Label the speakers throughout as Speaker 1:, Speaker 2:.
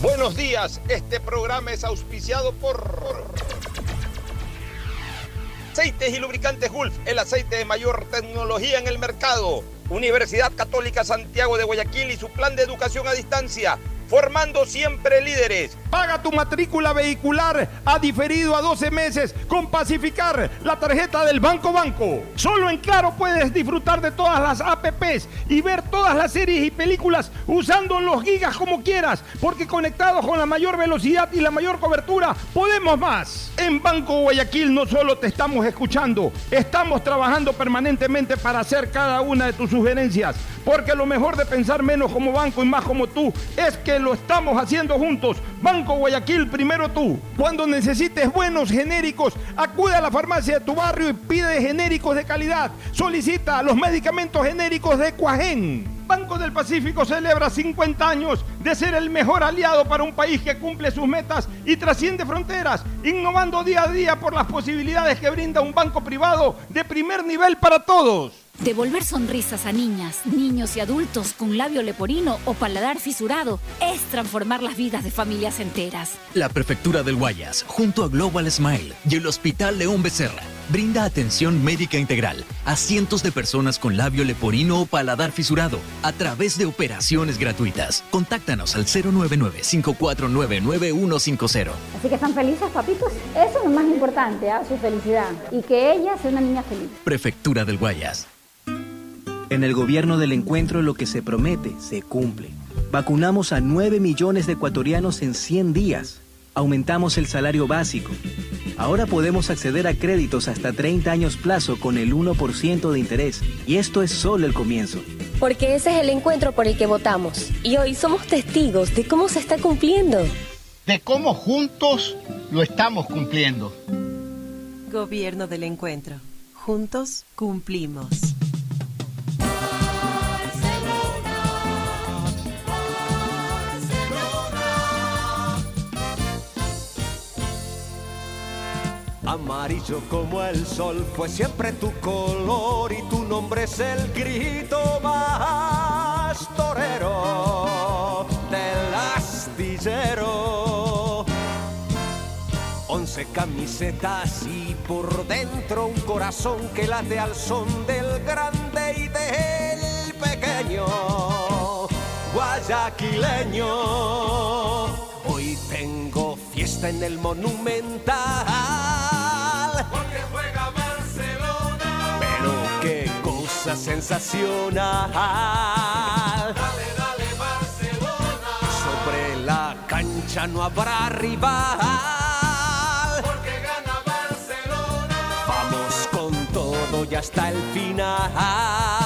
Speaker 1: Buenos días, este programa es auspiciado por Aceites y lubricantes Gulf, el aceite de mayor tecnología en el mercado. Universidad Católica Santiago de Guayaquil y su plan de educación a distancia formando siempre líderes.
Speaker 2: Paga tu matrícula vehicular a diferido a 12 meses con Pacificar, la tarjeta del Banco Banco. Solo en Claro puedes disfrutar de todas las APPs y ver todas las series y películas usando los gigas como quieras, porque conectados con la mayor velocidad y la mayor cobertura, podemos más. En Banco Guayaquil no solo te estamos escuchando, estamos trabajando permanentemente para hacer cada una de tus sugerencias, porque lo mejor de pensar menos como banco y más como tú es que lo estamos haciendo juntos. Banco Guayaquil, primero tú. Cuando necesites buenos genéricos, acude a la farmacia de tu barrio y pide genéricos de calidad. Solicita los medicamentos genéricos de Cuajén. Banco del Pacífico celebra 50 años de ser el mejor aliado para un país que cumple sus metas y trasciende fronteras, innovando día a día por las posibilidades que brinda un banco privado de primer nivel para todos.
Speaker 3: Devolver sonrisas a niñas, niños y adultos con labio leporino o paladar fisurado es transformar las vidas de familias enteras.
Speaker 4: La Prefectura del Guayas, junto a Global Smile y el Hospital León Becerra, brinda atención médica integral a cientos de personas con labio leporino o paladar fisurado a través de operaciones gratuitas. Contáctanos al 099-549-9150.
Speaker 5: Así que están felices, papitos. Eso es lo más importante, ¿ah? su felicidad. Y que ella sea una niña feliz.
Speaker 4: Prefectura del Guayas.
Speaker 6: En el gobierno del encuentro lo que se promete se cumple. Vacunamos a 9 millones de ecuatorianos en 100 días. Aumentamos el salario básico. Ahora podemos acceder a créditos hasta 30 años plazo con el 1% de interés. Y esto es solo el comienzo.
Speaker 7: Porque ese es el encuentro por el que votamos. Y hoy somos testigos de cómo se está cumpliendo.
Speaker 8: De cómo juntos lo estamos cumpliendo.
Speaker 9: Gobierno del encuentro. Juntos cumplimos.
Speaker 10: Amarillo como el sol fue siempre tu color y tu nombre es el grito más torero del astillero. Once camisetas y por dentro un corazón que late al son del grande y del pequeño guayaquileño. Hoy tengo fiesta en el monumental
Speaker 11: porque juega Barcelona.
Speaker 10: Pero qué cosa sensacional.
Speaker 11: Dale, dale, Barcelona.
Speaker 10: Sobre la cancha no habrá rival.
Speaker 11: Porque gana Barcelona.
Speaker 10: Vamos con todo y hasta el final.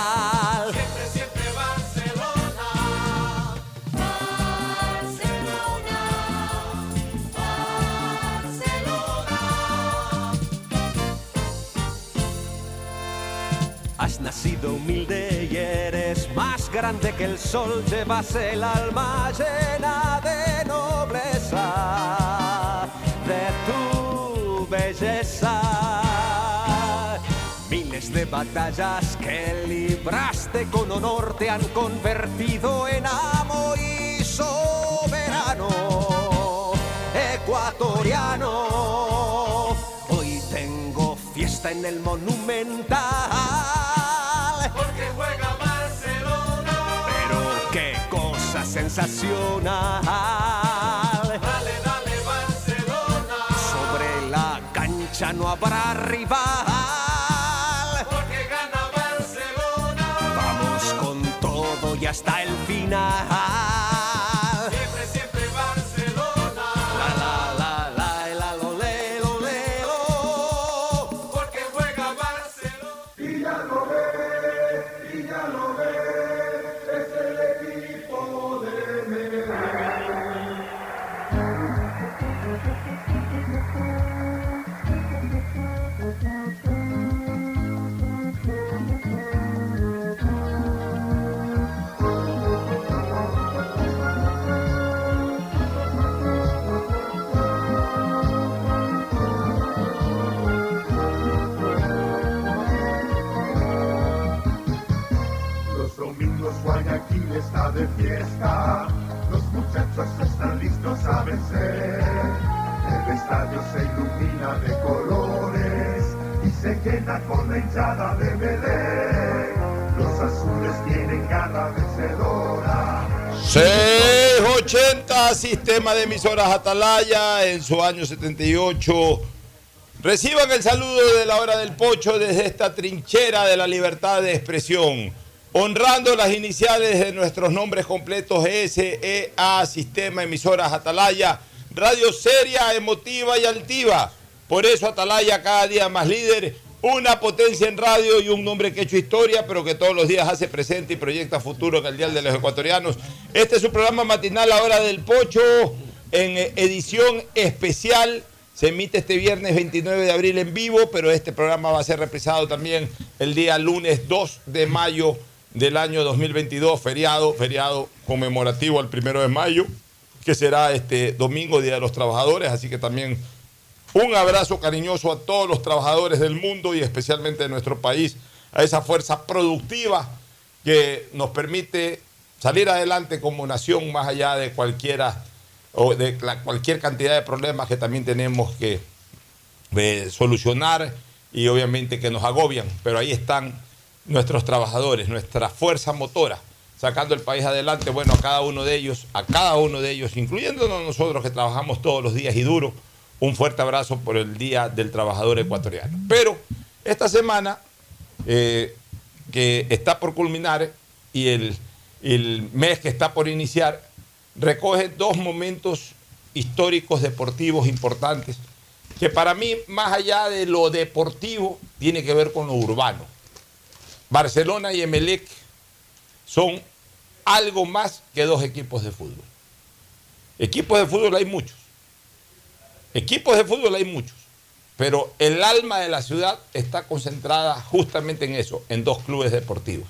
Speaker 10: Nacido humilde y eres más grande que el sol. Llevas el alma llena de nobleza, de tu belleza. Miles de batallas que libraste con honor te han convertido en amo y soberano ecuatoriano. Hoy tengo fiesta en el monumental
Speaker 11: juega Barcelona.
Speaker 10: Pero qué cosa sensacional.
Speaker 11: Dale, dale,
Speaker 10: Barcelona. Sobre la cancha no habrá rival.
Speaker 11: Porque gana Barcelona.
Speaker 10: Vamos con todo y hasta el final.
Speaker 12: El estadio se ilumina de colores y se llena con la hinchada de Belén. Los azules tienen garra vencedora.
Speaker 2: 680 Sistema de Emisoras Atalaya en su año 78. Reciban el saludo de la hora del pocho desde esta trinchera de la libertad de expresión. Honrando las iniciales de nuestros nombres completos SEA, Sistema Emisoras Atalaya, radio seria, emotiva y altiva. Por eso Atalaya cada día más líder, una potencia en radio y un nombre que ha hecho historia, pero que todos los días hace presente y proyecta futuro en el Dial de los Ecuatorianos. Este es su programa matinal, La Hora del Pocho, en edición especial. Se emite este viernes 29 de abril en vivo, pero este programa va a ser reprisado también el día lunes 2 de mayo del año 2022, feriado, feriado conmemorativo al primero de mayo, que será este domingo, Día de los Trabajadores. Así que también un abrazo cariñoso a todos los trabajadores del mundo y especialmente de nuestro país, a esa fuerza productiva que nos permite salir adelante como nación más allá de cualquiera o de la- cualquier cantidad de problemas que también tenemos que eh, solucionar y obviamente que nos agobian, pero ahí están nuestros trabajadores, nuestra fuerza motora, sacando el país adelante, bueno, a cada uno de ellos, a cada uno de ellos, incluyéndonos nosotros que trabajamos todos los días y duro, un fuerte abrazo por el Día del Trabajador Ecuatoriano. Pero esta semana, eh, que está por culminar y el, el mes que está por iniciar, recoge dos momentos históricos deportivos importantes que para mí, más allá de lo deportivo, tiene que ver con lo urbano. Barcelona y Emelec son algo más que dos equipos de fútbol. Equipos de fútbol hay muchos. Equipos de fútbol hay muchos. Pero el alma de la ciudad está concentrada justamente en eso, en dos clubes deportivos,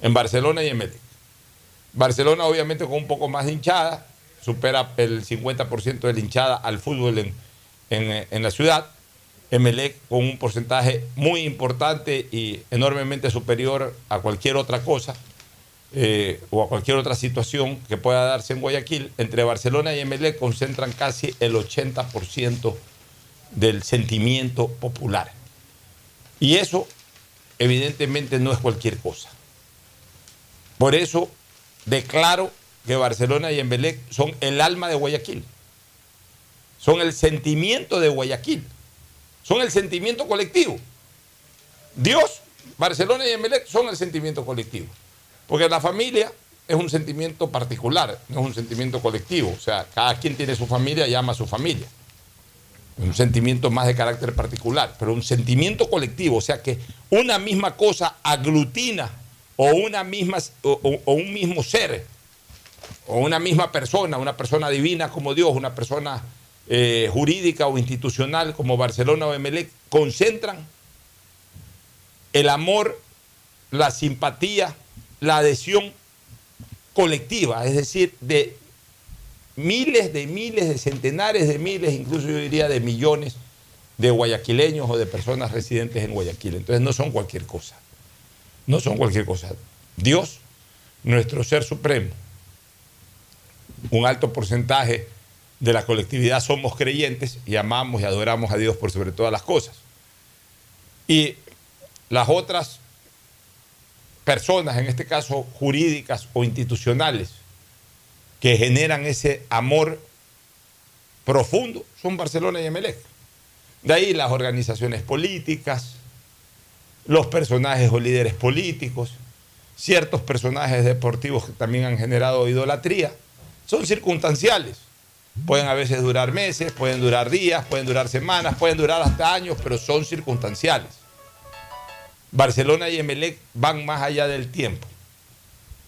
Speaker 2: en Barcelona y Emelec. Barcelona obviamente con un poco más de hinchada, supera el 50% de la hinchada al fútbol en, en- en la ciudad. Emelec con un porcentaje muy importante y enormemente superior a cualquier otra cosa eh, o a cualquier otra situación que pueda darse en Guayaquil. Entre Barcelona y Emelec concentran casi el 80% del sentimiento popular. Y eso evidentemente no es cualquier cosa. Por eso declaro que Barcelona y Emelec son el alma de Guayaquil. Son el sentimiento de Guayaquil. Son el sentimiento colectivo. Dios, Barcelona y Emelec son el sentimiento colectivo. Porque la familia es un sentimiento particular, no es un sentimiento colectivo. O sea, cada quien tiene su familia y ama a su familia. Un sentimiento más de carácter particular, pero un sentimiento colectivo. O sea que una misma cosa aglutina o una misma o, un mismo ser o una misma persona, una persona divina como Dios, una persona eh, jurídica o institucional como Barcelona o Emelec, concentran el amor, la simpatía, la adhesión colectiva, es decir, de miles de miles, de centenares de miles, incluso yo diría de millones de guayaquileños o de personas residentes en Guayaquil. Entonces no son cualquier cosa, no son cualquier cosa. Dios, nuestro ser supremo, un alto porcentaje de la colectividad somos creyentes y amamos y adoramos a Dios por sobre todas las cosas. Y las otras personas, en este caso jurídicas o institucionales, que generan ese amor profundo son Barcelona y Emelec. De ahí las organizaciones políticas, los personajes o líderes políticos, ciertos personajes deportivos que también han generado idolatría. Son circunstanciales. Pueden a veces durar meses, pueden durar días, pueden durar semanas, pueden durar hasta años, pero son circunstanciales. Barcelona y Emelec van más allá del tiempo.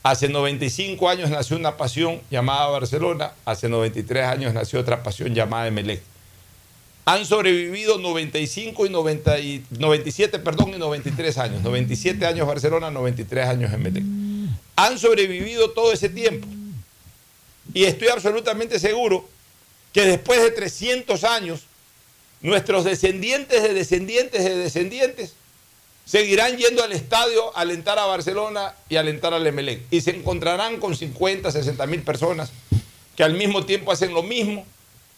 Speaker 2: Hace 95 años nació una pasión llamada Barcelona, hace 93 años nació otra pasión llamada Emelec. Han sobrevivido 95 y, 90 y 97, perdón, y 93 años. 97 años Barcelona, 93 años Emelec. Han sobrevivido todo ese tiempo. Y estoy absolutamente seguro que después de 300 años, nuestros descendientes de descendientes de descendientes seguirán yendo al estadio a alentar a Barcelona y a alentar al Emelec. Y se encontrarán con 50, 60 mil personas que al mismo tiempo hacen lo mismo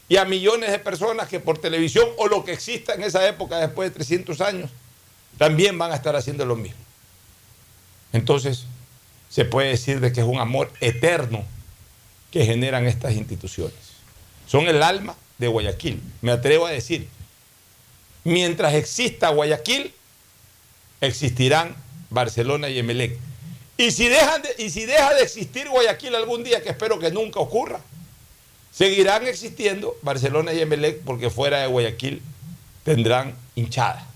Speaker 2: y a millones de personas que por televisión o lo que exista en esa época después de 300 años también van a estar haciendo lo mismo. Entonces, se puede decir de que es un amor eterno que generan estas instituciones. Son el alma de Guayaquil. Me atrevo a decir, mientras exista Guayaquil, existirán Barcelona y Emelec. Y si, dejan de, y si deja de existir Guayaquil algún día, que espero que nunca ocurra, seguirán existiendo Barcelona y Emelec porque fuera de Guayaquil tendrán hinchada.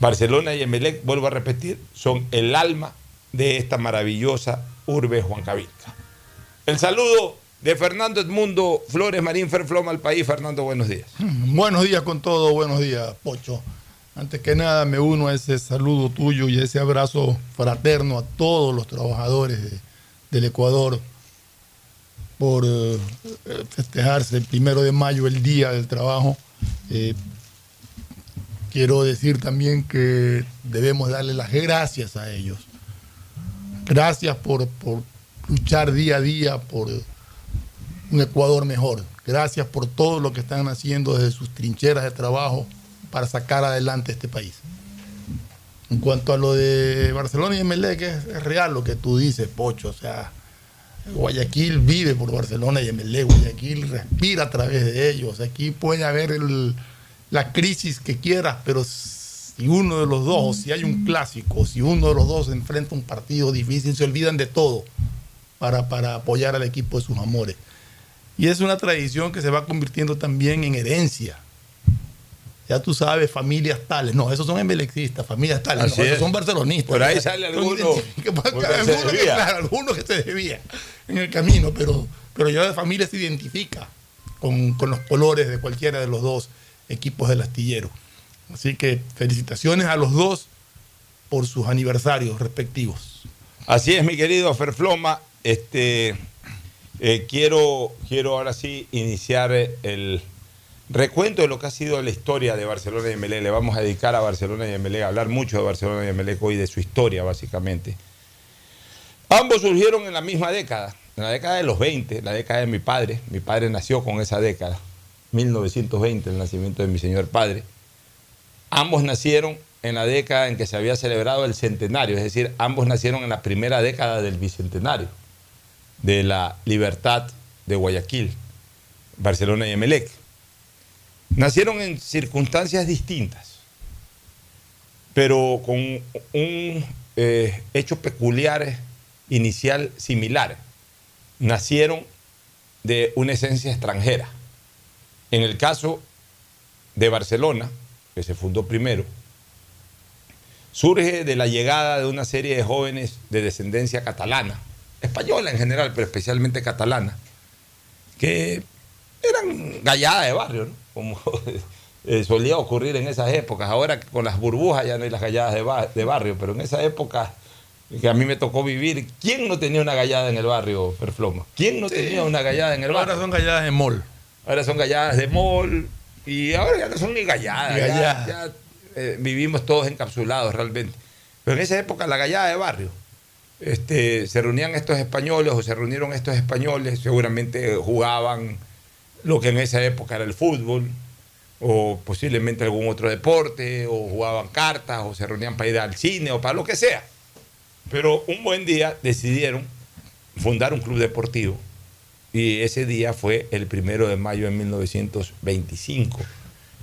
Speaker 2: Barcelona y Emelec, vuelvo a repetir, son el alma de esta maravillosa urbe huancavilca. El saludo de Fernando Edmundo Flores Marín Ferfloma al país. Fernando, buenos días.
Speaker 13: Buenos días con todo, buenos días, Pocho. Antes que nada me uno a ese saludo tuyo y a ese abrazo fraterno a todos los trabajadores de- del Ecuador por eh, eh, festejarse el primero de mayo, el Día del Trabajo. Eh, quiero decir también que debemos darle las gracias a ellos. Gracias por, por luchar día a día por un Ecuador mejor. Gracias por todo lo que están haciendo desde sus trincheras de trabajo para sacar adelante este país. En cuanto a lo de Barcelona y Emelec, es, es real lo que tú dices, Pocho. O sea, Guayaquil vive por Barcelona y Emelec. Guayaquil respira a través de ellos. Aquí puede haber la crisis que quieras, pero si uno de los dos, o si hay un clásico, si uno de los dos enfrenta un partido difícil, se olvidan de todo para, para apoyar al equipo de sus amores. Y es una tradición que se va convirtiendo también en herencia. Ya tú sabes, familias tales. No, esos son embelecistas, familias tales.
Speaker 2: Así
Speaker 13: no, esos
Speaker 2: es.
Speaker 13: son barcelonistas.
Speaker 2: Por ahí sale alguno
Speaker 13: que,
Speaker 2: desvía.
Speaker 13: claro, algunos que se desvían en el camino, pero, pero ya la familia se identifica con, con los colores de cualquiera de los dos equipos del astillero. Así que felicitaciones a los dos por sus aniversarios respectivos.
Speaker 2: Así es, mi querido Ferfloma. Este, eh, quiero, quiero ahora sí iniciar eh, el recuento de lo que ha sido la historia de Barcelona y Emelec. Le vamos a dedicar a Barcelona y Emelec, a hablar mucho de Barcelona y Emelec hoy, de su historia, básicamente. Ambos surgieron en la misma década, en la década de los 20, la década de mi padre. Mi padre nació con esa década, 1920, el nacimiento de mi señor padre. Ambos nacieron en la década en que se había celebrado el centenario, es decir, ambos nacieron en la primera década del bicentenario de la libertad de Guayaquil, Barcelona y Emelec. Nacieron en circunstancias distintas, pero con un eh, hecho peculiar inicial similar. Nacieron de una esencia extranjera. En el caso de Barcelona, que se fundó primero, surge de la llegada de una serie de jóvenes de descendencia catalana, española en general, pero especialmente catalana, que eran galladas de barrio, ¿no? como eh, solía ocurrir en esas épocas. Ahora con las burbujas ya no hay las galladas de, ba- de barrio, pero en esa época que a mí me tocó vivir, ¿quién no tenía una gallada en el barrio, Perfloma? ¿Quién no tenía una gallada en el barrio?
Speaker 13: Ahora son galladas de mall.
Speaker 2: Ahora son galladas de mall y ahora ya no son ni galladas.
Speaker 13: Ni
Speaker 2: ya-
Speaker 13: galladas.
Speaker 2: ya, eh, vivimos todos encapsulados realmente. Pero en esa época la gallada de barrio. Este, se reunían estos españoles o se reunieron estos españoles, seguramente jugaban lo que en esa época era el fútbol, o posiblemente algún otro deporte, o jugaban cartas, o se reunían para ir al cine, o para lo que sea. Pero un buen día decidieron fundar un club deportivo y ese día fue el primero de mayo de 1925.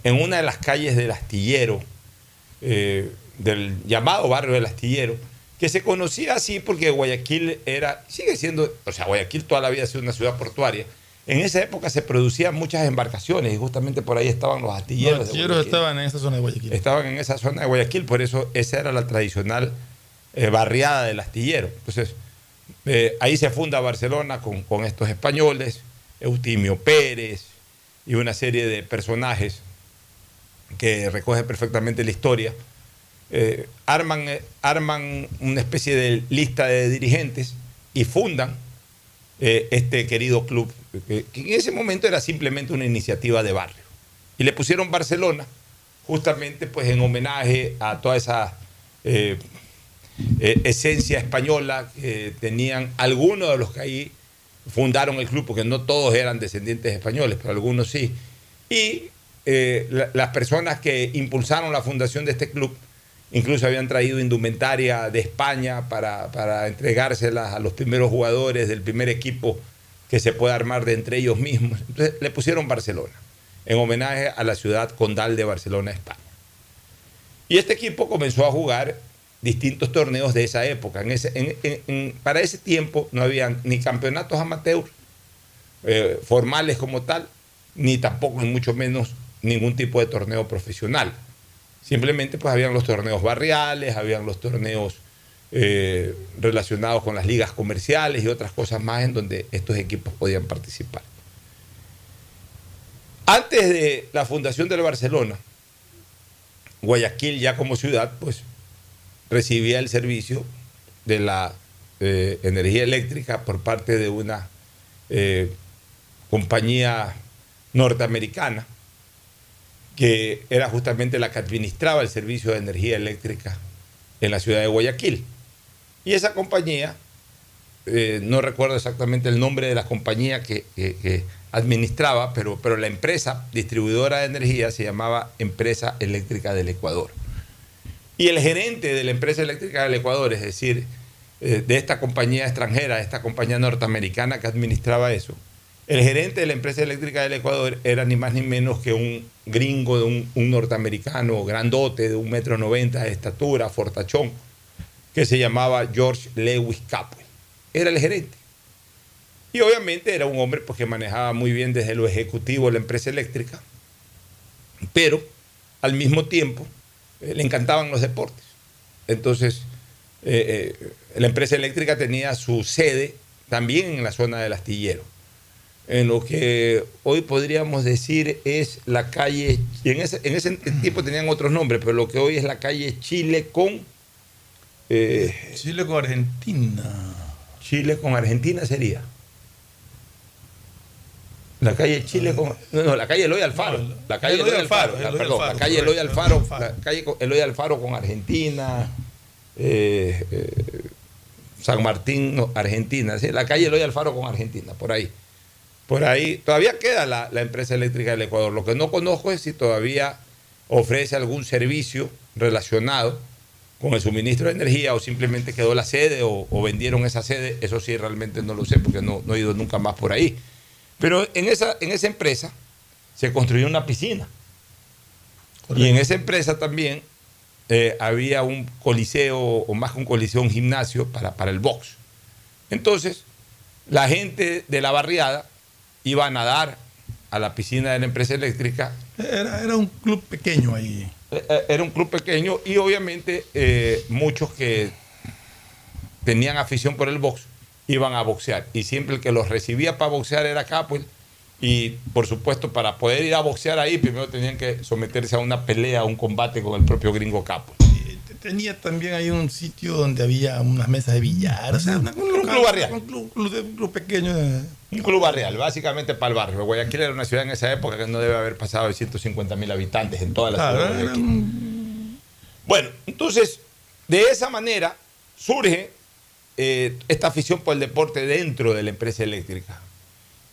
Speaker 2: en una de las calles del astillero, eh, del llamado barrio del astillero, que se conocía así porque Guayaquil era, sigue siendo, o sea, Guayaquil toda la vida ha sido una ciudad portuaria. En esa época se producían muchas embarcaciones y justamente por ahí estaban los astilleros.
Speaker 13: Los astilleros estaban en esa zona de Guayaquil.
Speaker 2: Estaban en esa zona de Guayaquil, por eso esa era la tradicional eh, barriada del astillero. Entonces, eh, ahí se funda Barcelona con, con estos españoles, Eutimio Pérez y una serie de personajes que recogen perfectamente la historia. Eh, arman, eh, arman una especie de lista de dirigentes y fundan eh, este querido club, que, en ese momento era simplemente una iniciativa de barrio. Y le pusieron Barcelona, justamente pues en homenaje a toda esa esencia española que tenían algunos de los que ahí fundaron el club, porque no todos eran descendientes españoles, pero algunos sí. Y la- las personas que impulsaron la fundación de este club incluso habían traído indumentaria de España para, para entregárselas a los primeros jugadores del primer equipo que se pueda armar de entre ellos mismos. Entonces le pusieron Barcelona, en homenaje a la ciudad condal de Barcelona, España. Y este equipo comenzó a jugar distintos torneos de esa época. Para ese tiempo no habían ni campeonatos amateur eh, formales como tal, ni tampoco, ni mucho menos, ningún tipo de torneo profesional. Simplemente pues habían los torneos barriales, habían los torneos eh, relacionados con las ligas comerciales y otras cosas más en donde estos equipos podían participar. Antes de la fundación del Barcelona, Guayaquil ya como ciudad pues recibía el servicio de la eh, energía eléctrica por parte de una eh, compañía norteamericana que era justamente la que administraba el servicio de energía eléctrica en la ciudad de Guayaquil. Y esa compañía, eh, no recuerdo exactamente el nombre de la compañía que, administraba, pero, pero la empresa distribuidora de energía se llamaba Empresa Eléctrica del Ecuador. Y el gerente de la Empresa Eléctrica del Ecuador, es decir, eh, de esta compañía extranjera, de esta compañía norteamericana que administraba eso, el gerente de la Empresa Eléctrica del Ecuador era ni más ni menos que un gringo, de un, norteamericano grandote, de un metro noventa de estatura, fortachón, que se llamaba George Lewis Capwell. Era el gerente. Y obviamente era un hombre pues, que manejaba muy bien desde lo ejecutivo la empresa eléctrica, pero al mismo tiempo eh, le encantaban los deportes. Entonces, eh, eh, la empresa eléctrica tenía su sede también en la zona del astillero, en lo que hoy podríamos decir es la calle, y en ese, en ese tiempo tenían otros nombres, pero lo que hoy es la calle Chile con... eh,
Speaker 13: Chile con Argentina.
Speaker 2: Chile con Argentina sería. La calle Chile con. No, no, la calle Eloy Alfaro. La calle
Speaker 13: Eloy
Speaker 2: Eloy Alfaro.
Speaker 13: Alfaro,
Speaker 2: la-
Speaker 13: Eloy
Speaker 2: perdón, la calle Eloy Alfaro. La calle Eloy Alfaro con Argentina. eh, eh, San Martín, no, Argentina. sí, la calle Eloy Alfaro con Argentina, por ahí. Por ahí. Todavía queda la, la empresa eléctrica del Ecuador. Lo que no conozco es si todavía ofrece algún servicio relacionado con el suministro de energía o simplemente quedó la sede o, o vendieron esa sede, eso sí realmente no lo sé porque no, no he ido nunca más por ahí. Pero en esa, en esa empresa se construyó una piscina. Y en esa empresa también eh, había un coliseo, o más que un coliseo, un gimnasio para, para el box. Entonces, la gente de la barriada iba a nadar a la piscina de la empresa eléctrica
Speaker 13: Era, era un club pequeño ahí.
Speaker 2: eh, eh, era un club pequeño y obviamente eh, muchos que tenían afición por el box iban a boxear. Y siempre el que los recibía para boxear era Capwell. Y por supuesto, para poder ir a boxear ahí, primero tenían que someterse a una pelea, a un combate con el propio gringo Capwell.
Speaker 13: Tenía también ahí un sitio donde había unas mesas de billar. O sea, una- un,
Speaker 2: Un club barrial.
Speaker 13: Un club, un club pequeño. de-
Speaker 2: Un club barrial, básicamente para el barrio. Guayaquil era una ciudad en esa época que no debe haber pasado de 150 mil habitantes en toda la
Speaker 13: Claro,
Speaker 2: ciudad de Guayaquil. Bueno, entonces, de esa manera surge eh, esta afición por el deporte dentro de la empresa eléctrica.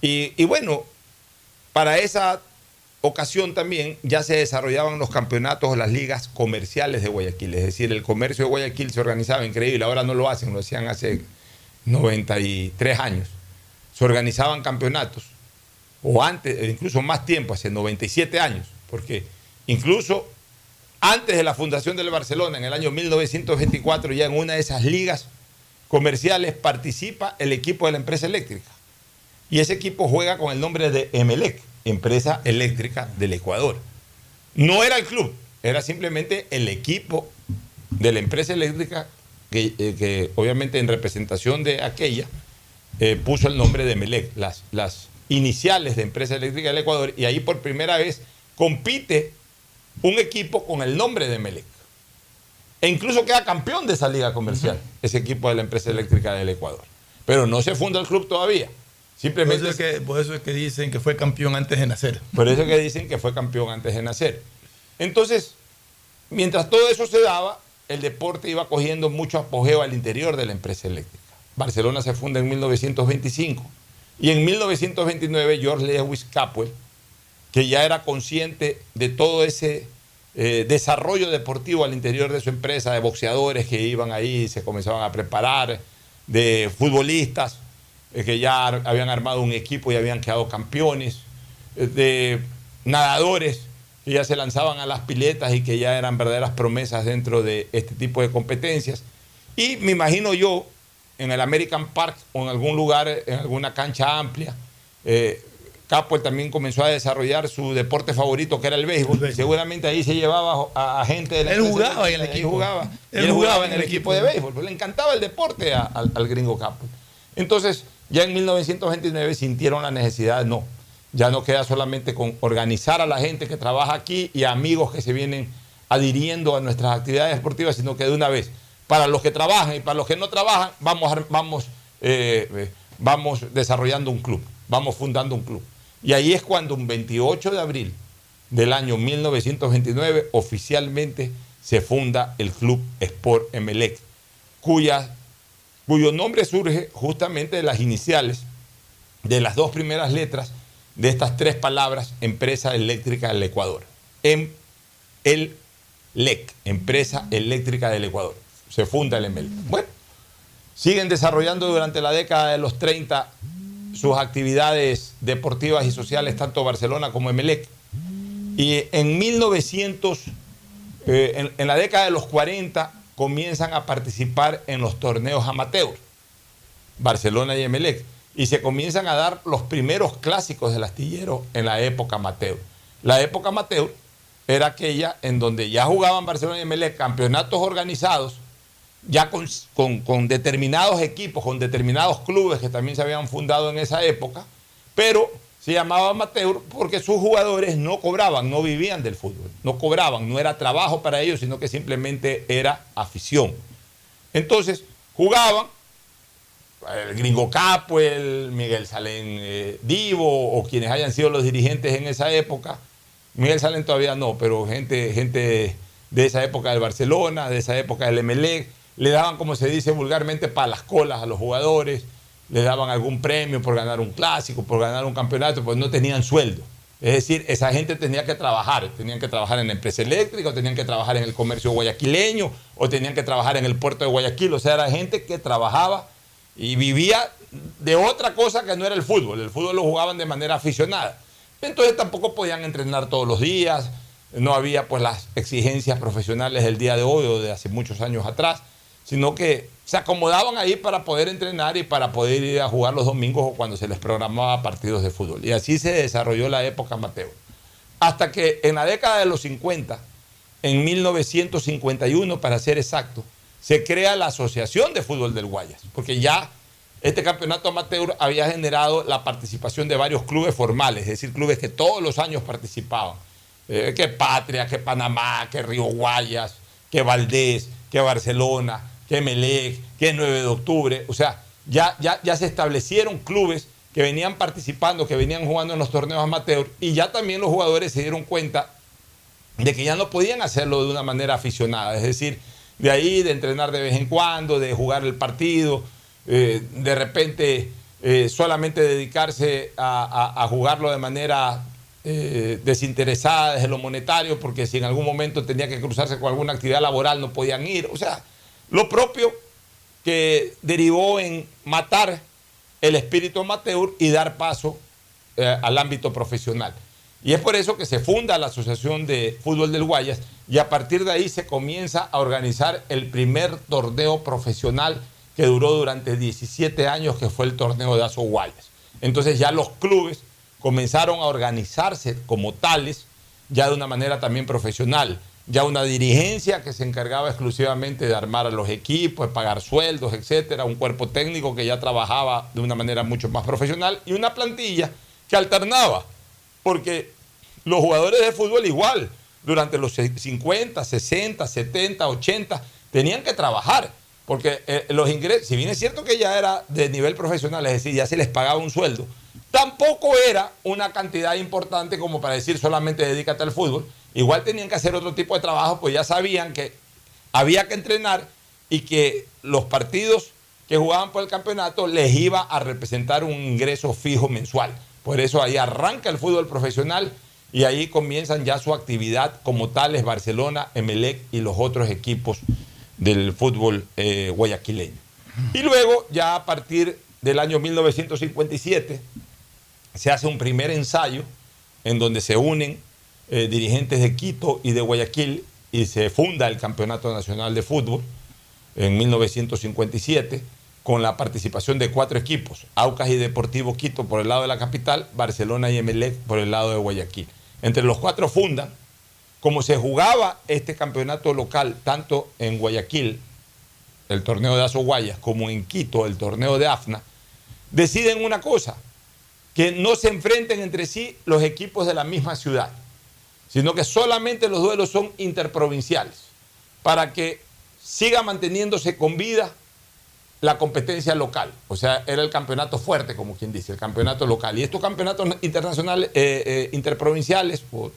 Speaker 2: Y, y bueno, para esa ocasión también ya se desarrollaban los campeonatos o las ligas comerciales de Guayaquil. Es decir, el comercio de Guayaquil se organizaba increíble. Ahora no lo hacen, lo hacían hace 93 años. Se organizaban campeonatos, o antes, incluso más tiempo, hace 97 años, porque Incluso antes de la fundación del Barcelona, en el año 1924, ya en una de esas ligas comerciales participa el equipo de la empresa eléctrica. Y ese equipo juega con el nombre de Emelec, Empresa Eléctrica del Ecuador. No era el club, era simplemente el equipo de la empresa eléctrica que, eh, que obviamente en representación de aquella eh, puso el nombre de Emelec, las, las iniciales de Empresa Eléctrica del Ecuador, y ahí por primera vez compite un equipo con el nombre de Emelec. E incluso queda campeón de esa liga comercial, ese equipo de la Empresa Eléctrica del Ecuador. Pero no se funda el club todavía. Simplemente
Speaker 13: Por eso, es que, por eso es que dicen que fue campeón antes de nacer.
Speaker 2: Por eso que dicen que fue campeón antes de nacer. Entonces, mientras todo eso se daba, el deporte iba cogiendo mucho apogeo al interior de la empresa eléctrica. Barcelona se funda en 1925 y en 1929 George Lewis Capwell, que ya era consciente de todo ese eh, desarrollo deportivo al interior de su empresa, de boxeadores que iban ahí, se comenzaban a preparar, de futbolistas que ya habían armado un equipo y habían quedado campeones, eh, de nadadores que ya se lanzaban a las piletas y que ya eran verdaderas promesas dentro de este tipo de competencias. Y me imagino yo, en el American Park o en algún lugar, en alguna cancha amplia, eh, Capwell también comenzó a desarrollar su deporte favorito, que era el béisbol. Seguramente ahí se llevaba a, a gente de la
Speaker 13: Él jugaba en el equipo.
Speaker 2: jugaba.
Speaker 13: Él
Speaker 2: él jugaba
Speaker 13: jugaba
Speaker 2: en el equipo de béisbol. pues le encantaba el deporte a- al, al gringo Capwell. Entonces, ya en 1929 sintieron la necesidad, no, ya no queda solamente con organizar a la gente que trabaja aquí y amigos que se vienen adhiriendo a nuestras actividades deportivas, sino que de una vez, para los que trabajan y para los que no trabajan, vamos, vamos, eh, eh, vamos desarrollando un club, vamos fundando un club. Y ahí es cuando un 28 de abril del año 1929 oficialmente se funda el Club Sport Emelec, cuya cuyo nombre surge justamente de las iniciales de las dos primeras letras de estas tres palabras, Empresa Eléctrica del Ecuador. Em, el LEC, Empresa Eléctrica del Ecuador. Se funda el EMEL. Bueno, siguen desarrollando durante la década de los 30 sus actividades deportivas y sociales, tanto Barcelona como Emelec. Y en 1900, eh, en, en la década de los 40, comienzan a participar en los torneos amateur, Barcelona y Emelec, y se comienzan a dar los primeros clásicos del astillero en la época amateur. La época amateur era aquella en donde ya jugaban Barcelona y Emelec campeonatos organizados, ya con, con- con determinados equipos, con determinados clubes que también se habían fundado en esa época, pero se llamaba amateur porque sus jugadores no cobraban, no vivían del fútbol, no cobraban, no era trabajo para ellos, sino que simplemente era afición. Entonces, jugaban el Gringo Capo, el Miguel Salén eh, Divo, o quienes hayan sido los dirigentes en esa época. Miguel Salén todavía no, pero gente, gente de esa época del Barcelona, de esa época del Emelec, le daban, como se dice vulgarmente, para las colas a los jugadores, le daban algún premio por ganar un clásico, por ganar un campeonato, pues no tenían sueldo. Es decir, esa gente tenía que trabajar, tenían que trabajar en la empresa eléctrica, o tenían que trabajar en el comercio guayaquileño, o tenían que trabajar en el puerto de Guayaquil, o sea, era gente que trabajaba y vivía de otra cosa que no era el fútbol. El fútbol lo jugaban de manera aficionada. Entonces tampoco podían entrenar todos los días, no había pues las exigencias profesionales del día de hoy o de hace muchos años atrás, sino que se acomodaban ahí para poder entrenar y para poder ir a jugar los domingos o cuando se les programaba partidos de fútbol. Y así se desarrolló la época amateur. Hasta que en la década de los 50, en 1951 para ser exacto, se crea la Asociación de Fútbol del Guayas, porque ya este campeonato amateur había generado la participación de varios clubes formales, es decir, clubes que todos los años participaban. Eh, que Patria, que Panamá, que Río Guayas, que Valdés, que Barcelona, que Melec, que 9 de octubre. O sea, ya, ya, ya se establecieron clubes que venían participando, que venían jugando en los torneos amateur y ya también los jugadores se dieron cuenta de que ya no podían hacerlo de una manera aficionada, es decir, de ahí de entrenar de vez en cuando, de jugar el partido, eh, de repente eh, solamente dedicarse a, jugarlo de manera eh, desinteresada desde lo monetario, porque si en algún momento tenía que cruzarse con alguna actividad laboral no podían ir, o sea, lo propio que derivó en matar el espíritu amateur y dar paso eh, al ámbito profesional. Y es por eso que se funda la Asociación de Fútbol del Guayas y a partir de ahí se comienza a organizar el primer torneo profesional que duró durante 17 años, que fue el torneo de Aso Guayas. Entonces ya los clubes comenzaron a organizarse como tales, ya de una manera también profesional, ya una dirigencia que se encargaba exclusivamente de armar a los equipos, de pagar sueldos, etcétera, un cuerpo técnico que ya trabajaba de una manera mucho más profesional y una plantilla que alternaba, porque los jugadores de fútbol igual, durante los 50, 60, 70, 80, tenían que trabajar, porque eh, los ingresos, si bien es cierto que ya era de nivel profesional, es decir, ya se les pagaba un sueldo, tampoco era una cantidad importante como para decir solamente dedícate al fútbol, igual tenían que hacer otro tipo de trabajo, pues ya sabían que había que entrenar y que los partidos que jugaban por el campeonato les iba a representar un ingreso fijo mensual. Por eso ahí arranca el fútbol profesional y ahí comienzan ya su actividad como tales Barcelona, Emelec y los otros equipos del fútbol eh, guayaquileño. Y luego, ya a partir del año 1957, se hace un primer ensayo en donde se unen eh, dirigentes de Quito y de Guayaquil y se funda el Campeonato Nacional de Fútbol en 1957 con la participación de cuatro equipos, Aucas y Deportivo Quito por el lado de la capital, Barcelona y Emelec por el lado de Guayaquil. Entre los cuatro fundan, como se jugaba este campeonato local tanto en Guayaquil, el torneo de Azo Guayas, como en Quito, el torneo de AFNA, deciden una cosa, que no se enfrenten entre sí los equipos de la misma ciudad, sino que solamente los duelos son interprovinciales, para que siga manteniéndose con vida la competencia local. O sea, era el campeonato fuerte, como quien dice, el campeonato local. Y estos campeonatos internacionales, eh, eh, interprovinciales, o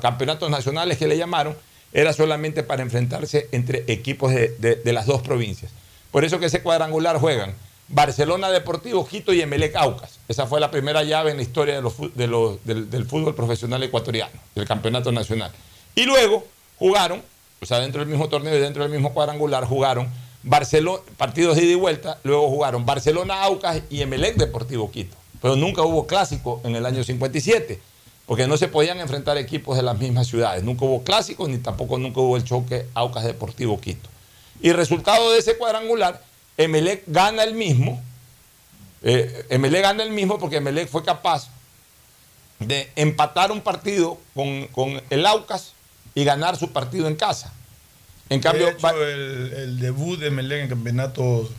Speaker 2: campeonatos nacionales que le llamaron, era solamente para enfrentarse entre equipos de- de las dos provincias. Por eso que ese cuadrangular juegan Barcelona Deportivo, Quito y Emelec Aucas. Esa fue la primera llave en la historia del, fútbol profesional ecuatoriano, del campeonato nacional. Y luego jugaron, o sea, dentro del mismo torneo y dentro del mismo cuadrangular, jugaron Barcelona, partidos de ida y vuelta, luego jugaron Barcelona Aucas y Emelec Deportivo Quito. Pero nunca hubo clásico en el año 57, porque no se podían enfrentar equipos de las mismas ciudades. Nunca hubo clásico ni tampoco nunca hubo el choque Aucas Deportivo Quito. Y resultado de ese cuadrangular, Emelec gana el mismo. Eh, Emelec gana el mismo porque Emelec fue capaz de empatar un partido con, con el Aucas y ganar su partido en casa. En cambio,
Speaker 13: de hecho, el, el debut de Melén en campeonatos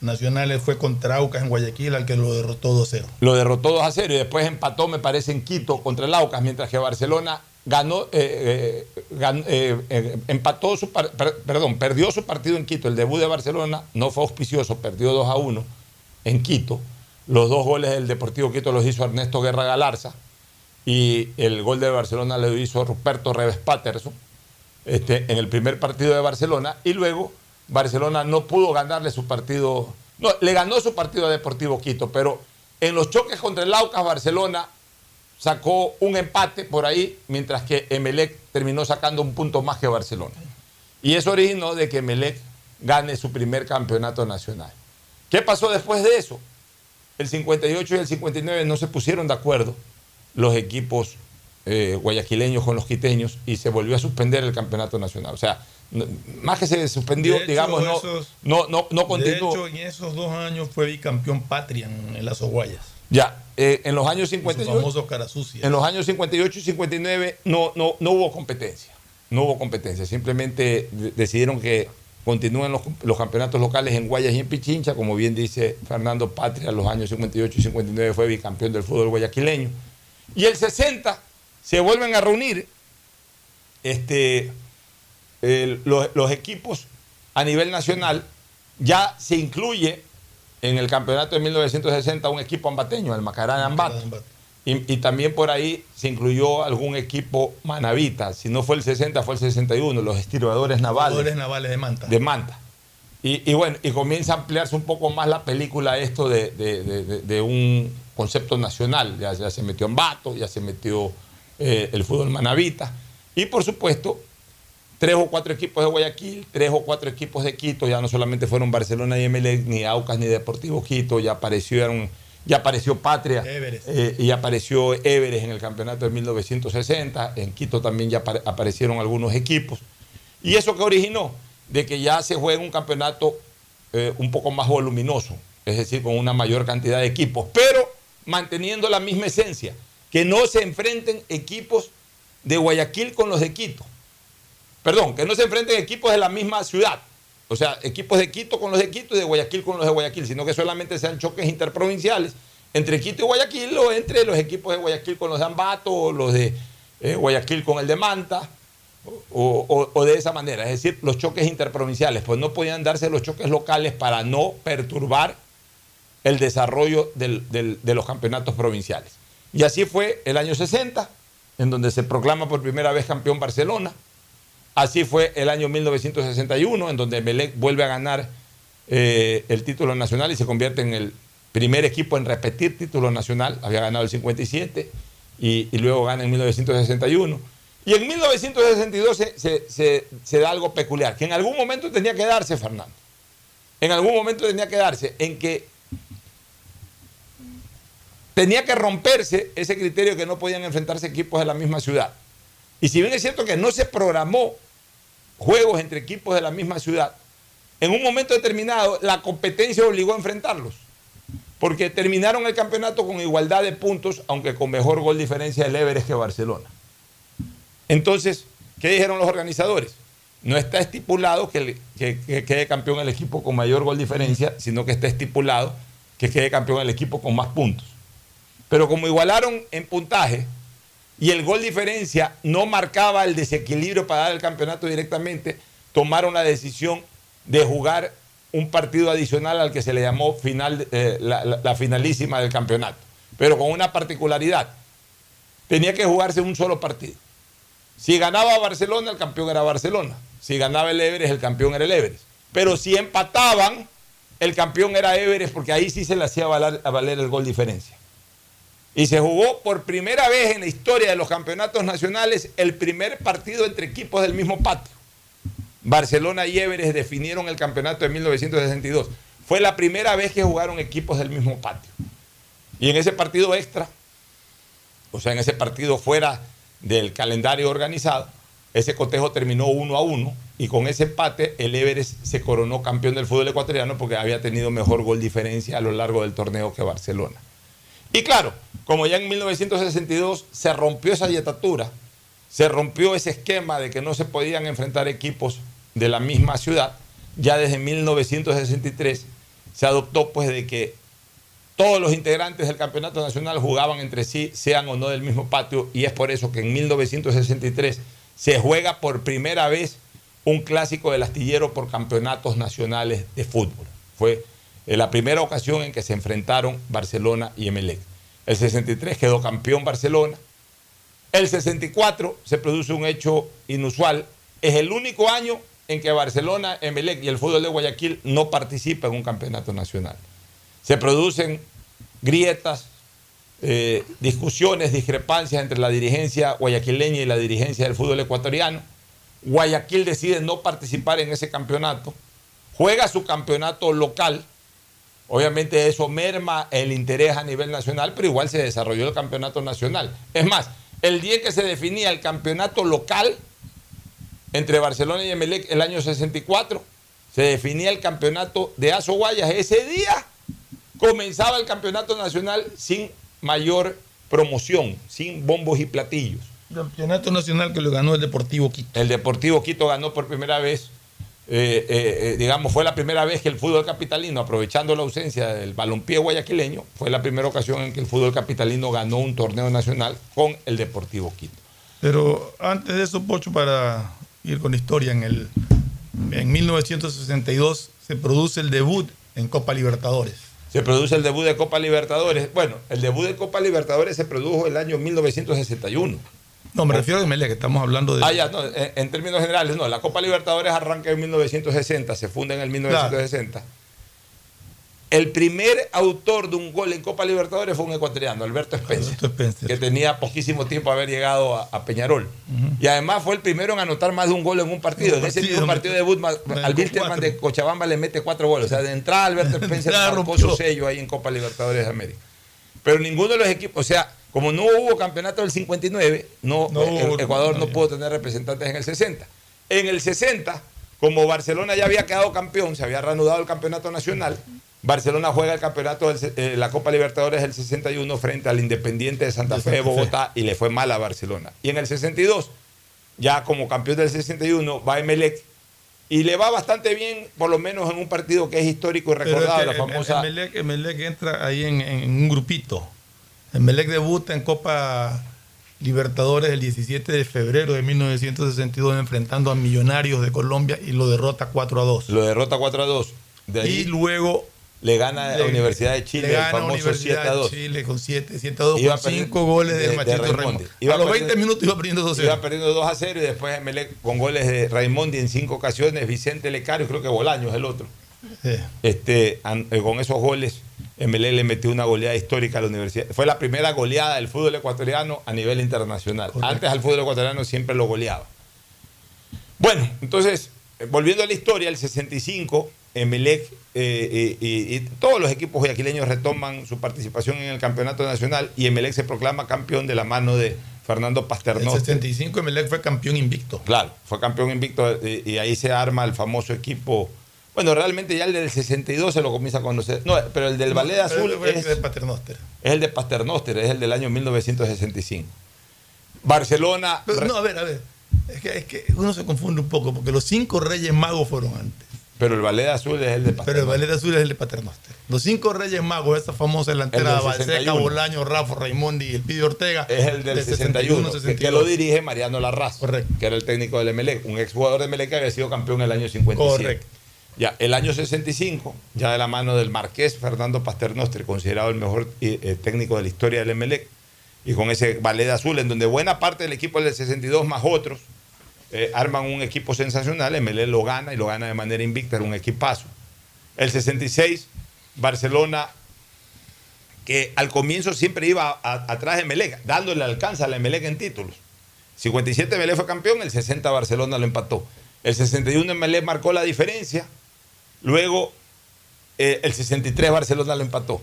Speaker 13: nacionales fue contra Aucas en Guayaquil, al que lo derrotó 2-0.
Speaker 2: Lo derrotó 2 a 0 y después empató, me parece, en Quito contra el Aucas, mientras que Barcelona ganó, eh, eh, eh, empató su par- per- perdón, perdió su partido en Quito. El debut de Barcelona no fue auspicioso, perdió 2 a 1 en Quito. Los dos goles del Deportivo Quito los hizo Ernesto Guerra Galarza y el gol de Barcelona lo hizo Ruperto Reves Patterson este, en el primer partido de Barcelona y luego Barcelona no pudo ganarle su partido, no, le ganó su partido a Deportivo Quito, pero en los choques contra el Aucas Barcelona sacó un empate por ahí, mientras que Emelec terminó sacando un punto más que Barcelona. Y eso originó de que Emelec gane su primer campeonato nacional. ¿Qué pasó después de eso? El 58 y el 59 no se pusieron de acuerdo los equipos eh, guayaquileños con los quiteños y se volvió a suspender el campeonato nacional. O sea, no- más que se suspendió,
Speaker 13: De hecho,
Speaker 2: digamos, no,
Speaker 13: esos-
Speaker 2: no, no, no
Speaker 13: De
Speaker 2: continuó.
Speaker 13: hecho, en esos dos años fue bicampeón patria en, en las Oguayas.
Speaker 2: Ya, eh, en los años
Speaker 13: Su
Speaker 2: 58.
Speaker 13: famoso cara sucia.
Speaker 2: En los años 58 y 59 no, no, no hubo competencia. No hubo competencia. Simplemente de- decidieron que continúen los, los campeonatos locales en Guayas y en Pichincha. Como bien dice Fernando Patria, los años 58 y 59 fue bicampeón del fútbol guayaquileño. Y el 60 se vuelven a reunir este, los, los equipos a nivel nacional. Ya se incluye en el campeonato de 1960 un equipo ambateño, el Macarán Ambato. Y, y también por ahí se incluyó algún equipo manavita. Si no fue el 60, fue el 61, los estiradores navales
Speaker 13: Jugadores navales de Manta.
Speaker 2: de Manta. Y, y bueno, y comienza a ampliarse un poco más la película esto de, de- de- de- de un concepto nacional. Ya, ya se metió Ambato, ya se metió eh, el fútbol manavita. Y por supuesto, tres o cuatro equipos de Guayaquil, tres o cuatro equipos de Quito, ya no solamente fueron Barcelona y Emelec, ni Aucas ni Deportivo Quito, ya aparecieron, Ya apareció Patria eh, y apareció Everest en el campeonato de 1960. En Quito también ya apare- aparecieron algunos equipos. ¿Y eso que originó? De que ya se juega un campeonato eh, un poco más voluminoso, es decir, con una mayor cantidad de equipos, pero manteniendo la misma esencia, que no se enfrenten equipos de Guayaquil con los de Quito. Perdón, que no se enfrenten equipos de la misma ciudad. O sea, equipos de Quito con los de Quito y de Guayaquil con los de Guayaquil, sino que solamente sean choques interprovinciales entre Quito y Guayaquil o entre los equipos de Guayaquil con los de Ambato o los de eh, Guayaquil con el de Manta o, de esa manera, es decir, los choques interprovinciales, pues no podían darse los choques locales para no perturbar el desarrollo de los campeonatos provinciales. Y así fue el año 60, en donde se proclama por primera vez campeón Barcelona. Así fue el año 1961, en donde Melec vuelve a ganar eh, el título nacional y se convierte en el primer equipo en repetir título nacional. Había ganado el 57 y, luego gana en 1961. Y en 1962 se, se- se- se da algo peculiar, que en algún momento tenía que darse, Fernando. En algún momento tenía que darse, en que tenía que romperse ese criterio que no podían enfrentarse equipos de la misma ciudad. Y si bien es cierto que no se programó juegos entre equipos de la misma ciudad, en un momento determinado la competencia obligó a enfrentarlos. Porque terminaron el campeonato con igualdad de puntos, aunque con mejor gol diferencia del Everest que Barcelona. Entonces, ¿qué dijeron los organizadores? No está estipulado que, que quede campeón el equipo con mayor gol diferencia, sino que está estipulado que quede campeón el equipo con más puntos. Pero como igualaron en puntaje y el gol diferencia no marcaba el desequilibrio para dar el campeonato directamente, tomaron la decisión de jugar un partido adicional al que se le llamó eh, la, finalísima del campeonato. Pero con una particularidad. Tenía que jugarse un solo partido. Si ganaba Barcelona, el campeón era Barcelona. Si ganaba el Everest, el campeón era el Everest. Pero si empataban, el campeón era Everest, porque ahí sí se le hacía valer el gol diferencia. Y se jugó por primera vez en la historia de los campeonatos nacionales el primer partido entre equipos del mismo patio. Barcelona y Everest definieron el campeonato de 1962. Fue la primera vez que jugaron equipos del mismo patio. Y en ese partido extra, o sea, en ese partido fuera del calendario organizado, ese cotejo terminó uno a uno y con ese empate el Everest se coronó campeón del fútbol ecuatoriano porque había tenido mejor gol diferencia a lo largo del torneo que Barcelona. Y claro, como ya en 1962 se rompió esa dietatura, se rompió ese esquema de que no se podían enfrentar equipos de la misma ciudad, ya desde 1963 se adoptó pues de que todos los integrantes del campeonato nacional jugaban entre sí, sean o no del mismo patio, y es por eso que en 1963 se juega por primera vez un clásico del astillero por campeonatos nacionales de fútbol. Fue eh, la primera ocasión en que se enfrentaron Barcelona y Emelec. El 63 quedó campeón Barcelona. El 64 se produce un hecho inusual. Es el único año en que Barcelona, Emelec y el fútbol de Guayaquil no participan en un campeonato nacional. Se producen grietas, eh, discusiones, discrepancias entre la dirigencia guayaquileña y la dirigencia del fútbol ecuatoriano. Guayaquil decide no participar en ese campeonato, juega su campeonato local. Obviamente eso merma el interés a nivel nacional, pero igual se desarrolló el campeonato nacional. Es más, el día que se definía el campeonato local entre Barcelona y Emelec el año 64, se definía el campeonato de Azo Guayas. Ese día comenzaba el campeonato nacional sin mayor promoción, sin bombos y platillos.
Speaker 13: Campeonato nacional que lo ganó el Deportivo Quito.
Speaker 2: El Deportivo Quito ganó por primera vez, eh, eh, eh, digamos, fue la primera vez que el fútbol capitalino, aprovechando la ausencia del balompié guayaquileño, fue la primera ocasión en que el fútbol capitalino ganó un torneo nacional con el Deportivo Quito.
Speaker 13: Pero antes de eso, Pocho, para ir con historia, en, el, en 1962 se produce el debut en Copa Libertadores.
Speaker 2: Se produce el debut de Copa Libertadores. Bueno, el debut de Copa Libertadores se produjo el año 1961.
Speaker 13: No, me refiero a Emelec, que estamos hablando de...
Speaker 2: Ah, ya, no, en, en términos generales, no. La Copa Libertadores arranca en 1960, se funda en el 1960. El primer autor de un gol en Copa Libertadores fue un ecuatoriano, Alberto Spencer, que tenía poquísimo tiempo de haber llegado a, a Peñarol. Y además fue el primero en anotar más de un gol en un partido.
Speaker 13: En un
Speaker 2: En ese mismo partido de debut, al Wilstermann
Speaker 13: cuatro.
Speaker 2: de Cochabamba le mete cuatro goles. O sea, de entrada Alberto Spencer marcó su sello ahí en Copa Libertadores de América. Pero ninguno de los equipos, o sea, como no hubo campeonato del 59, no,
Speaker 13: No
Speaker 2: eh,
Speaker 13: hubo-
Speaker 2: Ecuador
Speaker 13: no
Speaker 2: no pudo tener representantes en el 60. En el 60, como Barcelona ya había quedado campeón, se había reanudado el campeonato nacional, Barcelona juega el campeonato, de la Copa Libertadores del 61 frente al Independiente de Santa Fe de. Bogotá y le fue mal a Barcelona. Y en el 62, ya como campeón del 61, va Emelec y le va bastante bien, por lo menos en un partido que es histórico y
Speaker 13: Pero es
Speaker 2: recordado,
Speaker 13: que
Speaker 2: la famosa...
Speaker 13: Emelec, Emelec entra ahí en, en un grupito. Emelec debuta en Copa Libertadores el 17 de febrero de 1962 enfrentando a Millonarios de Colombia y lo derrota 4 a 2.
Speaker 2: Lo derrota 4 a 2. De ahí
Speaker 13: y luego
Speaker 2: le gana a Universidad de Chile
Speaker 13: le
Speaker 2: el
Speaker 13: gana
Speaker 2: famoso
Speaker 13: Universidad
Speaker 2: 7 a 2.
Speaker 13: de Chile con 7, 7 a 2
Speaker 2: Iba
Speaker 13: con
Speaker 2: perdiendo
Speaker 13: 5 goles de,
Speaker 2: de-
Speaker 13: Machito
Speaker 2: Raimondi.
Speaker 13: Raimondi.
Speaker 2: Iba
Speaker 13: a los
Speaker 2: perdiendo-
Speaker 13: 20 minutos iba perdiendo 2
Speaker 2: Iba perdiendo 2 a 0 y después Emelec con goles de Raimondi en cinco ocasiones, Vicente Lecario, creo que Bolaños el otro. Este, an- eh, con esos goles, Emelec le metió una goleada histórica a la universidad. Fue la primera goleada del fútbol ecuatoriano a nivel internacional. Antes al fútbol ecuatoriano siempre lo goleaba. Bueno, entonces, eh, volviendo a la historia, el 65, Emelec eh, eh, y, y todos los equipos guayaquileños retoman su participación en el campeonato nacional y Emelec se proclama campeón de la mano de Fernando
Speaker 13: En el
Speaker 2: Pasternoster.
Speaker 13: 75 Emelec fue campeón invicto.
Speaker 2: Claro, fue campeón invicto eh, y, ahí se arma el famoso equipo. Bueno, realmente ya el del 62 se lo comienza a conocer. No, pero el del Ballet Azul
Speaker 13: fue el
Speaker 2: es,
Speaker 13: de Paternoster.
Speaker 2: es el de Pasternoster, es el del año 1965. Barcelona.
Speaker 13: Pero no, a ver, a ver. Es que, es que uno se confunde un poco porque los cinco Reyes Magos fueron antes.
Speaker 2: Pero el Ballet Azul es el de Pasternoster.
Speaker 13: Pero el ballet azul es el de Paternoster. Los cinco Reyes Magos, esa famosa delantera
Speaker 2: El del
Speaker 13: Balseca,
Speaker 2: 61.
Speaker 13: Bolaño, Rafa, Raimondi y el Pidio Ortega.
Speaker 2: Es el del 61, que- que, lo dirige Mariano Larraz, que era el técnico del Emelec, un exjugador de Emelec que había sido campeón en el año 57.
Speaker 13: Correcto.
Speaker 2: Ya, el año 65, ya de la mano del marqués Fernando Pasternoster, considerado el mejor eh, eh, técnico de la historia del Emelec, y con ese ballet azul, en donde buena parte del equipo del 62 más otros eh, arman un equipo sensacional, Emelec lo gana y lo gana de manera invicta, era un equipazo. El 66, Barcelona, que al comienzo siempre iba atrás de Emelec, dándole alcance a la Emelec en títulos. 57 Emelec fue campeón, el 60 Barcelona lo empató. El 61 Emelec marcó la diferencia, luego eh, el 63 Barcelona lo empató.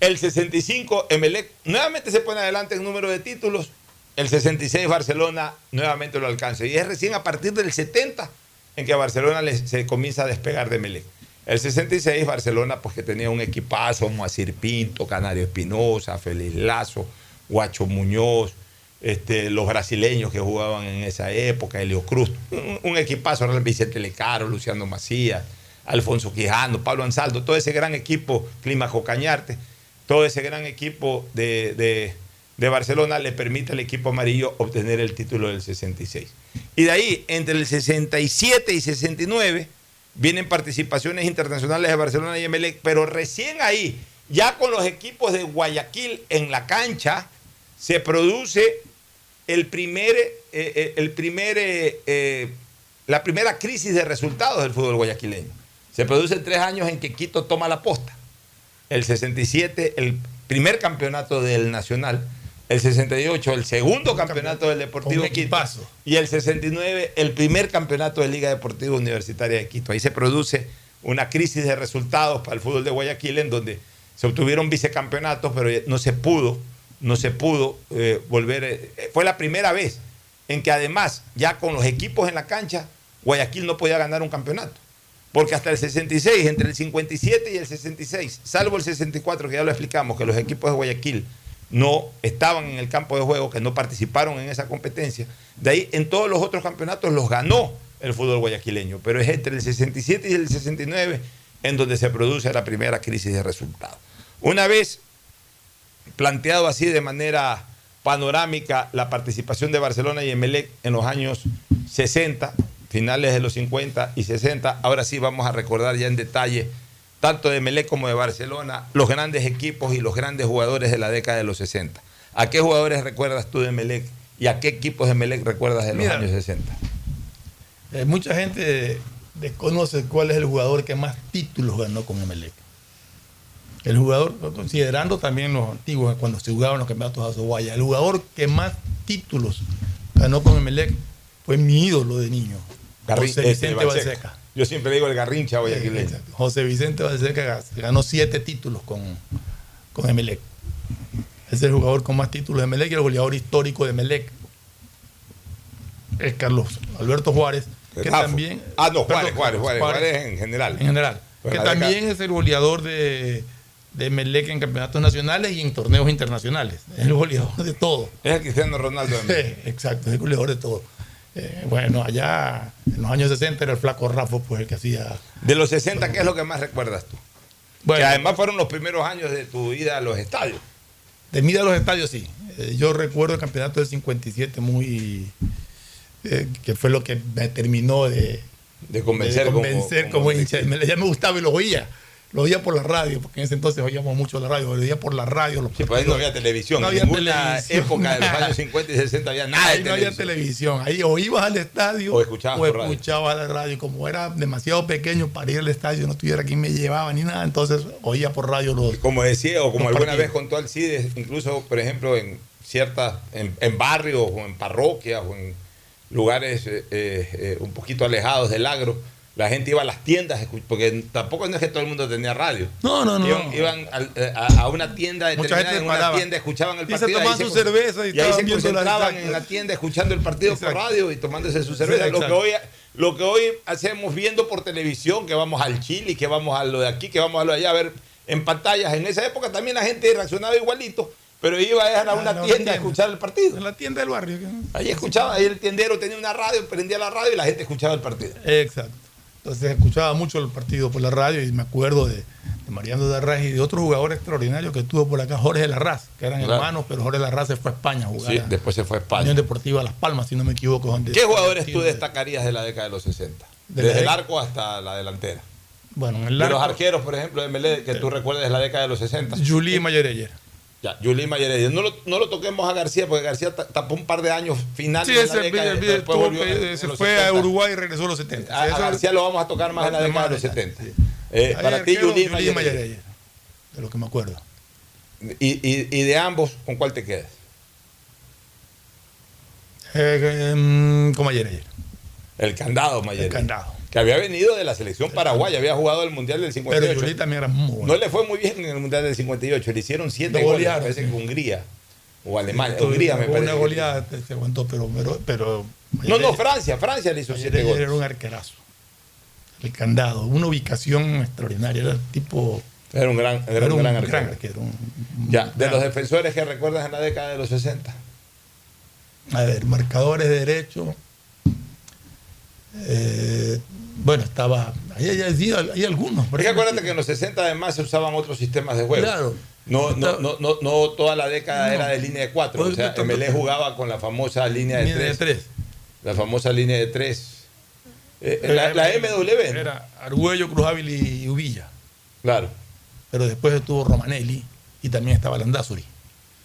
Speaker 2: El 65 Emelec nuevamente se pone adelante en número de títulos, el 66 Barcelona nuevamente lo alcanza. Y es recién a partir del 70 en que Barcelona se comienza a despegar de Emelec. El 66 Barcelona pues que tenía un equipazo, Moacir Pinto, Canario Espinosa, Félix Lazo, Guacho Muñoz, este, los brasileños que jugaban en esa época, Helio Cruz, un, un equipazo, Vicente Lecaro, Luciano Macías, Alfonso Quijano, Pablo Ansaldo, todo ese gran equipo, Clímaco Cañarte, todo ese gran equipo de- de Barcelona le permite al equipo amarillo obtener el título del 66. Y de ahí, entre el 67 y 69, vienen participaciones internacionales de Barcelona y Emelec, pero recién ahí, ya con los equipos de Guayaquil en la cancha, se produce el primer, eh, eh, el primer, eh, la primera crisis de resultados del fútbol guayaquileño. Se produce tres años en que Quito toma la posta. El 67, el primer campeonato del Nacional. El 68, el segundo campeonato del Deportivo
Speaker 13: Un
Speaker 2: Quito. Y el 69, el primer campeonato de Liga Deportiva Universitaria de Quito. Ahí se produce una crisis de resultados para el fútbol de Guayaquil en donde se obtuvieron vicecampeonatos, pero no se pudo, no se pudo eh, volver. eh, fue la primera vez en que además, ya con los equipos en la cancha, Guayaquil no podía ganar un campeonato. Porque hasta el 66, entre el 57 y el 66, salvo el 64, que ya lo explicamos, que los equipos de Guayaquil no estaban en el campo de juego, que no participaron en esa competencia, de ahí en todos los otros campeonatos los ganó el fútbol guayaquileño. Pero es entre el 67 y el 69 en donde se produce la primera crisis de resultados. Una vez planteado así de manera panorámica la participación de Barcelona y Emelec en los años 60, finales de los 50 y 60, ahora sí vamos a recordar ya en detalle tanto de Emelec como de Barcelona, los grandes equipos y los grandes jugadores de la década de los 60. ¿A qué jugadores recuerdas tú de Emelec y a qué equipos de Emelec recuerdas de los años 60?
Speaker 13: Eh, mucha gente desconoce cuál es el jugador que más títulos ganó con Emelec. El jugador, considerando también los antiguos, cuando se jugaban los campeonatos de Azoguaya, el jugador que más títulos ganó con Emelec fue mi ídolo de niño, José
Speaker 2: este,
Speaker 13: Vicente
Speaker 2: Balseca. Yo siempre digo el garrincha guayaquileño.
Speaker 13: José Vicente Balseca ganó siete títulos con, con Emelec. Es el jugador con más títulos de Melec y el goleador histórico de Melec. Es Carlos Alberto Juárez, que
Speaker 2: Rafa.
Speaker 13: también.
Speaker 2: Ah, no, Juárez,
Speaker 13: Perdón,
Speaker 2: Juárez, Juárez, Juárez en general.
Speaker 13: En general.
Speaker 2: Pues
Speaker 13: que también es el goleador de, de Melec en campeonatos nacionales y en torneos internacionales. Es el goleador de todo.
Speaker 2: Es el Cristiano Ronaldo de.
Speaker 13: Sí, exacto, es el goleador de todo. Eh, bueno, allá en los años 60 era el flaco Rafa, pues el que hacía.
Speaker 2: De los 60, ¿qué es lo que más recuerdas tú?
Speaker 13: Bueno.
Speaker 2: que además fueron los primeros años de tu ida a los estadios.
Speaker 13: De mí a los estadios, sí. Eh, yo recuerdo el campeonato del 57 muy. eh, que fue lo que me terminó de,
Speaker 2: De convencer,
Speaker 13: de
Speaker 2: como-
Speaker 13: convencer como,
Speaker 2: como
Speaker 13: hincha. Ya me gustaba y lo oía. Lo oía por la radio, porque en ese entonces oíamos mucho la radio. Lo oía por la radio. Los
Speaker 2: Sí, pues ahí no había televisión.
Speaker 13: No
Speaker 2: en ninguna
Speaker 13: televisión,
Speaker 2: época de los años 50 y 60 había nada
Speaker 13: Ahí
Speaker 2: de
Speaker 13: no había
Speaker 2: televisión.
Speaker 13: Ahí o ibas al estadio
Speaker 2: O escuchabas
Speaker 13: o
Speaker 2: radio.
Speaker 13: la radio. Como era demasiado pequeño para ir al estadio, no tuviera quien me llevaba ni nada, entonces oía por radio los.
Speaker 2: Como decía, o como alguna
Speaker 13: partidos.
Speaker 2: vez contó Alcides, incluso, por ejemplo, en ciertas, en, en barrios o en parroquias o en lugares eh, eh, eh, un poquito alejados del agro, la gente iba a las tiendas, porque tampoco no es que todo el mundo tenía radio.
Speaker 13: No, no, no.
Speaker 2: Iban, iban eh, a, a una tienda determinada, en una tienda, escuchaban el
Speaker 13: Y se
Speaker 2: partido.
Speaker 13: tomaban su cerveza y
Speaker 2: y ahí se concentraban en la tienda escuchando el partido
Speaker 13: Exacto.
Speaker 2: por radio y tomándose su cerveza. Lo, que hoy, lo que hoy hacemos viendo por televisión, que vamos al Chile, que vamos a lo de aquí, que vamos a lo de allá, a ver en pantallas. En esa época también la gente reaccionaba igualito, pero iba a,
Speaker 13: Ah,
Speaker 2: una
Speaker 13: no,
Speaker 2: tienda a escuchar el partido.
Speaker 13: En la tienda del barrio.
Speaker 2: Ahí escuchaba, ahí el tiendero tenía una radio, prendía la radio y la gente escuchaba el partido.
Speaker 13: Exacto. Entonces escuchaba mucho el partido por la radio y me acuerdo de, de Mariano de Arras y de otro jugador extraordinario que tuvo por acá, Jorge Larraz, que eran
Speaker 2: Claro.
Speaker 13: hermanos, pero Jorge Larraz se fue a España a jugar.
Speaker 2: Sí,
Speaker 13: a
Speaker 2: después se fue a
Speaker 13: Unión
Speaker 2: España.
Speaker 13: Deportiva Las Palmas, si no me equivoco. Donde
Speaker 2: ¿Qué jugadores tú
Speaker 13: de-
Speaker 2: destacarías de la década de los 60?
Speaker 13: De
Speaker 2: Desde el arco hasta la delantera.
Speaker 13: Bueno, en el
Speaker 2: De los arqueros, por ejemplo, de Melé, que tú recuerdes de la década de los 60.
Speaker 13: Juli Mayereyer.
Speaker 2: Ya, Mayeredia. No lo, no lo toquemos a García, porque García ta- tapó un par de años finales
Speaker 13: Sí, ese
Speaker 2: década,
Speaker 13: el- el-
Speaker 2: volvió
Speaker 13: que-
Speaker 2: en
Speaker 13: se fue
Speaker 2: 70.
Speaker 13: a Uruguay y regresó a los 70.
Speaker 2: A, a García lo vamos a tocar más en la década de los 70. Eh,
Speaker 13: Ahí
Speaker 2: para ti,
Speaker 13: Juli
Speaker 2: Mayeredia.
Speaker 13: De lo que me acuerdo.
Speaker 2: Y, y, y de ambos, ¿con cuál te quedas?
Speaker 13: Eh, em, con Mayereyer.
Speaker 2: El candado Mayeredia.
Speaker 13: El candado.
Speaker 2: Que había venido de la selección paraguaya, había jugado el Mundial del 58.
Speaker 13: Pero Juli también era muy bueno.
Speaker 2: No le fue muy bien en el Mundial del 58. Le hicieron siete
Speaker 13: Lo
Speaker 2: goles,
Speaker 13: golearon,
Speaker 2: parece
Speaker 13: sí.
Speaker 2: que Hungría o Alemania.
Speaker 13: Tuvo
Speaker 2: Hungría me
Speaker 13: una
Speaker 2: parece. que-
Speaker 13: goleada se aguantó, pero, pero, pero
Speaker 2: No, no, Francia. Francia le hizo siete
Speaker 13: Mayereyer
Speaker 2: goles.
Speaker 13: era un arquerazo. El candado, una ubicación extraordinaria. Era tipo.
Speaker 2: Era un gran, era un gran arquero.
Speaker 13: un-
Speaker 2: Ya, de los defensores que recuerdas en la década de los 60.
Speaker 13: A ver, marcadores de derecho. Eh, bueno, estaba. Ahí hay, hay- hay algunos. por
Speaker 2: Porque acuérdate que en los 60 además se usaban otros sistemas de juego.
Speaker 13: Claro.
Speaker 2: No, no, no, no, no toda la década
Speaker 13: No.
Speaker 2: era de línea de cuatro. O sea, MLE jugaba con la famosa línea de
Speaker 13: línea de
Speaker 2: tres.
Speaker 13: tres.
Speaker 2: La famosa línea de tres. Eh, la, la MW. ¿no?
Speaker 13: Era Argüello, Cruz Ávila y Uvilla.
Speaker 2: Claro.
Speaker 13: Pero después estuvo Romanelli y también estaba Landazuri.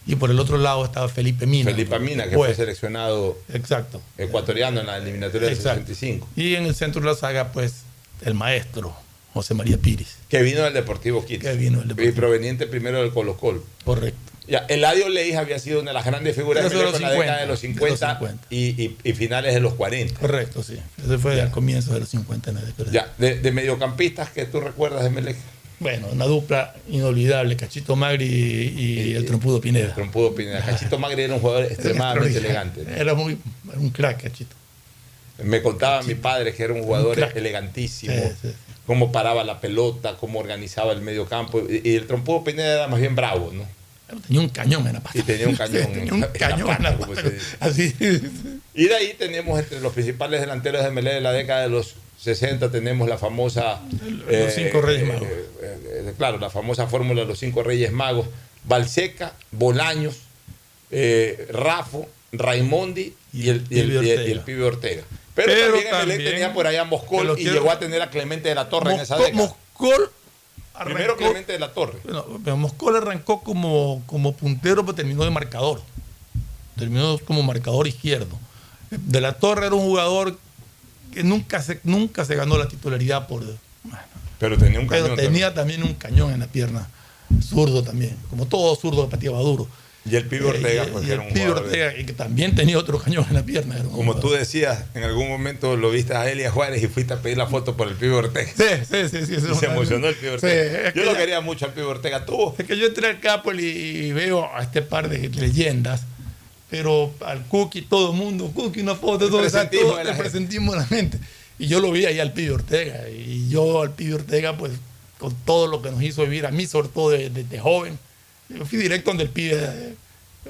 Speaker 13: Y por el otro lado estaba Felipe Mina.
Speaker 2: Felipe Mina, que
Speaker 13: Pues,
Speaker 2: fue seleccionado
Speaker 13: Exacto.
Speaker 2: ecuatoriano en la eliminatoria del
Speaker 13: Exacto.
Speaker 2: 65.
Speaker 13: Y en el centro de la saga, pues, el maestro, José María Pires.
Speaker 2: Que vino del Deportivo Quito.
Speaker 13: Que vino del
Speaker 2: Y
Speaker 13: Deportivo.
Speaker 2: proveniente primero del Colo Colo.
Speaker 13: Correcto.
Speaker 2: Ya, Eladio Leis había sido una de las grandes figuras de
Speaker 13: los
Speaker 2: en la década
Speaker 13: 50,
Speaker 2: de los
Speaker 13: de los
Speaker 2: 50,
Speaker 13: 50.
Speaker 2: Y, y- y finales de los 40.
Speaker 13: Correcto, sí. Ese fue al comienzo de los 50 en la década.
Speaker 2: Ya, de, de mediocampistas que tú recuerdas de Melec.
Speaker 13: Bueno, una dupla inolvidable, Cachito Magri y, y el Trompudo Pineda.
Speaker 2: Trompudo Pineda. Cachito Magri era un jugador extremadamente elegante.
Speaker 13: Era muy era un crack, Cachito.
Speaker 2: Me contaba mi padre que era un jugador elegantísimo.
Speaker 13: Sí, sí,
Speaker 2: Cómo paraba la pelota, cómo organizaba el medio campo. Y, el Trompudo Pineda era más bien bravo, ¿no?
Speaker 13: Tenía un cañón en la pata.
Speaker 2: Y tenía un cañón.
Speaker 13: tenía
Speaker 2: en
Speaker 13: un
Speaker 2: en la
Speaker 13: cañón
Speaker 2: pata,
Speaker 13: en la
Speaker 2: como
Speaker 13: pata.
Speaker 2: se dice.
Speaker 13: Así.
Speaker 2: Y de ahí tenemos entre los principales delanteros de Melé de la década de los 60, tenemos la famosa...
Speaker 13: Los cinco Reyes Magos.
Speaker 2: eh, eh, claro, la famosa fórmula de los cinco Reyes Magos. Balseca, Bolaños, eh, Rafo, Raimondi y el, y el-
Speaker 13: Pibe
Speaker 2: y el-
Speaker 13: Ortega.
Speaker 2: y el pibe Ortega. Pero,
Speaker 13: Pero
Speaker 2: también,
Speaker 13: también,
Speaker 2: tenía por allá
Speaker 13: que
Speaker 2: Moscol y llegó a tener a Clemente de la Torre en esa década.
Speaker 13: Moscol
Speaker 2: Primero
Speaker 13: arrancó-
Speaker 2: Clemente de la Torre.
Speaker 13: Bueno, pero Moscol arrancó como, como puntero, pero terminó de marcador. Terminó como marcador izquierdo. De la Torre era un jugador que nunca se, nunca se ganó la titularidad por.
Speaker 2: Pero tenía un
Speaker 13: Pero
Speaker 2: cañón
Speaker 13: tenía también un cañón en la pierna. Zurdo también. Como todo zurdo que pateaba duro.
Speaker 2: Y el Pibe Ortega, pues,
Speaker 13: y
Speaker 2: era
Speaker 13: el
Speaker 2: un de-
Speaker 13: Ortega, y que también tenía otro cañón en la pierna.
Speaker 2: Como tú
Speaker 13: jugador.
Speaker 2: decías, en algún momento lo viste a Elia Juárez y fuiste a pedir la foto por el Pibe Ortega.
Speaker 13: Sí, sí, sí. sí,
Speaker 2: Y se emocionó el Pibe
Speaker 13: Sí,
Speaker 2: Ortega. Yo
Speaker 13: que
Speaker 2: lo
Speaker 13: ya-
Speaker 2: quería mucho al Pibe Ortega. Tú,
Speaker 13: Es que yo entré al Capoli y veo a este par de leyendas, pero al Cookie, todo el mundo, Cookie, una foto, todo, o sea,
Speaker 2: presentismo
Speaker 13: todo
Speaker 2: de la
Speaker 13: presentismo de la gente. Y yo lo vi ahí al Pibe Ortega, y yo al Pibe Ortega, pues, con todo lo que nos hizo vivir a mí, sobre todo desde de, de joven, yo fui directo donde el Pibe eh,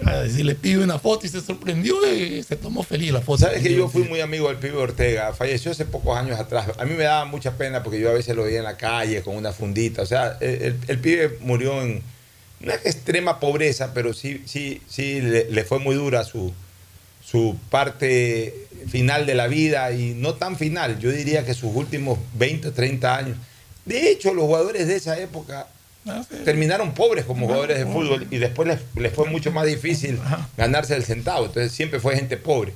Speaker 13: a decirle, Pibe una foto, y se sorprendió y se tomó feliz la foto.
Speaker 2: sabes que yo fui muy amigo del Pibe Ortega. Falleció hace pocos años atrás. A mí me daba mucha pena porque yo a veces lo veía en la calle con una fundita. O sea, el, el- el Pibe murió en una extrema pobreza, pero sí, sí, sí le, le fue muy dura su, su parte final de la vida y no tan final, yo diría que sus últimos 20 o 30 años. De hecho, los jugadores de esa época
Speaker 13: Ah, sí.
Speaker 2: terminaron pobres como jugadores de fútbol y después les, les fue mucho más difícil ganarse el centavo, entonces siempre fue gente pobre.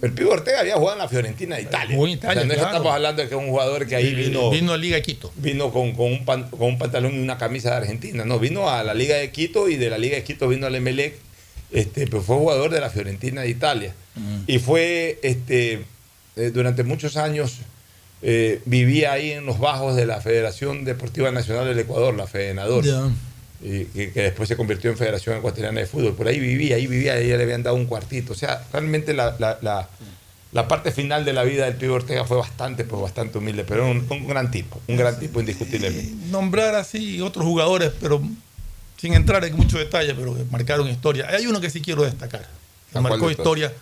Speaker 2: El Pivo Ortega había jugado en la Fiorentina de Italia.
Speaker 13: En Italia,
Speaker 2: O sea, no
Speaker 13: claro.
Speaker 2: estamos hablando de que es un jugador que ahí
Speaker 13: Y
Speaker 2: vino,
Speaker 13: vino a Liga Quito.
Speaker 2: vino con, con un pan- con un pantalón y una camisa de Argentina. No, vino a la Liga de Quito y de la Liga de Quito vino al Emelec, este, pero fue jugador de la Fiorentina de Italia. Y fue este, eh, durante muchos años eh, vivía ahí en los bajos de la Federación Deportiva Nacional del Ecuador, la Fedenador.
Speaker 13: Ya.
Speaker 2: Y que, que después se convirtió en Federación Ecuatoriana de Fútbol. Por ahí vivía, ahí vivía, ahí le habían dado un cuartito. O sea, realmente la, la- la- la parte final de la vida del Pibe Ortega fue bastante, pues bastante humilde, pero un, un gran tipo, un gran tipo indiscutiblemente.
Speaker 13: nombrar así otros jugadores, pero sin entrar en mucho detalle, pero que marcaron historia. Hay uno que sí quiero destacar, que
Speaker 2: ¿A cuál
Speaker 13: marcó historia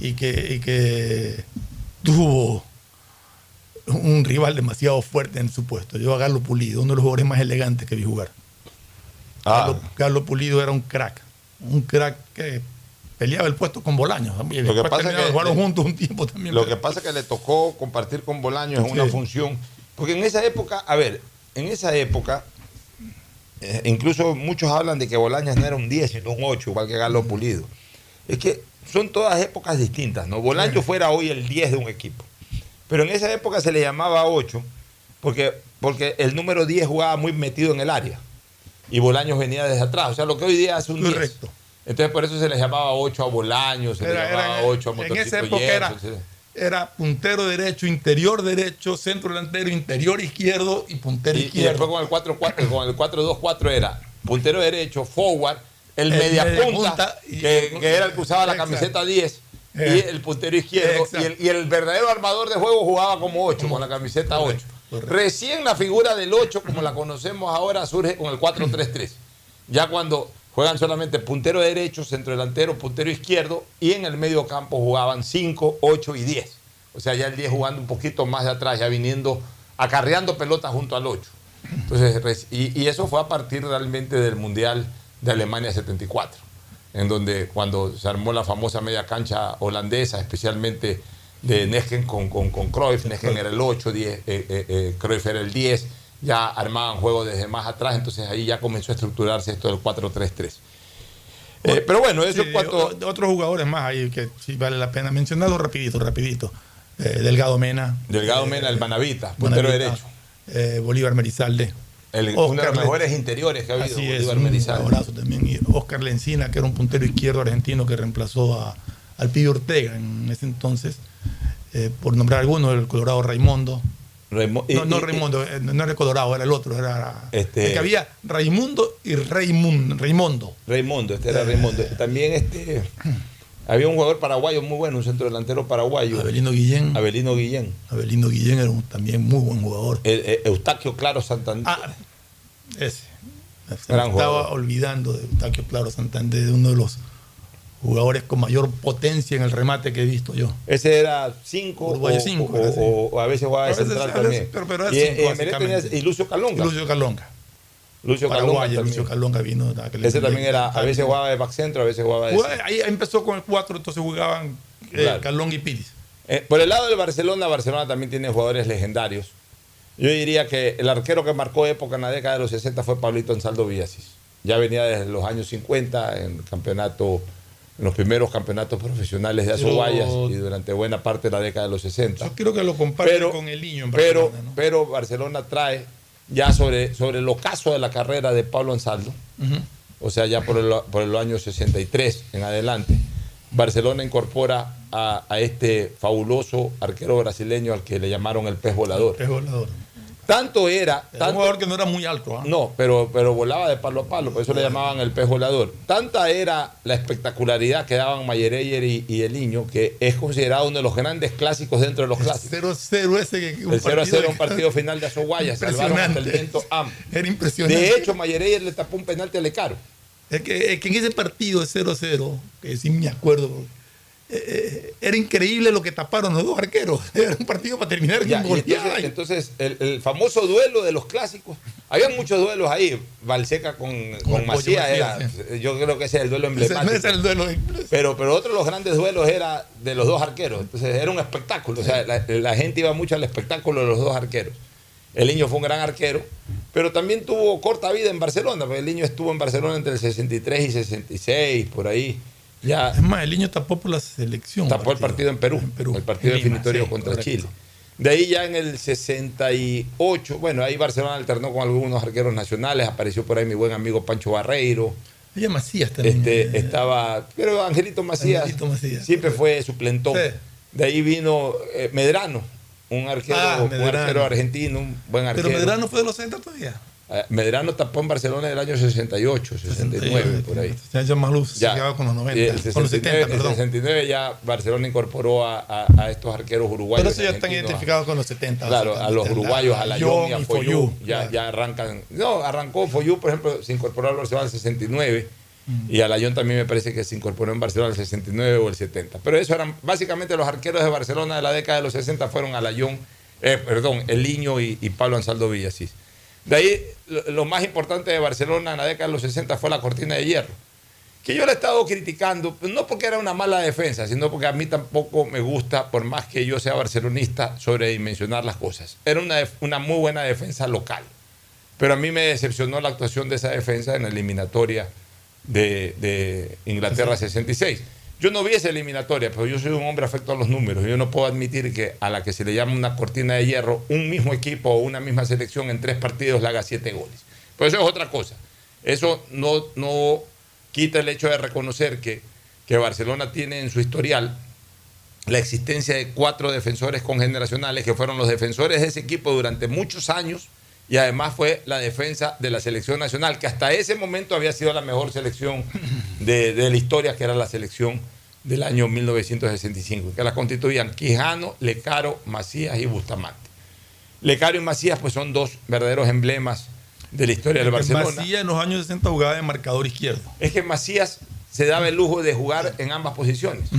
Speaker 13: y que, y que tuvo un rival demasiado fuerte en su puesto. Yo a Galo Pulido, uno de los jugadores más elegantes que vi jugar.
Speaker 2: Ah.
Speaker 13: Galo Pulido era un crack, un crack que peleaba el puesto con Bolaños también.
Speaker 2: Lo que pasa que-
Speaker 13: jugaron juntos un tiempo también.
Speaker 2: Lo
Speaker 13: pero-
Speaker 2: que pasa es que le tocó compartir con Bolaños en una función, porque en esa época, a ver, en esa época, eh, incluso muchos hablan de que Bolaños no era un 10, sino un 8, igual que Galo Pulido. Es que son todas épocas distintas, ¿no? Bolaños fuera hoy el 10 de un equipo, pero en esa época se le llamaba 8 porque, porque el número 10 jugaba muy metido en el área y Bolaños venía desde atrás, o sea, lo que hoy día es un 10.
Speaker 13: Correcto.
Speaker 2: Entonces por eso se les llamaba 8 a Bolaños, se
Speaker 13: Era-
Speaker 2: les llamaba
Speaker 13: era-
Speaker 2: 8 a
Speaker 13: en
Speaker 2: Motorcito
Speaker 13: esa época era-
Speaker 2: Jenson, se-
Speaker 13: Era puntero derecho, interior derecho, centro delantero, interior izquierdo y puntero
Speaker 2: Y, y
Speaker 13: izquierdo.
Speaker 2: después con el 4-4, con el 4-2-4 era puntero derecho, forward, el,
Speaker 13: El
Speaker 2: media
Speaker 13: media y-
Speaker 2: que, que era el que usaba la
Speaker 13: Exacto.
Speaker 2: camiseta 10, y
Speaker 13: Eh.
Speaker 2: el puntero izquierdo, y el, y el verdadero armador de juego jugaba como 8, con la camiseta 8. Recién la figura del 8, como la conocemos ahora, surge con el 4-3-3. Ya cuando juegan solamente puntero derecho, centro delantero, puntero izquierdo, y en el medio campo jugaban 5, 8 y 10. O sea, ya el 10 jugando un poquito más de atrás, ya viniendo, acarreando pelotas junto al 8. Entonces, y, y eso fue a partir realmente del Mundial de Alemania 74, en donde cuando se armó la famosa media cancha holandesa, especialmente de Nesken con, con, con Cruyff, Nesken era el 8, 10, eh, eh, eh, Cruyff era el 10, ya armaban juegos desde más atrás, entonces ahí ya comenzó a estructurarse esto del 4-3-3. Eh, pero bueno, eso
Speaker 13: Sí,
Speaker 2: cuanto...
Speaker 13: otros jugadores más ahí que sí vale la pena mencionarlos rapidito, rapidito. Eh, Delgado Mena.
Speaker 2: Delgado
Speaker 13: eh,
Speaker 2: Mena, el Manavita, puntero derecho.
Speaker 13: Bolívar Merizalde.
Speaker 2: El-
Speaker 13: Oscar
Speaker 2: uno de los mejores interiores que ha habido,
Speaker 13: Así es,
Speaker 2: Bolívar
Speaker 13: un
Speaker 2: Merizalde.
Speaker 13: abrazo también. Y Oscar Lencina, que era un puntero izquierdo argentino que reemplazó a, al Pibe Ortega en ese entonces. Eh, por nombrar algunos, el Colorado Raimundo.
Speaker 2: Raimo- y-
Speaker 13: no, no Raimundo, eh, no era el Colorado, era el otro. Era,
Speaker 2: Este-
Speaker 13: el que había Raimundo y Raimundo. Raimondo.
Speaker 2: Raimundo, este era Raimundo. También este había un jugador paraguayo muy bueno, un centro delantero paraguayo.
Speaker 13: Abelino Guillén.
Speaker 2: Abelino Guillén.
Speaker 13: Abelino Guillén era un- también muy buen jugador.
Speaker 2: El- el Eustaquio Claro Santander.
Speaker 13: Ah, ese. Se
Speaker 2: Gran
Speaker 13: me estaba olvidando de Eustaquio Claro Santander, de uno de los jugadores con mayor potencia en el remate que he visto yo.
Speaker 2: Ese era 5 o,
Speaker 13: Uruguayo cinco,
Speaker 2: o- a veces jugaba de central
Speaker 13: a veces-
Speaker 2: también.
Speaker 13: pero- pero era
Speaker 2: y,
Speaker 13: cinco,
Speaker 2: Melec
Speaker 13: básicamente.
Speaker 2: tenías- y Lucio Calonga.
Speaker 13: Lucio Calonga.
Speaker 2: Lucio Calonga
Speaker 13: Paraguayo,
Speaker 2: también.
Speaker 13: Lucio Calonga vino. de aquel-
Speaker 2: Ese también era, a veces jugaba de back centro, a veces jugaba de
Speaker 13: Jugaba- Ahí empezó con el 4, entonces jugaban eh,
Speaker 2: Claro.
Speaker 13: Calonga y Piris.
Speaker 2: Eh, por el lado del Barcelona, Barcelona también tiene jugadores legendarios. Yo diría que el arquero que marcó época en la década de los 60 fue Pablito Ansaldo Villasis. Ya venía desde los años 50 en el campeonato, en los primeros campeonatos profesionales de
Speaker 13: Pero-
Speaker 2: Azoguayas y durante buena parte de la década de los 60.
Speaker 13: Yo quiero que lo compare
Speaker 2: Pero-
Speaker 13: con el niño en
Speaker 2: Pero,
Speaker 13: Barcelona. ¿no?
Speaker 2: pero Barcelona trae ya sobre, sobre el ocaso de la carrera de Pablo Ansaldo, o sea, ya por el, por el año 63 en adelante, Barcelona incorpora a, a este fabuloso arquero brasileño al que le llamaron el pez volador.
Speaker 13: Es volador.
Speaker 2: Tanto era.
Speaker 13: Era un
Speaker 2: tanto-
Speaker 13: jugador que no era muy alto. ¿ah?
Speaker 2: no, pero, pero volaba de palo a palo, por eso le llamaban el pez volador. Tanta era la espectacularidad que daban Mayereyer y, y el niño que es considerado uno de los grandes clásicos dentro de los clásicos.
Speaker 13: 0-0 ese que un
Speaker 2: El 0 a 0 un partido final de Azoguaya, salvaron hasta el viento AM.
Speaker 13: Era impresionante.
Speaker 2: De hecho, Mayereyer le tapó un penalti a Lecaro.
Speaker 13: Es que, es que en ese partido de 0-0, que sí me acuerdo, eh, eh, era increíble lo que taparon los dos arqueros. Era un partido para terminar
Speaker 2: Ya,
Speaker 13: con
Speaker 2: entonces, entonces, el, el famoso duelo de los clásicos, había muchos duelos ahí. Valseca con, con Macías era, yo creo que ese es el duelo emblemático.
Speaker 13: ese el duelo.
Speaker 2: Pero, pero otro de los grandes duelos era de los dos arqueros. Entonces era un espectáculo. O sea, la, la gente iba mucho al espectáculo de los dos arqueros. El niño fue un gran arquero, pero también tuvo corta vida en Barcelona, porque el niño estuvo en Barcelona entre el 63 y 66, por ahí. Ya
Speaker 13: Es más, el niño tapó por la selección.
Speaker 2: tapó el partido en Perú, el partido
Speaker 13: Lima,
Speaker 2: definitorio
Speaker 13: sí,
Speaker 2: contra
Speaker 13: correcto.
Speaker 2: Chile. De ahí ya en el 68, bueno, ahí Barcelona alternó con algunos arqueros nacionales, apareció por ahí mi buen amigo Pancho Barreiro,
Speaker 13: Ella Macías también.
Speaker 2: este, estaba, pero Angelito Macías,
Speaker 13: Angelito Macías.
Speaker 2: siempre fue suplentón.
Speaker 13: Sí.
Speaker 2: De ahí vino eh, Medrano, un arquero,
Speaker 13: Ah,
Speaker 2: un
Speaker 13: Medrano.
Speaker 2: arquero argentino, un buen arquero.
Speaker 13: Pero Medrano fue de los 60 todavía.
Speaker 2: Eh, Medrano tapó en Barcelona en el año 68, 69, por ahí.
Speaker 13: Ya, ya más luz,
Speaker 2: Ya.
Speaker 13: se quedaba con los 90.
Speaker 2: Y el
Speaker 13: con los
Speaker 2: 69,
Speaker 13: 70,
Speaker 2: el
Speaker 13: perdón.
Speaker 2: 69 ya Barcelona incorporó a, a- a estos arqueros uruguayos.
Speaker 13: Pero eso ya están identificados con los 70.
Speaker 2: Claro,
Speaker 13: o sea,
Speaker 2: a los uruguayos, a la
Speaker 13: Layón
Speaker 2: y a Foyú, ya,
Speaker 13: claro.
Speaker 2: ya arrancan. No, arrancó Foyú, por ejemplo, se incorporó al Barcelona en el 69
Speaker 13: Mm.
Speaker 2: y a Layón también me parece que se incorporó en Barcelona en el 69 o el 70. Pero eso eran, básicamente los arqueros de Barcelona de la década de los 60 fueron a Layón, eh, perdón, El Niño y, y Pablo Ansaldo Villasís. De ahí, lo, más importante de Barcelona en la década de los 60 fue la cortina de hierro que yo le he estado criticando, pues, no porque era una mala defensa, sino porque a mí tampoco me gusta, por más que yo sea barcelonista, sobredimensionar las cosas. Era una, una muy buena defensa local, pero a mí me decepcionó la actuación de esa defensa en la eliminatoria de, de Inglaterra 66. Yo no vi esa eliminatoria, pero yo soy un hombre afecto a los números. Yo no puedo admitir que a la que se le llama una cortina de hierro, un mismo equipo o una misma selección en tres partidos le haga siete goles. Pero eso es otra cosa. Eso no, no quita el hecho de reconocer que, que Barcelona tiene en su historial la existencia de cuatro defensores congeneracionales que fueron los defensores de ese equipo durante muchos años y además fue la defensa de la selección nacional, que hasta ese momento había sido la mejor selección de, de la historia, que era la selección del año 1965, que la constituían Quijano, Lecaro, Macías y Bustamante. Lecaro y Macías pues son dos verdaderos emblemas de la historia del Barcelona.
Speaker 13: Macías en los años 60 jugaba de marcador izquierdo.
Speaker 2: Es que Macías se daba el lujo de jugar en ambas posiciones.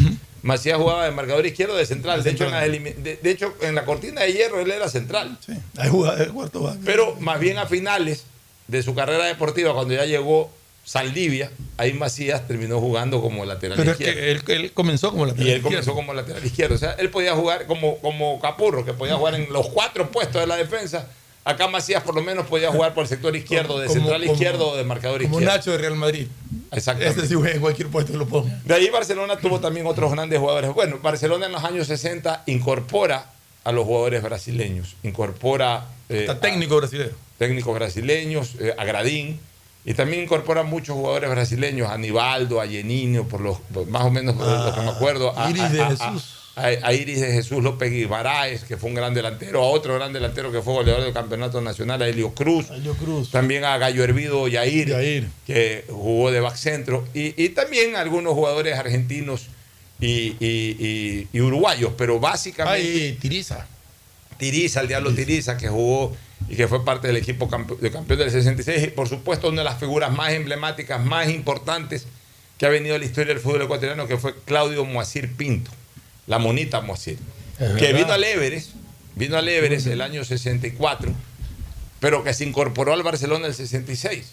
Speaker 2: Macías jugaba de marcador izquierdo de central. De hecho, en de, de hecho, en la cortina de hierro él era central.
Speaker 13: Ahí jugaba de cuarto back.
Speaker 2: Pero más bien a finales de su carrera deportiva, cuando ya llegó Saldivia, ahí Macías terminó jugando como lateral
Speaker 13: Pero es
Speaker 2: izquierdo.
Speaker 13: que él, él comenzó como lateral
Speaker 2: y él
Speaker 13: izquierdo.
Speaker 2: comenzó como lateral izquierdo. O sea, él podía jugar como, como Capurro, que podía jugar en los cuatro puestos de la defensa. Acá Macías por lo menos podía jugar por el sector izquierdo, de
Speaker 13: Como-
Speaker 2: central
Speaker 13: como-
Speaker 2: izquierdo o de marcador
Speaker 13: Como
Speaker 2: izquierdo.
Speaker 13: Nacho de Real Madrid.
Speaker 2: Exactamente.
Speaker 13: Este sí juega en cualquier puesto lo ponga.
Speaker 2: De ahí Barcelona tuvo también otros grandes jugadores. Bueno, Barcelona en los años 60 incorpora a los jugadores brasileños, incorpora eh,
Speaker 13: Está técnico brasileño.
Speaker 2: técnicos brasileños, eh, a Gradín, y también incorpora muchos jugadores brasileños, a Aníbaldo, a Yenino, por los por más o menos por lo que me acuerdo, a,
Speaker 13: Iris
Speaker 2: a-
Speaker 13: de
Speaker 2: a-
Speaker 13: Jesús.
Speaker 2: A- a Iris de Jesús López Guimaraes, que fue un gran delantero, a otro gran delantero que fue goleador del campeonato nacional, a Helio Cruz,
Speaker 13: Cruz.
Speaker 2: también a Gallo Hervido Yair, que jugó de back centro, y, y también algunos jugadores argentinos y, y- y- y uruguayos, pero básicamente.
Speaker 13: Ay, Tiriza.
Speaker 2: Tiriza, el Diablo Tiriza, que jugó y que fue parte del equipo campe- de campeón del 66, y por supuesto una de las figuras más emblemáticas, más importantes que ha venido a la historia del fútbol ecuatoriano, que fue Claudio Moacir Pinto, la monita Moacir,
Speaker 13: Es
Speaker 2: que
Speaker 13: verdad.
Speaker 2: vino al Everest, vino al Everest el año 64, pero que se incorporó al Barcelona el 66.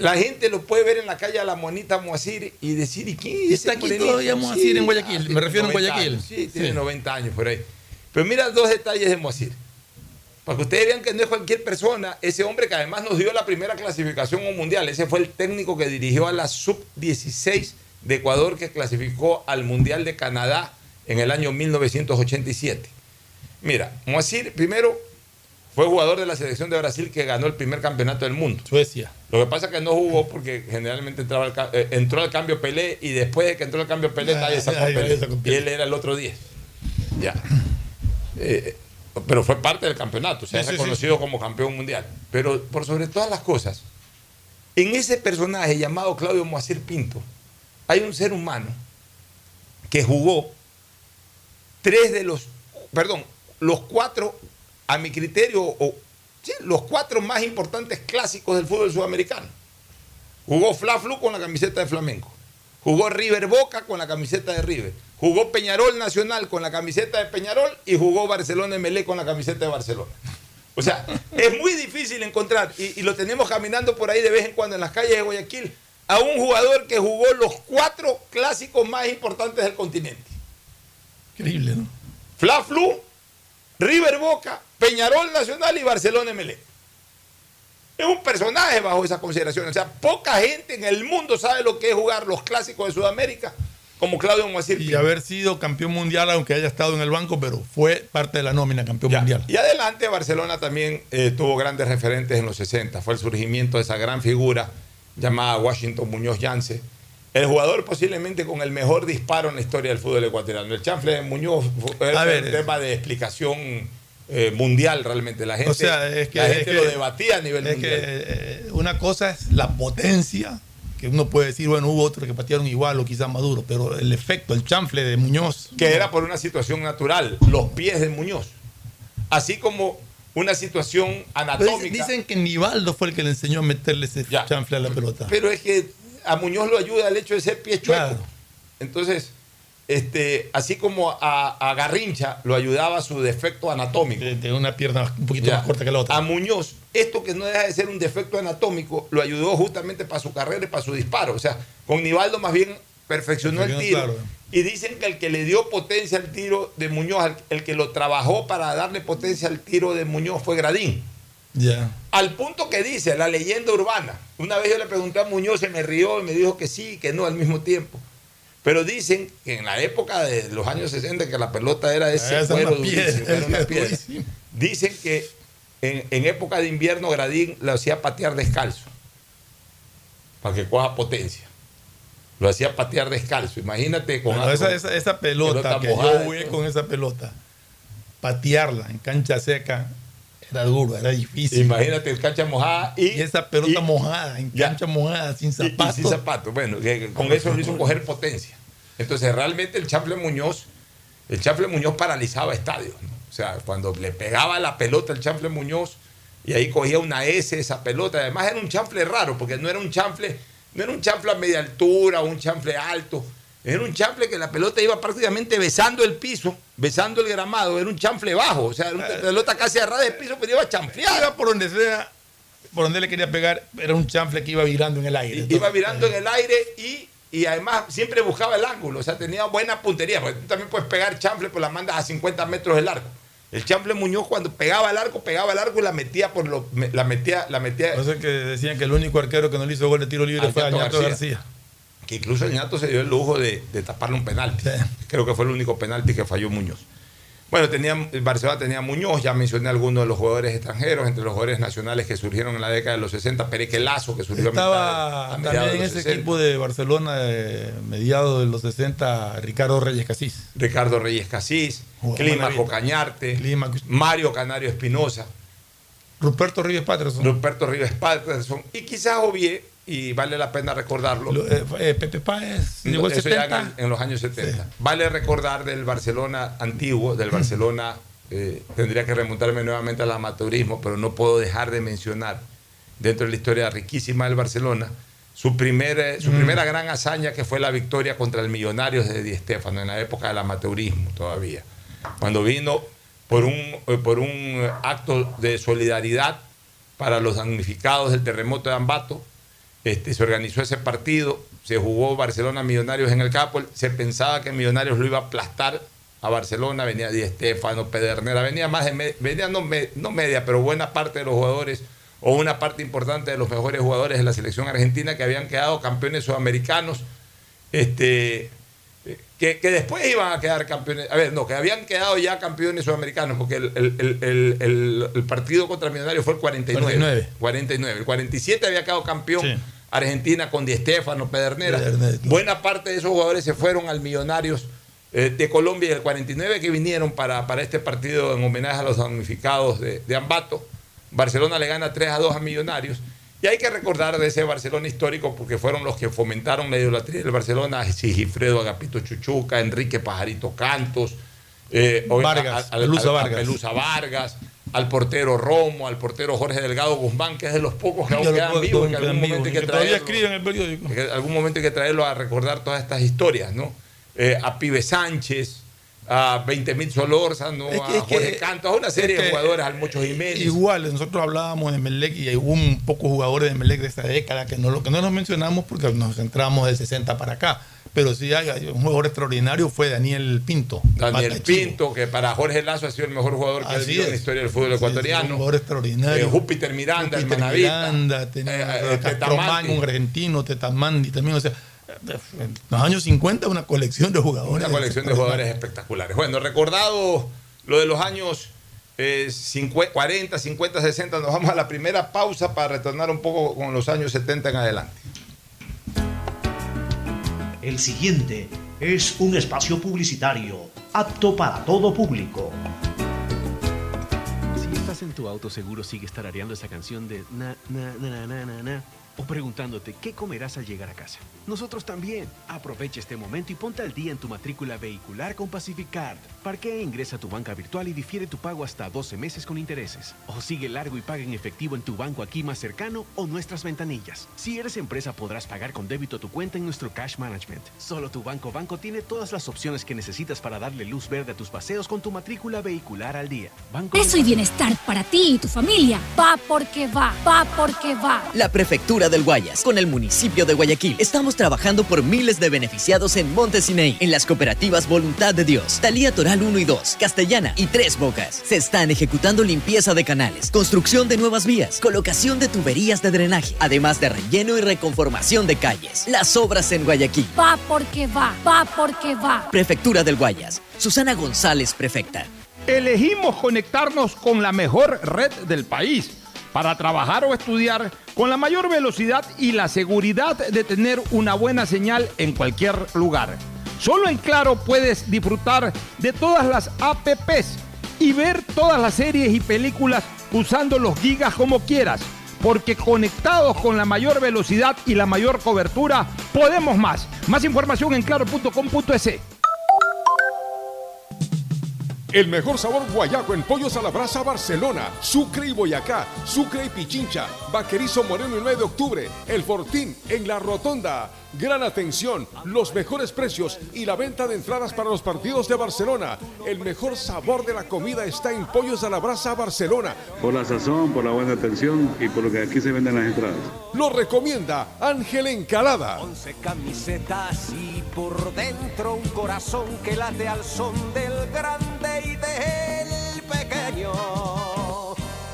Speaker 2: La gente lo puede ver en la calle a la monita Moacir y decir, ¿y quién es
Speaker 13: está aquí todavía Moacir en Guayaquil, me refiero
Speaker 2: 90
Speaker 13: Guayaquil.
Speaker 2: años, Sí, tiene
Speaker 13: Sí.
Speaker 2: 90 años por ahí. Pero mira dos detalles de Moacir. Para que ustedes vean que no es cualquier persona, ese hombre que además nos dio la primera clasificación a un mundial, ese fue el técnico que dirigió a la sub-16 de Ecuador que clasificó al Mundial de Canadá en el año 1987. Mira, Moacir primero fue jugador de la selección de Brasil que ganó el primer campeonato del mundo.
Speaker 13: Suecia.
Speaker 2: Lo que pasa es que no jugó porque generalmente entraba ca- eh, entró al cambio Pelé y después de que entró al cambio Pelé,
Speaker 13: Ah,
Speaker 2: nadie sacó Pelé. Y él era el otro 10. Ya. Eh, pero fue parte del campeonato, se ha
Speaker 13: Sí, sí,
Speaker 2: reconocido como campeón mundial. Pero por sobre todas las cosas, en ese personaje llamado Claudio Moacir Pinto, hay un ser humano que jugó tres de los, perdón, los cuatro, a mi criterio, o sí, los cuatro más importantes clásicos del fútbol sudamericano. Jugó Fla Flu con la camiseta de Flamengo. Jugó River Boca con la camiseta de River. Jugó Peñarol Nacional con la camiseta de Peñarol y jugó Barcelona MLE con la camiseta de Barcelona. O sea, es muy difícil encontrar, y, y lo tenemos caminando por ahí de vez en cuando en las calles de Guayaquil, a un jugador que jugó los cuatro clásicos más importantes del continente.
Speaker 13: Increíble, ¿no?
Speaker 2: Fla Flu, River Boca, Peñarol Nacional y Barcelona MLE. Es un personaje bajo esa consideración. O sea, poca gente en el mundo sabe lo que es jugar los clásicos de Sudamérica como Claudio Moacir
Speaker 13: Y haber sido campeón mundial, aunque haya estado en el banco, pero fue parte de la nómina campeón mundial.
Speaker 2: Y adelante, Barcelona también eh, tuvo grandes referentes en los 60. Fue el surgimiento de esa gran figura llamada Washington Muñoz Yance. El jugador posiblemente con el mejor disparo en la historia del fútbol ecuatoriano. El chanfle de Muñoz fue
Speaker 13: A ver,
Speaker 2: un tema de explicación eh, mundial realmente. La gente,
Speaker 13: o sea, es que,
Speaker 2: la
Speaker 13: es
Speaker 2: gente
Speaker 13: que-
Speaker 2: lo debatía a nivel
Speaker 13: es
Speaker 2: mundial.
Speaker 13: que, eh, una cosa es la potencia, que uno puede decir, bueno, hubo otros que patearon igual o quizás más duro, pero el efecto, el chanfle de Muñoz.
Speaker 2: que era por una situación natural, los pies de Muñoz. Así como una situación anatómica.
Speaker 13: Dicen, dicen que Nivaldo fue el que le enseñó a meterle ese chanfle a la pelota.
Speaker 2: Pero es que a Muñoz lo ayuda el hecho de ser pie chueco.
Speaker 13: Claro.
Speaker 2: Entonces, este, así como a, a Garrincha lo ayudaba su defecto anatómico.
Speaker 13: De, una pierna un poquito
Speaker 2: Ya.
Speaker 13: más corta que la otra.
Speaker 2: A Muñoz, esto que no deja de ser un defecto anatómico, lo ayudó justamente para su carrera y para su disparo. O sea, con Nivaldo más bien perfeccionó el tiro.
Speaker 13: Claro.
Speaker 2: Y dicen que el que le dio potencia al tiro de Muñoz, el, el que lo trabajó para darle potencia al tiro de Muñoz fue Gradín.
Speaker 13: Ya.
Speaker 2: Al punto que dice la leyenda urbana. Una vez yo le pregunté a Muñoz, se me rió y me dijo que sí, que no al mismo tiempo. Pero dicen que en la época de los años 60, que la pelota era ese cuero. Dicen que en, en época de invierno Gradín lo hacía patear descalzo. Para que coja potencia. Lo hacía patear descalzo. Imagínate con,
Speaker 13: Bueno, esa,
Speaker 2: con-
Speaker 13: esa, esa pelota,
Speaker 2: pelota
Speaker 13: que
Speaker 2: mojada,
Speaker 13: yo jugué con esa pelota, patearla en cancha seca era duro, era difícil.
Speaker 2: Imagínate en cancha mojada y,
Speaker 13: Y esa pelota
Speaker 2: y-
Speaker 13: mojada, en
Speaker 2: Ya.
Speaker 13: cancha mojada, sin zapatos.
Speaker 2: sin zapatos. Bueno, que con eso lo hizo coger potencia. Entonces, realmente el Chafle Muñoz, el Chafle Muñoz paralizaba estadios. ¿no? O sea, cuando le pegaba la pelota el Chafle Muñoz y ahí cogía una S esa pelota. Además era un chanfle raro, porque no era un chanfle, no era un chanfle a media altura un chanfle alto. Era un chanfle que la pelota iba prácticamente besando el piso, besando el gramado. Era un chanfle bajo, o sea, era una pelota casi a ras de piso, pero iba chanfleada.
Speaker 13: Iba por donde sea, por donde le quería pegar, era un chanfle que iba virando en el aire.
Speaker 2: iba mirando en el aire y, y además siempre buscaba el ángulo, o sea, tenía buena puntería, porque tú también puedes pegar chanfle, pues la mandas a 50 metros del arco. El chanfle Muñoz cuando pegaba el arco, pegaba el arco y la metía por lo, la metía, la metía,
Speaker 13: eso es que decían que el único arquero que no le hizo gol de tiro libre fue
Speaker 2: Alberto. García. Que incluso el Ñato se dio el lujo de, de taparle un penalti. Creo que fue el único penalti que falló Muñoz. Bueno, tenía, el Barcelona tenía Muñoz, ya mencioné algunos de los jugadores extranjeros, entre los jugadores nacionales que surgieron en la década de los 60, Pereque Lazo, que surgió a mitad
Speaker 13: Estaba
Speaker 2: a
Speaker 13: también en ese
Speaker 2: 60.
Speaker 13: equipo de Barcelona, de mediados de los 60, Ricardo Reyes Casís.
Speaker 2: Ricardo Reyes Casís,
Speaker 13: Jugador
Speaker 2: Clímaco
Speaker 13: maravilla.
Speaker 2: Cañarte, Mario Canario Espinosa,
Speaker 13: Ruperto Ríos Patterson.
Speaker 2: Ruperto Rivas Patterson y quizás Ovié, y vale la pena recordarlo.
Speaker 13: Lo- eh, eh, Pepe Páez llegó
Speaker 2: en,
Speaker 13: 70.
Speaker 2: el- en los años 70. Vale recordar del Barcelona antiguo, del Barcelona, eh, tendría que remontarme nuevamente al amateurismo, pero no puedo dejar de mencionar, dentro de la historia riquísima del Barcelona, su, primer, eh, su
Speaker 13: Mm.
Speaker 2: primera gran hazaña que fue la victoria contra el Millonarios de Di Stéfano, en la época del amateurismo todavía. Cuando vino por un, por un acto de solidaridad para los damnificados del terremoto de Ambato, este, se organizó ese partido, se jugó Barcelona Millonarios en el Capol, se pensaba que Millonarios lo iba a aplastar a Barcelona, venía Di Stéfano, Pedernera, venía más de me- venía no, no media, pero buena parte de los jugadores o una parte importante de los mejores jugadores de la selección argentina que habían quedado campeones sudamericanos. Este, que, que después iban a quedar campeones. A ver, no, que habían quedado ya campeones sudamericanos, porque el, el- el- partido contra Millonarios fue el 49.
Speaker 13: 49.
Speaker 2: 49. El 47 había quedado campeón
Speaker 13: Sí.
Speaker 2: Argentina con Di Stéfano, Pedernera.
Speaker 13: Pedernera.
Speaker 2: Buena parte de esos jugadores se fueron al Millonarios eh, de Colombia y el 49 que vinieron para, para este partido en homenaje a los damnificados de, de Ambato. Barcelona le gana 3 a 2 a Millonarios. Y hay que recordar de ese Barcelona histórico porque fueron los que fomentaron la idolatría del Barcelona, Sigifredo Agapito Chuchuca, Enrique Pajarito Cantos, eh,
Speaker 13: Vargas,
Speaker 2: a- a-
Speaker 13: Pelusa
Speaker 2: a- a
Speaker 13: Vargas.
Speaker 2: Pelusa Vargas, al portero Romo, al portero Jorge Delgado Guzmán, que es de los pocos que aún quedan vivos,
Speaker 13: que
Speaker 2: algún momento hay que traerlo.
Speaker 13: en el periódico.
Speaker 2: Que algún momento hay que traerlo a recordar todas estas historias, ¿no? Eh, a Pibe Sánchez, a 20.000 Solórzano,
Speaker 13: Es que-
Speaker 2: a Jorge Cantos, a una serie
Speaker 13: es
Speaker 2: de jugadores, al Mocho Jiménez.
Speaker 13: Igual, nosotros hablábamos de Melec y hubo un pocos jugadores de Melec de esta década que no, lo que no los mencionamos porque nos centramos del 60 para acá. Pero sí hay, un jugador extraordinario fue Daniel Pinto.
Speaker 2: Daniel. Pinto, que para Jorge Lazo ha sido el mejor jugador que ha habido en la historia del fútbol ecuatoriano.
Speaker 13: un jugador extraordinario.
Speaker 2: Eh, Júpiter Miranda, el
Speaker 13: Júpiter. Miranda, tenía
Speaker 2: Eh, eh,
Speaker 13: un argentino, Tetamandi también. O sea, en los años 50 una colección de jugadores.
Speaker 2: Una colección de jugadores espectaculares. Bueno, recordado lo de los años eh, 50, 40, 50, 60, nos vamos a la primera pausa para retornar un poco con los años 70 en adelante.
Speaker 14: El siguiente es un espacio publicitario apto para todo público.
Speaker 15: Si estás en tu auto, seguro sigues tarareando esa canción de na, na, na, na, na, na, o preguntándote qué comerás al llegar a casa. Nosotros también. Aprovecha este momento y ponte al día en tu matrícula vehicular con Pacific Card. Parquea e ingresa a tu banca virtual y difiere tu pago hasta 12 meses con intereses. O sigue largo y paga en efectivo en tu banco aquí más cercano o nuestras ventanillas. Si eres empresa, podrás pagar con débito a tu cuenta en nuestro Cash Management. Solo tu banco banco tiene todas las opciones que necesitas para darle luz verde a tus paseos con tu matrícula vehicular al día. Banco
Speaker 3: Eso y bienestar para ti y tu familia. Va porque va, va porque va.
Speaker 16: La Prefectura del Guayas, con el municipio de Guayaquil, estamos trabajando por miles de beneficiados en Montesinei, en las cooperativas Voluntad de Dios, Talía Toral 1 y 2, Castellana y Tres Bocas. Se están ejecutando limpieza de canales, construcción de nuevas vías, colocación de tuberías de drenaje, además de relleno y reconformación de calles. Las obras en Guayaquil.
Speaker 3: Va porque va, va porque va.
Speaker 16: Prefectura del Guayas. Susana González, prefecta.
Speaker 17: Elegimos conectarnos con la mejor red del país para trabajar o estudiar con la mayor velocidad y la seguridad de tener una buena señal en cualquier lugar. Solo en Claro puedes disfrutar de todas las APPs y ver todas las series y películas usando los gigas como quieras. Porque conectados con la mayor velocidad y la mayor cobertura, podemos más. Más información en claro.com.es.
Speaker 18: El mejor sabor guayaco en pollos a la brasa Barcelona, Sucre y Boyacá, Sucre y Pichincha, Vaquerizo Moreno el 9 de octubre, El Fortín en La Rotonda. Gran atención, los mejores precios y la venta de entradas para los partidos de Barcelona. El mejor sabor de la comida está en Pollos a la Brasa Barcelona.
Speaker 19: Por la sazón, por la buena atención y por lo que aquí se venden las entradas.
Speaker 18: Lo recomienda Ángel Encalada.
Speaker 10: Once camisetas y por dentro un corazón que late al son del grande y del pequeño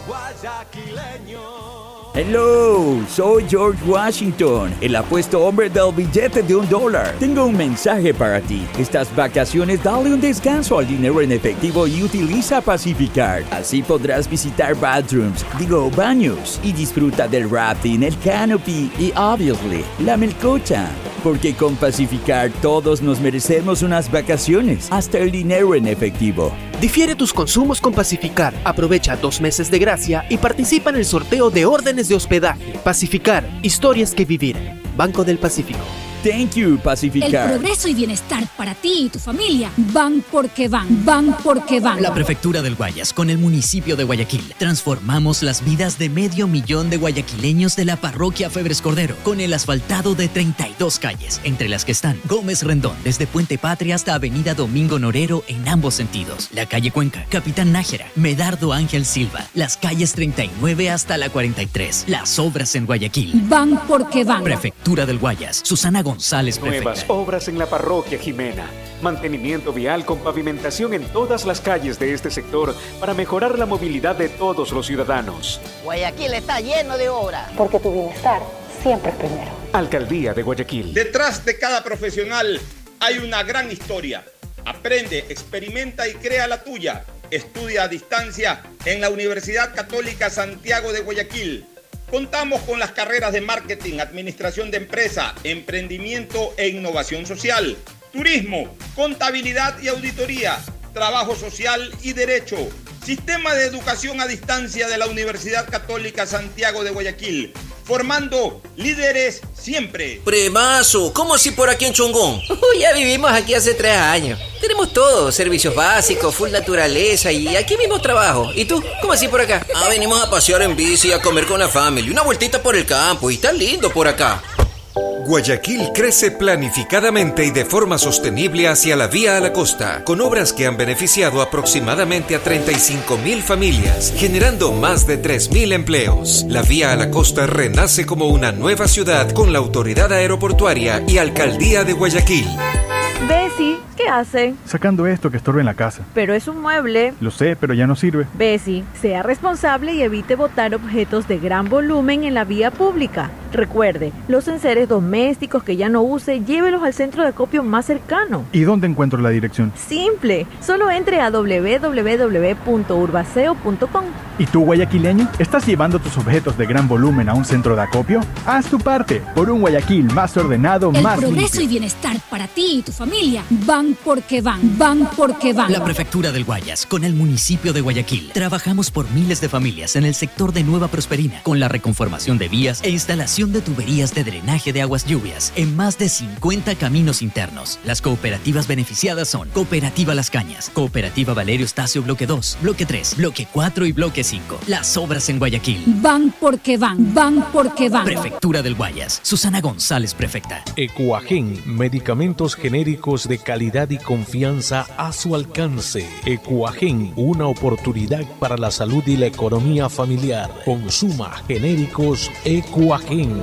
Speaker 10: guayaquileño.
Speaker 20: Hello, soy George Washington, el apuesto hombre del billete de un dólar. Tengo un mensaje para ti. Estas vacaciones dale un descanso al dinero en efectivo y utiliza Pacificard. Así podrás visitar bathrooms, digo baños, y disfruta del rafting, el canopy y obviously la melcocha. Porque con Pacificard todos nos merecemos unas vacaciones, hasta el dinero en efectivo.
Speaker 21: Difiere tus consumos con Pacificar, aprovecha dos meses de gracia y participa en el sorteo de órdenes de hospedaje. Pacificar, historias que vivir. Banco del Pacífico.
Speaker 20: Thank you,
Speaker 3: El
Speaker 20: Pacificar.
Speaker 3: progreso y bienestar para ti y tu familia van porque van, van porque van.
Speaker 4: La Prefectura del Guayas con el municipio de Guayaquil. Transformamos las vidas de medio millón de guayaquileños de la parroquia Febres Cordero con el asfaltado de 32 calles, entre las que están Gómez Rendón desde Puente Patria hasta Avenida Domingo Norero en ambos sentidos, la calle Cuenca, Capitán Nájera, Medardo Ángel Silva, las calles 39 hasta la 43, las obras en Guayaquil.
Speaker 3: Van porque van.
Speaker 4: Prefectura del Guayas, Susana González,
Speaker 22: Nuevas obras en la parroquia Jimena. Mantenimiento vial con pavimentación en todas las calles de este sector para mejorar la movilidad de todos los ciudadanos.
Speaker 23: Guayaquil está lleno de obras.
Speaker 24: Porque tu bienestar siempre es primero.
Speaker 22: Alcaldía de Guayaquil.
Speaker 2: Detrás de cada profesional hay una gran historia. Aprende, experimenta y crea la tuya. Estudia a distancia en la Universidad Católica Santiago de Guayaquil. Contamos con las carreras de marketing, administración de empresa, emprendimiento e innovación social, turismo, contabilidad y auditoría, trabajo social y derecho. Sistema de educación a distancia de la Universidad Católica Santiago de Guayaquil, formando líderes siempre.
Speaker 25: Premazo, ¿cómo así por aquí en Chongón?
Speaker 26: Ya vivimos aquí hace tres años. Tenemos todo, servicios básicos, full naturaleza y aquí mismo trabajo. ¿Y tú? ¿Cómo así por acá?
Speaker 25: Ah, venimos a pasear en bici, a comer con la familia, una vueltita por el campo y está lindo por acá.
Speaker 24: Guayaquil crece planificadamente y de forma sostenible hacia la vía a la costa, con obras que han beneficiado aproximadamente a 35 mil familias, generando más de 3 mil empleos. La vía a la costa renace como una nueva ciudad con la autoridad aeroportuaria y alcaldía de Guayaquil.
Speaker 27: Bessie, ¿qué hace?
Speaker 28: Sacando esto que estorba en la casa.
Speaker 27: Pero es un mueble.
Speaker 28: Lo sé, pero ya no sirve.
Speaker 27: Bessie, sea responsable y evite botar objetos de gran volumen en la vía pública. Recuerde, los enseres domésticos que ya no use, llévelos al centro de acopio más cercano.
Speaker 28: ¿Y dónde encuentro la dirección?
Speaker 27: Simple, solo entre a www.urbaceo.com.
Speaker 28: ¿Y tú, guayaquileño? ¿Estás llevando tus objetos de gran volumen a un centro de acopio? Haz tu parte por un Guayaquil más ordenado,
Speaker 3: El
Speaker 28: más
Speaker 3: progreso
Speaker 28: limpio.
Speaker 3: y bienestar para ti y tu familia van porque van, van porque van.
Speaker 4: La Prefectura del Guayas, con el municipio de Guayaquil, trabajamos por miles de familias en el sector de Nueva Prosperina, con la reconformación de vías e instalación de tuberías de drenaje de aguas lluvias en más de 50 caminos internos. Las cooperativas beneficiadas son Cooperativa Las Cañas, Cooperativa Valerio Estacio Bloque 2, Bloque 3, Bloque 4 y Bloque 5. Las obras en Guayaquil.
Speaker 3: Van porque van, van porque van.
Speaker 4: Prefectura del Guayas, Susana González, prefecta.
Speaker 29: Ecuagen, medicamentos genéricos de calidad y confianza a su alcance. Ecuagen, una oportunidad para la salud y la economía familiar. Consuma genéricos Ecuagen.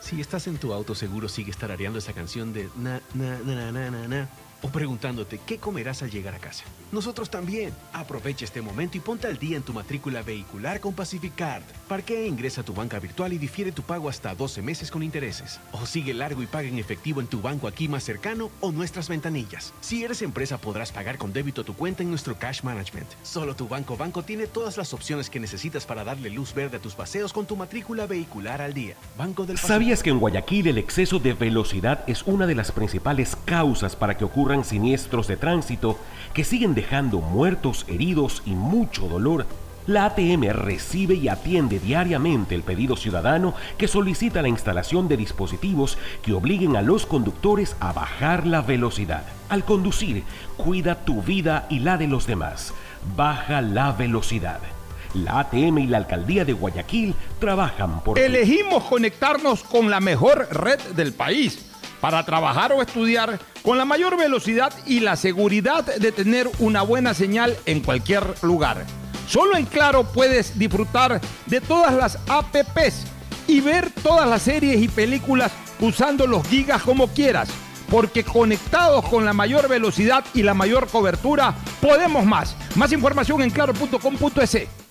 Speaker 15: Si estás en tu auto, seguro sigues tarareando esa canción de na, na, na, na, na, na, o preguntándote qué comerás al llegar a casa. Nosotros también. Aprovecha este momento y ponte al día en tu matrícula vehicular con Pacificard. Parquea e ingresa a tu banca virtual y difiere tu pago hasta 12 meses con intereses. O sigue largo y paga en efectivo en tu banco aquí más cercano o nuestras ventanillas. Si eres empresa, podrás pagar con débito tu cuenta en nuestro Cash Management. Solo tu banco banco tiene todas las opciones que necesitas para darle luz verde a tus paseos con tu matrícula vehicular al día. Banco del.
Speaker 30: ¿Sabías que en Guayaquil el exceso de velocidad es una de las principales causas para que siniestros de tránsito que siguen dejando muertos, heridos y mucho dolor? La ATM recibe y atiende diariamente el pedido ciudadano que solicita la instalación de dispositivos que obliguen a los conductores a bajar la velocidad. Al conducir, cuida tu vida y la de los demás. Baja la velocidad. La ATM y la Alcaldía de Guayaquil trabajan por...
Speaker 17: Elegimos conectarnos con la mejor red del país para trabajar o estudiar con la mayor velocidad y la seguridad de tener una buena señal en cualquier lugar. Solo en Claro puedes disfrutar de todas las APPs y ver todas las series y películas usando los gigas como quieras. Porque conectados con la mayor velocidad y la mayor cobertura, podemos más. Más información en claro.com.es.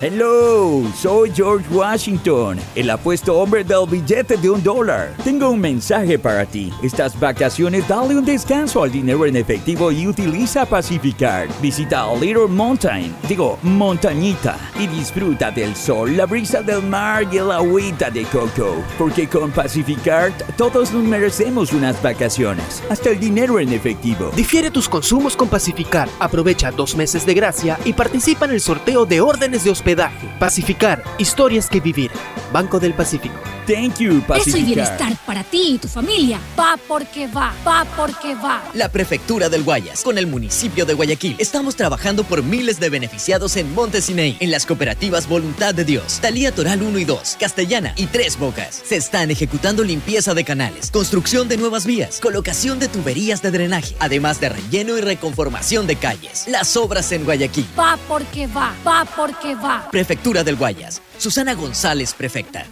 Speaker 20: Hello, soy George Washington, el apuesto hombre del billete de un dólar. Tengo un mensaje para ti. Estas vacaciones dale un descanso al dinero en efectivo y utiliza Pacificard. Visita Little Mountain, digo, montañita, y disfruta del sol, la brisa del mar y el agüita de coco. Porque con Pacificard todos nos merecemos unas vacaciones, hasta el dinero en efectivo.
Speaker 21: Difiere tus consumos con Pacificar. Aprovecha dos meses de gracia y participa en el sorteo de órdenes de hospedaje. Pacificar, historias que vivir. Banco del Pacífico.
Speaker 20: Thank you,
Speaker 3: Eso y bienestar para ti y tu familia. Va porque va, va porque va.
Speaker 16: La Prefectura del Guayas, con el municipio de Guayaquil, estamos trabajando por miles de beneficiados en Montesinei, en las cooperativas Voluntad de Dios, Talía Toral 1 y 2, Castellana y Tres Bocas. Se están ejecutando limpieza de canales, construcción de nuevas vías, colocación de tuberías de drenaje, además de relleno y reconformación de calles. Las obras en Guayaquil.
Speaker 3: Va porque va, va porque va.
Speaker 16: Prefectura del Guayas. Susana González, prefecta.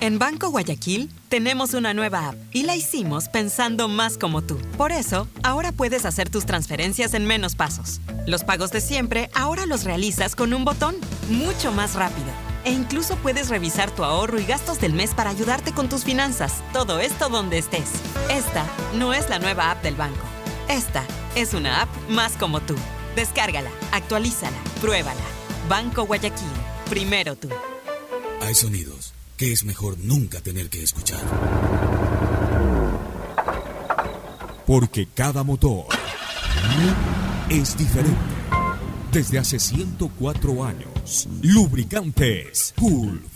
Speaker 31: En Banco Guayaquil tenemos una nueva app y la hicimos pensando más como tú. Por eso, ahora puedes hacer tus transferencias en menos pasos. Los pagos de siempre ahora los realizas con un botón, mucho más rápido. E incluso puedes revisar tu ahorro y gastos del mes para ayudarte con tus finanzas. Todo esto donde estés. Esta no es la nueva app del banco. Esta es una app más como tú. Descárgala, actualízala, pruébala. Banco Guayaquil. Primero tú.
Speaker 32: Hay sonidos que es mejor nunca tener que escuchar. Porque cada motor es diferente. Desde hace 104 años, Lubricantes Gulf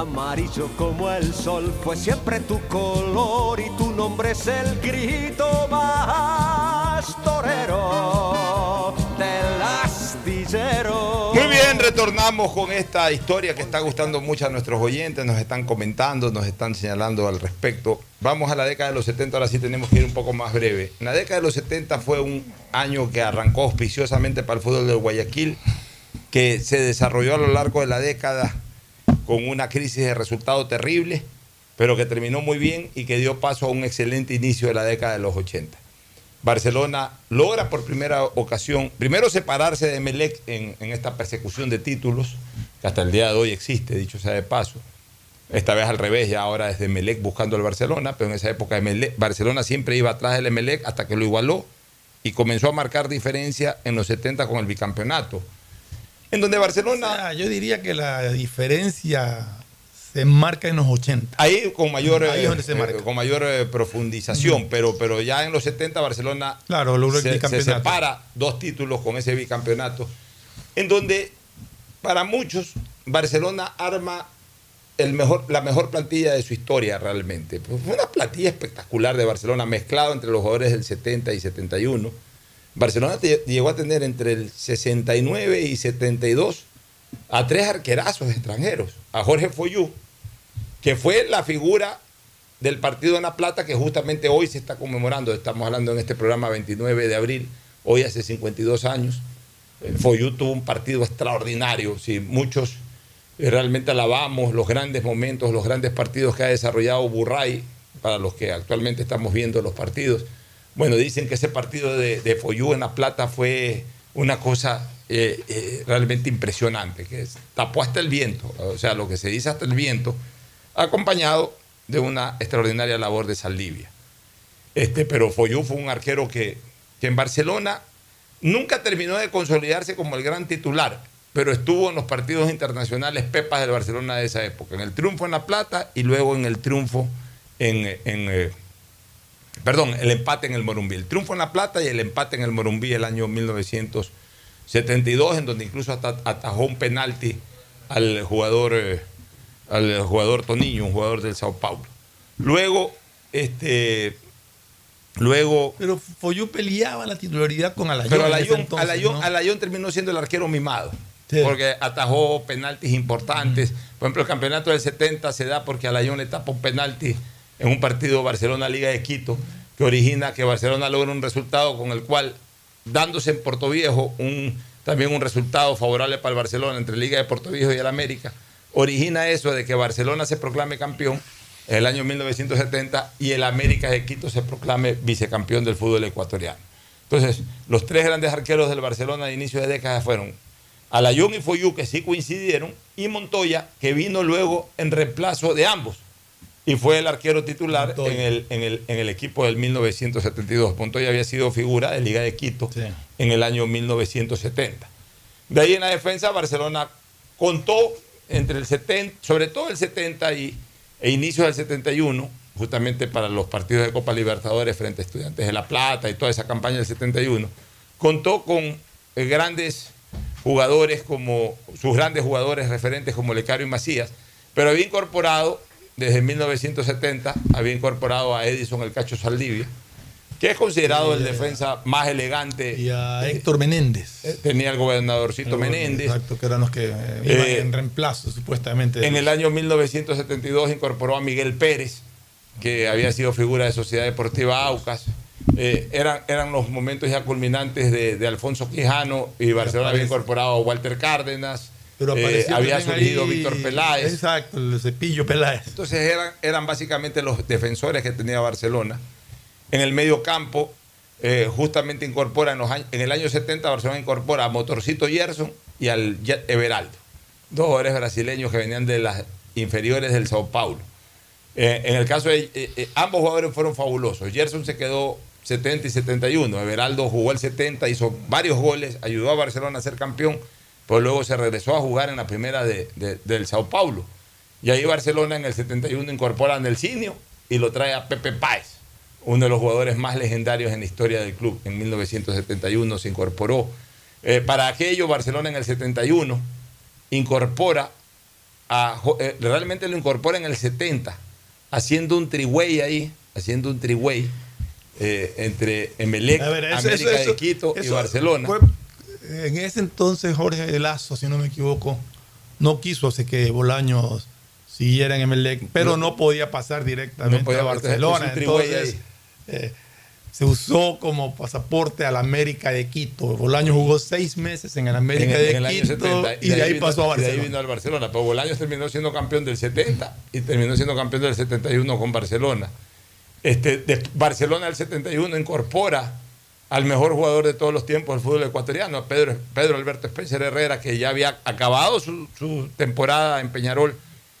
Speaker 10: Amarillo como el sol fue siempre tu color y tu nombre es el grito más torero del astillero.
Speaker 2: Muy bien, retornamos con esta historia que está gustando mucho a nuestros oyentes, nos están comentando, nos están señalando al respecto. Vamos a la década de los 70, ahora sí tenemos que ir un poco más breve. La década de los 70 fue un año que arrancó auspiciosamente para el fútbol del Guayaquil, que se desarrolló a lo largo de la década con una crisis de resultado terrible, pero que terminó muy bien y que dio paso a un excelente inicio de la década de los 80. Barcelona logra por primera ocasión, primero separarse de Melec en, esta persecución de títulos, que hasta el día de hoy existe, dicho sea de paso. Esta vez al revés, ya ahora es de Melec buscando al Barcelona, pero en esa época Emelec, Barcelona siempre iba atrás del Emelec hasta que lo igualó y comenzó a marcar diferencia en los 70 con el bicampeonato en donde Barcelona...
Speaker 33: O sea, yo diría que la diferencia se marca en los 80.
Speaker 2: Ahí con mayor,
Speaker 33: Ahí donde se
Speaker 2: eh,
Speaker 33: marca.
Speaker 2: con mayor eh, profundización, pero, pero ya en los 70 Barcelona
Speaker 33: Claro, logró el
Speaker 2: se, se separa dos títulos con ese bicampeonato, en donde para muchos Barcelona arma el mejor, la mejor plantilla de su historia realmente. Pues fue una plantilla espectacular de Barcelona, mezclado entre los jugadores del 70 y 71. Barcelona llegó a tener entre el 69 y 72 a tres arquerazos extranjeros. A Jorge Foyú, que fue la figura del partido en La Plata que justamente hoy se está conmemorando. Estamos hablando en este programa 29 de abril, hoy hace 52 años. Eh, Foyú tuvo un partido extraordinario. Si muchos eh, realmente alabamos los grandes momentos, los grandes partidos que ha desarrollado Burray, para los que actualmente estamos viendo los partidos. Bueno, dicen que ese partido de, de Foyú en La Plata fue una cosa eh, eh, realmente impresionante, que es- tapó hasta el viento, o sea, lo que se dice hasta el viento, acompañado de una extraordinaria labor de Saldivia. Este, pero Foyú fue un arquero que, que en Barcelona nunca terminó de consolidarse como el gran titular, pero estuvo en los partidos internacionales Pepas del Barcelona de esa época, en el triunfo en La Plata y luego en el triunfo en, en, eh, perdón, el empate en el Morumbí. El triunfo en La Plata y el empate en el Morumbí el año 1972, en donde incluso hasta atajó un penalti al jugador, eh, al jugador Toniño, un jugador del Sao Paulo. Luego, este, luego
Speaker 33: Pero Foyú peleaba la titularidad con Alayón.
Speaker 2: pero Alayón,
Speaker 33: entonces,
Speaker 2: Alayón-
Speaker 33: ¿no?
Speaker 2: Alayón terminó siendo el arquero mimado.
Speaker 33: Sí.
Speaker 2: Porque atajó penaltis importantes. Por ejemplo, el campeonato del 70 se da porque Alayón le tapa un penalti en un partido Barcelona-Liga de Quito que origina que Barcelona logre un resultado con el cual, dándose en Puerto Viejo un, también un resultado favorable para el Barcelona entre Liga de Puerto Viejo y el América, origina eso de que Barcelona se proclame campeón en el año 1970 y el América de Quito se proclame vicecampeón del fútbol ecuatoriano. Entonces, los tres grandes arqueros del Barcelona de inicio de década fueron Alayón y Foyú, que sí coincidieron, y Montoya, que vino luego en reemplazo de ambos. Y fue el arquero titular en el, en, el, en el equipo del 1972. Montoya había sido figura de Liga de Quito en el año 1970. De ahí en la defensa, Barcelona contó entre el 70, sobre todo el 70 y, e inicio del 71, justamente para los partidos de Copa Libertadores frente a Estudiantes de La Plata y toda esa campaña del 71, contó con eh, grandes jugadores como sus grandes jugadores referentes como Lecario y Macías, pero había incorporado desde 1970, había incorporado a Edison el Cacho Saldivia, que es considerado el defensa más elegante.
Speaker 33: Y a Héctor Menéndez.
Speaker 2: Eh, tenía el gobernadorcito Menéndez.
Speaker 33: Exacto, que eran los que eh, iban
Speaker 2: Eh,
Speaker 33: en reemplazo, supuestamente.
Speaker 2: En el año 1972 incorporó a Miguel Pérez, que había sido figura de Sociedad Deportiva Aucas. Eh, eran, eran los momentos ya culminantes de, de Alfonso Quijano y Barcelona había incorporado a Walter Cárdenas.
Speaker 33: Pero
Speaker 2: eh, había surgido
Speaker 33: ahí-
Speaker 2: Víctor Peláez.
Speaker 33: Exacto, el cepillo Peláez.
Speaker 2: Entonces eran, eran básicamente los defensores que tenía Barcelona. En el medio campo, eh, justamente incorpora en, los años- en el año 70, Barcelona incorpora a Motorcito Gerson y al Jet Everaldo, dos jugadores brasileños que venían de las inferiores del Sao Paulo. Eh, en el caso de eh, eh, ambos jugadores fueron fabulosos. Gerson se quedó 70 y 71. Everaldo jugó el 70, hizo varios goles, ayudó a Barcelona a ser campeón, pero luego se regresó a jugar en la primera de- de- del Sao Paulo. Y ahí Barcelona en el 71 incorpora a Nelsinio y lo trae a Pepe Páez, uno de los jugadores más legendarios en la historia del club. En 1971 se incorporó. Eh, para aquello, Barcelona en el 71 incorpora a, eh, realmente lo incorpora en el 70, haciendo un triway ahí, haciendo un triway eh, entre Emelec,
Speaker 33: A ver, eso-
Speaker 2: América
Speaker 33: eso-
Speaker 2: de Quito y
Speaker 33: eso
Speaker 2: Barcelona.
Speaker 33: fue- en ese entonces Jorge Lazo, si no me equivoco, no quiso hacer que Bolaños siguiera en Emelec, pero no, podía pasar directamente
Speaker 2: No podía
Speaker 33: a Barcelona. Entonces, eh, se usó como pasaporte a la América de Quito. Bolaños jugó seis meses en el América
Speaker 2: en,
Speaker 33: de
Speaker 2: en el
Speaker 33: Quito
Speaker 2: 70,
Speaker 33: y de ahí
Speaker 2: vino-
Speaker 33: pasó a
Speaker 2: y de ahí
Speaker 33: Barcelona.
Speaker 2: vino al Barcelona. Pero Bolaños terminó siendo campeón del 70 y terminó siendo campeón del 71 con Barcelona. Este, de- Barcelona del 71 incorpora al mejor jugador de todos los tiempos del fútbol ecuatoriano, a Pedro, Pedro Alberto Spencer Herrera, que ya había acabado su, su temporada en Peñarol,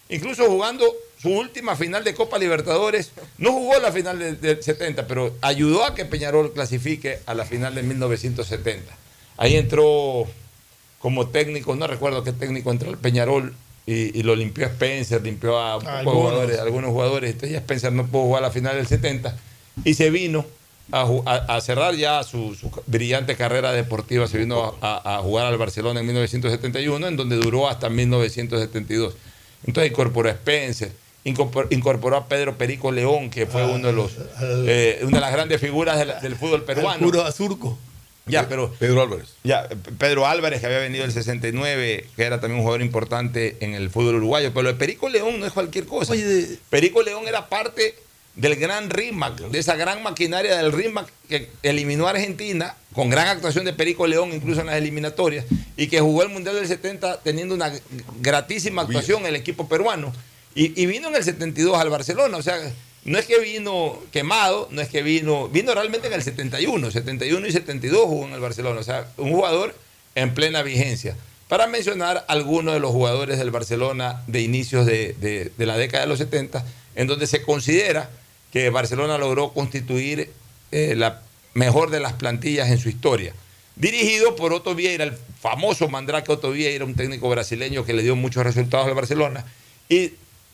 Speaker 2: incluso jugando su última final de Copa Libertadores. No jugó la final del, del 70, pero ayudó a que Peñarol clasifique a la final de 1970. Ahí entró como técnico, no recuerdo qué técnico entró al Peñarol y, y lo limpió Spencer, limpió a
Speaker 33: Algunos.
Speaker 2: jugadores, algunos jugadores. Entonces ya Spencer no pudo jugar la final del 70 y se vino a, ju- a- a cerrar ya su, su brillante carrera deportiva. Se vino a, a jugar al Barcelona en 1971, en donde duró hasta 1972. Entonces incorporó a Spencer, incorporó, a Pedro Perico León, que fue uno de los eh, una de las grandes figuras del fútbol peruano.
Speaker 33: Puro azurco.
Speaker 2: Ya, pero
Speaker 34: Pedro Álvarez.
Speaker 2: ya, Pedro Álvarez, que había venido el 69, que era también un jugador importante en el fútbol uruguayo. Pero lo de Perico León no es cualquier cosa. Perico León era parte del gran RIMAC, de esa gran maquinaria del RIMAC que eliminó a Argentina con gran actuación de Perico León, incluso en las eliminatorias, y que jugó el Mundial del 70 teniendo una gratísima actuación el equipo peruano. Y, y vino en el 72 al Barcelona, o sea, no es que vino quemado, no es que vino, vino realmente en el 71, 71 y 72 jugó en el Barcelona, o sea, un jugador en plena vigencia. Para mencionar algunos de los jugadores del Barcelona de inicios de, de- de la década de los 70, en donde se considera que Barcelona logró constituir eh, la mejor de las plantillas en su historia. Dirigido por Otto Vieira, el famoso Mandrake Otto Vieira, un técnico brasileño que le dio muchos resultados al Barcelona. Y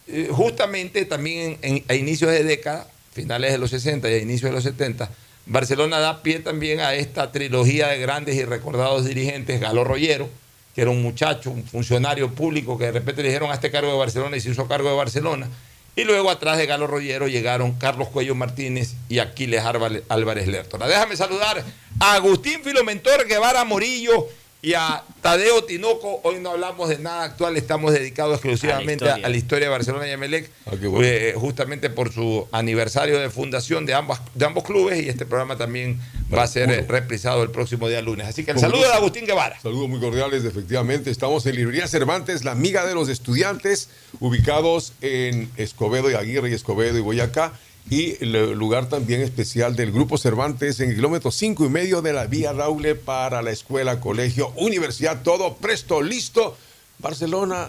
Speaker 2: eh, justamente también a inicios de década, finales de los 60 y a inicios de los 70, Barcelona da pie también a esta trilogía de grandes y recordados dirigentes, Galo Rollero, que era un muchacho, un funcionario público que de repente le dijeron a este cargo de Barcelona y se hizo cargo de Barcelona. Y luego atrás de Galo Rollero llegaron Carlos Cuello Martínez y Aquiles Álvarez- Lertora. Déjame saludar a Agustín Filomentor Guevara Morillo y a Tadeo Tinoco. Hoy no hablamos de nada actual, estamos dedicados exclusivamente a la historia,
Speaker 34: historia.
Speaker 2: de Barcelona y Emelec,
Speaker 34: Ah, bueno.
Speaker 2: eh, justamente por su aniversario de fundación de, ambas, de ambos clubes y este programa también va a ser eh, reprisado el próximo día lunes. Así que el saludo de Agustín Guevara.
Speaker 34: Saludos muy cordiales, efectivamente. Estamos en Librería Cervantes, la amiga de los estudiantes, ubicados en Escobedo y Aguirre y Escobedo y Boyacá. Y el lugar también especial del Grupo Cervantes en el kilómetro cinco y medio de la Vía Raule para la escuela, colegio, universidad, todo presto, listo. Barcelona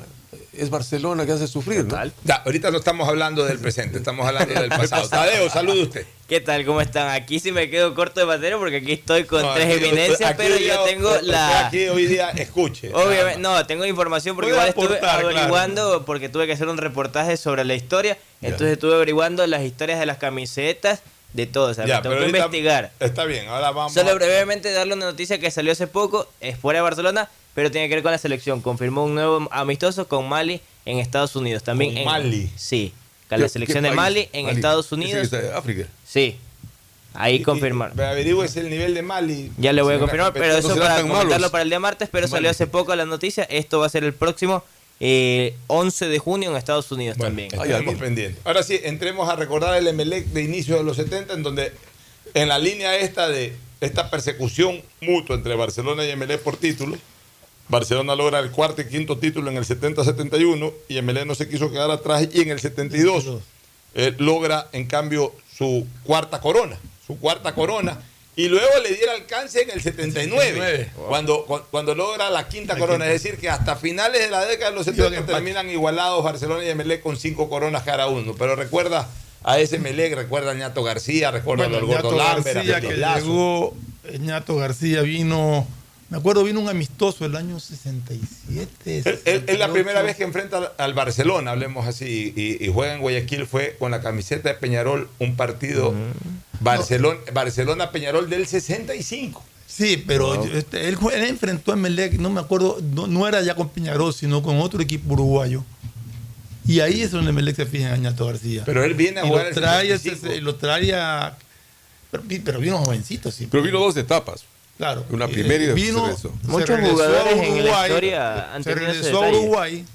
Speaker 34: es Barcelona que hace sufrir, ¿no?
Speaker 2: Ya, ahorita no estamos hablando del presente, estamos hablando del pasado. Tadeo, salude usted.
Speaker 35: ¿Qué tal? ¿Cómo están? Aquí sí me quedo corto de materia porque aquí estoy con
Speaker 2: No,
Speaker 35: tres eminencias, pero yo tengo la...
Speaker 2: Aquí hoy día escuche.
Speaker 35: Obviamente, no, tengo información porque igual estuve
Speaker 2: aportar, claro.
Speaker 35: averiguando, porque tuve que hacer un reportaje sobre la historia, entonces estuve averiguando las historias de las camisetas, de todo, o sea,
Speaker 2: Ya,
Speaker 35: me tengo
Speaker 2: pero
Speaker 35: que investigar.
Speaker 2: Está bien, ahora vamos.
Speaker 35: Solo
Speaker 2: a-
Speaker 35: brevemente darle una noticia que salió hace poco, es fuera de Barcelona, pero tiene que ver con la selección. Confirmó un nuevo amistoso con Mali en Estados Unidos. También
Speaker 2: ¿Con
Speaker 35: en-
Speaker 2: Mali?
Speaker 35: Sí, con
Speaker 34: ¿Qué-
Speaker 35: la selección de? Mali en
Speaker 34: Mali.
Speaker 35: Estados
Speaker 34: ¿Ese
Speaker 35: Unidos.
Speaker 34: en África.
Speaker 35: Sí, ahí.
Speaker 2: Ve, Averigüe el nivel de Mali.
Speaker 35: Ya le voy a confirmar, pero eso
Speaker 2: no
Speaker 35: para comentarlo
Speaker 2: malos.
Speaker 35: para el día martes, pero salió hace poco la noticia. Esto va a ser el próximo eh, 11 de junio en Estados Unidos también.
Speaker 2: Estaremos pendientes. Ahora sí, entremos a recordar el Emelec de inicio de los 70, en donde en la línea esta de esta persecución mutua entre Barcelona y Emelec por títulos, Barcelona logra el cuarto y quinto título en el 70-71 y Emelec no se quiso quedar atrás y en el 72 eh, logra en cambio su cuarta corona, su cuarta corona. Y luego le diera alcance en el 79,
Speaker 13: 79.
Speaker 2: cuando, cu- cuando logra la quinta corona. Es decir, que hasta finales de la década de los 70 terminan igualados Barcelona y Emelec con cinco coronas cada uno. Pero recuerda a ese Emelec, recuerda a Ñato García, recuerda
Speaker 13: Bueno,
Speaker 2: Gordo
Speaker 13: Ñato
Speaker 2: Lambert, a
Speaker 13: García que llegó, eh, Ñato García vino, me acuerdo vino un amistoso el año 67.
Speaker 2: Es- la primera vez que enfrenta al- Barcelona, hablemos así, y, y juega en Guayaquil, fue con la camiseta de Peñarol, un partido Barcelona, Barcelona-Peñarol del 65.
Speaker 13: Sí, pero este, él, enfrentó a Melec, no me acuerdo, no, no era ya con Piñarol, sino con otro equipo uruguayo. Y ahí es donde Melec se fija en Ñato García.
Speaker 2: Pero él viene a
Speaker 13: y
Speaker 2: jugar
Speaker 13: lo
Speaker 2: el
Speaker 13: trae,
Speaker 2: 75.
Speaker 13: ese- lo trae a- Pero, pero vino jovencito, sí.
Speaker 34: Pero vino dos etapas.
Speaker 13: Claro.
Speaker 34: Una primera y
Speaker 13: vino, se
Speaker 35: Muchos
Speaker 13: regresó a
Speaker 35: jugadores en la
Speaker 13: Uruguay,
Speaker 35: historia han
Speaker 13: se regresó a. Uruguay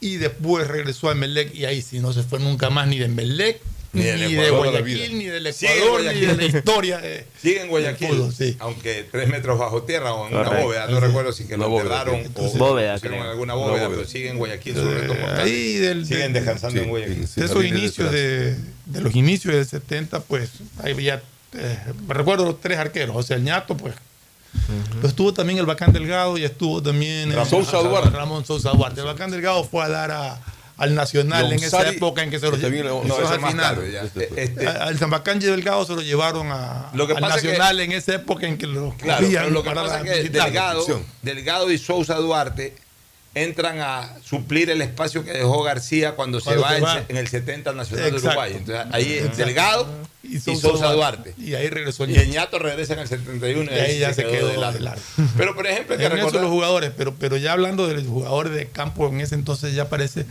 Speaker 13: y después regresó a Melec y ahí sí no se fue nunca más ni de Melec, ni,
Speaker 2: Ni Ecuador de
Speaker 13: Guayaquil, ni del Ecuador, ni de la historia. de-
Speaker 2: Sigue en Guayaquil,
Speaker 13: fútbol, sí.
Speaker 2: aunque tres metros bajo tierra o en una bóveda, no
Speaker 13: Sí.
Speaker 2: recuerdo si que lo
Speaker 34: bóveda,
Speaker 2: enterraron o
Speaker 35: bóveda,
Speaker 2: en alguna
Speaker 34: Una
Speaker 2: bóveda,
Speaker 34: bóveda.
Speaker 2: pero sigue en Guayaquil.
Speaker 13: Ahí del,
Speaker 2: Siguen descansando
Speaker 34: sí,
Speaker 2: en Guayaquil.
Speaker 34: sí.
Speaker 13: de esos inicios de, de los inicios del 70, pues ahí había, eh, me recuerdo los tres arqueros, o sea, el ñato, pues. Pues estuvo también el Bacán Delgado y estuvo también el-
Speaker 34: Ramón Sousa Duarte.
Speaker 13: Ramón Sousa Duarte. El Bacán Delgado fue a dar a- al Nacional en esa época en que se lo
Speaker 34: que también lo-
Speaker 13: eso
Speaker 2: No,
Speaker 13: es
Speaker 2: eso
Speaker 13: al final.
Speaker 34: Este.
Speaker 2: Este,
Speaker 13: Al Delgado se lo llevaron a,
Speaker 2: Lo que
Speaker 13: al
Speaker 2: que-
Speaker 13: Nacional en esa época en que lo
Speaker 2: Claro, lo que pasa es que. Delgado. Delgado y Sousa Duarte entran a suplir el espacio que dejó García cuando,
Speaker 13: Cuando
Speaker 2: se va,
Speaker 13: se
Speaker 2: en,
Speaker 13: va.
Speaker 2: se- en el 70 Nacional de. Uruguay. Entonces ahí es. Delgado y Sousa, Duarte.
Speaker 13: Y ahí regresó
Speaker 2: Y el ñato regresa en el 71
Speaker 13: Y ahí ya se quedó
Speaker 2: de largo.
Speaker 13: de largo.
Speaker 2: Pero por ejemplo, hay que recordar.
Speaker 13: los jugadores, pero, pero ya hablando de los jugadores de campo en ese entonces ya parece.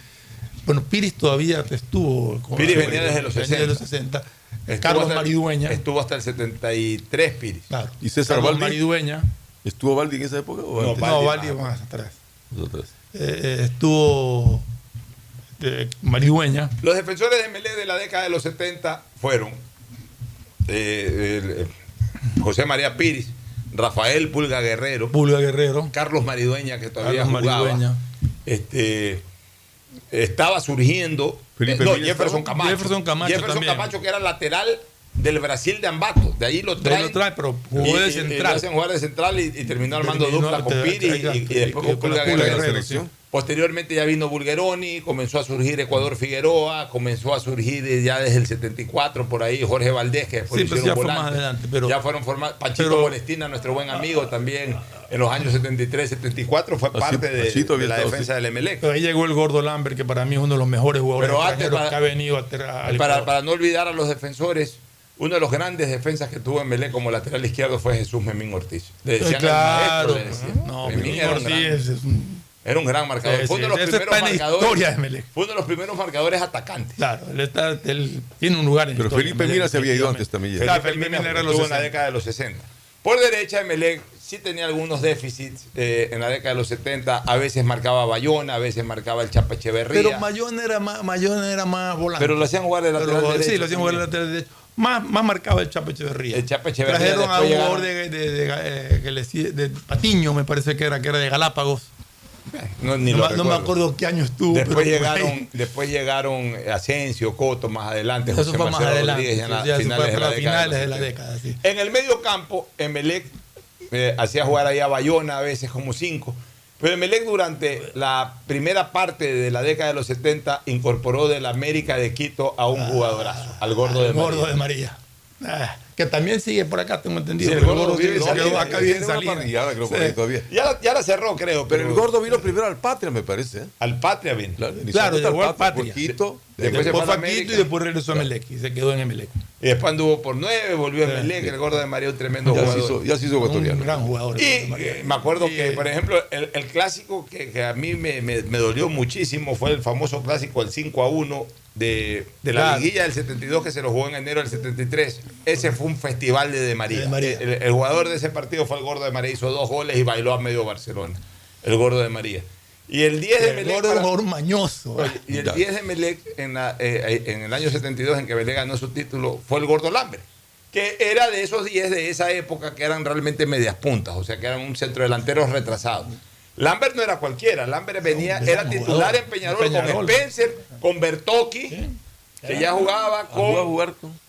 Speaker 13: Bueno, Piris todavía estuvo. con-
Speaker 2: Piris venía desde los
Speaker 13: venía
Speaker 2: 60.
Speaker 13: de los 60.
Speaker 2: Estuvo
Speaker 13: Carlos
Speaker 2: hasta el-
Speaker 13: Maridueña.
Speaker 2: Estuvo hasta el 73 Piris.
Speaker 13: Claro.
Speaker 34: ¿Y César
Speaker 13: Carlos
Speaker 34: Baldi?
Speaker 13: Maridueña.
Speaker 34: ¿Estuvo Baldi en esa época? O
Speaker 2: No,
Speaker 34: antes?
Speaker 13: No,
Speaker 2: Baldi
Speaker 13: Valdi
Speaker 2: más.
Speaker 13: más atrás.
Speaker 34: Nosotros.
Speaker 13: Eh, eh, estuvo eh, Maridueña.
Speaker 2: Los defensores de Melé de la década de los 70 fueron eh, José María Piris, Rafael Pulga Guerrero,
Speaker 13: Pulga Guerrero.
Speaker 2: Carlos Maridueña, que todavía
Speaker 13: Carlos
Speaker 2: jugaba.
Speaker 13: Maridueña.
Speaker 2: Este, estaba surgiendo. No, Jefferson. Camacho.
Speaker 13: Jefferson Camacho
Speaker 2: Jefferson
Speaker 13: también.
Speaker 2: Camacho, que era lateral del Brasil de Ambato. De ahí lo
Speaker 13: trae, pero
Speaker 2: y,
Speaker 13: jugó de
Speaker 2: y- y
Speaker 13: central.
Speaker 2: lo hacen jugar de central y, y terminó armando
Speaker 13: Terminó-
Speaker 2: dupla con Piris y, y después
Speaker 13: y-
Speaker 2: con
Speaker 13: y la.
Speaker 2: Posteriormente ya vino Bulgeroni, comenzó a surgir Ecuador Figueroa, comenzó a surgir ya desde el 74 por ahí Jorge Valdés, que después
Speaker 13: Sí,
Speaker 2: hicieron
Speaker 13: ya fue más
Speaker 2: volante.
Speaker 13: adelante, pero-
Speaker 2: ya fueron formados. Pachito
Speaker 13: pero-
Speaker 2: Molestina, nuestro buen amigo, también en los años 73, 74 fue
Speaker 34: Así-
Speaker 2: parte de, de la
Speaker 34: estado,
Speaker 2: defensa
Speaker 34: sí.
Speaker 2: del Emelec.
Speaker 13: Pero ahí llegó el gordo Lambert, que para mí es uno de los mejores jugadores
Speaker 2: Pero antes, para-
Speaker 13: que ha venido a
Speaker 2: Para,
Speaker 13: Ecuador.
Speaker 2: para no olvidar a los defensores, uno de los grandes defensas que tuvo en como lateral izquierdo fue Jesús Memín Ortiz. Le
Speaker 13: Eh,
Speaker 2: decían
Speaker 13: claro.
Speaker 2: el maestro, le decían.
Speaker 13: No,
Speaker 2: Memín
Speaker 13: Memín
Speaker 2: era un
Speaker 13: Ortiz
Speaker 2: gran-
Speaker 13: es un-
Speaker 2: Era un gran marcador.
Speaker 13: Sí,
Speaker 2: fue uno de
Speaker 13: sí,
Speaker 2: los primeros
Speaker 13: está en la
Speaker 2: marcadores.
Speaker 13: historia de Melec.
Speaker 2: Fue uno de los primeros marcadores atacantes.
Speaker 13: Claro, él, está- él tiene un lugar en la
Speaker 34: Pero
Speaker 13: historia,
Speaker 34: Felipe Mira se había ido antes también.
Speaker 13: Claro,
Speaker 2: Felipe Mena
Speaker 13: era los
Speaker 2: la
Speaker 13: 60.
Speaker 2: década de los 60. Por derecha, Emelec sí tenía algunos déficits eh, en la década de los 70. A veces marcaba Bayona, a veces marcaba el Chapa Echeverría.
Speaker 13: Pero Mayón era más, Mayón era más volante.
Speaker 2: Pero lo hacían jugar de lateral
Speaker 13: Pero,
Speaker 2: derecho
Speaker 13: Sí, lo hacían jugar de lateral derecho. Más, más marcado el Chapo Echeverría.
Speaker 2: El Echeverría
Speaker 13: Trajeron a un jugador de, de- de- eh, de Patiño, me parece que era, que era de Galápagos.
Speaker 2: No, ni
Speaker 13: no,
Speaker 2: lo
Speaker 13: no me acuerdo qué año estuvo.
Speaker 2: Después llegaron, después llegaron Asensio, Coto más adelante.
Speaker 13: Eso
Speaker 2: José
Speaker 13: fue más
Speaker 2: Marcelo
Speaker 13: adelante.
Speaker 2: Rodríguez, ya en
Speaker 13: sí,
Speaker 2: la-
Speaker 13: sí, eso
Speaker 2: finales
Speaker 13: fue
Speaker 2: de
Speaker 13: para
Speaker 2: la década
Speaker 13: finales de la
Speaker 2: 70.
Speaker 13: década, sí.
Speaker 2: En el medio campo, Emelec eh, hacía jugar ahí a Bayona a veces como cinco. Pero Emelec durante la primera parte de la década de los 70 incorporó del América de Quito a un jugadorazo, al gordo de María.
Speaker 13: gordo de María. Ah, que también sigue por acá, tengo entendido.
Speaker 2: Sí, el gordo vive
Speaker 13: quedó acá
Speaker 2: una
Speaker 13: salido.
Speaker 34: parrillada, creo,
Speaker 13: Sí.
Speaker 34: todavía.
Speaker 2: Ya, la- ya la cerró, creo.
Speaker 34: Pero el gordo vino primero al Patria, me parece. ¿eh?
Speaker 2: Al Patria vino.
Speaker 34: Claro,
Speaker 13: Claro, llegó al
Speaker 34: Patria. Quito,
Speaker 2: Después
Speaker 13: Después
Speaker 2: fue a
Speaker 13: fue a
Speaker 2: América.
Speaker 13: Quito y después regresó a Emelec y se quedó en Emelec.
Speaker 2: Y después anduvo por nueve, volvió a Emelec, el gordo de María, un tremendo
Speaker 34: Ya se
Speaker 2: jugador.
Speaker 34: hizo- ya se hizo ecuatoriano.
Speaker 13: Un gran jugador.
Speaker 2: Y me acuerdo que, por ejemplo, el, el clásico que, que a mí me, me- me dolió muchísimo fue el famoso clásico, el 5 a 1 de, de la
Speaker 13: Claro.
Speaker 2: liguilla del 72 que se lo jugó en enero del 73. Ese fue un festival de De María.
Speaker 13: De María.
Speaker 2: El, el jugador de ese partido fue el gordo de María, hizo dos goles y bailó a medio Barcelona. El gordo de María. Y el 10 de
Speaker 13: El
Speaker 2: Melec. para-
Speaker 13: jugador mañoso.
Speaker 2: Oye, y el 10 de Melec en, la- eh, en el año 72 en que Melec ganó su título fue el Gordo Lambert, que era de esos 10 de esa época que eran realmente medias puntas, o sea que eran un centro delantero retrasado. Lambert no era cualquiera, Lambert venía, era titular en Peñarol,
Speaker 13: Peñarol.
Speaker 2: con Spencer, con Bertocchi, que ya jugaba con,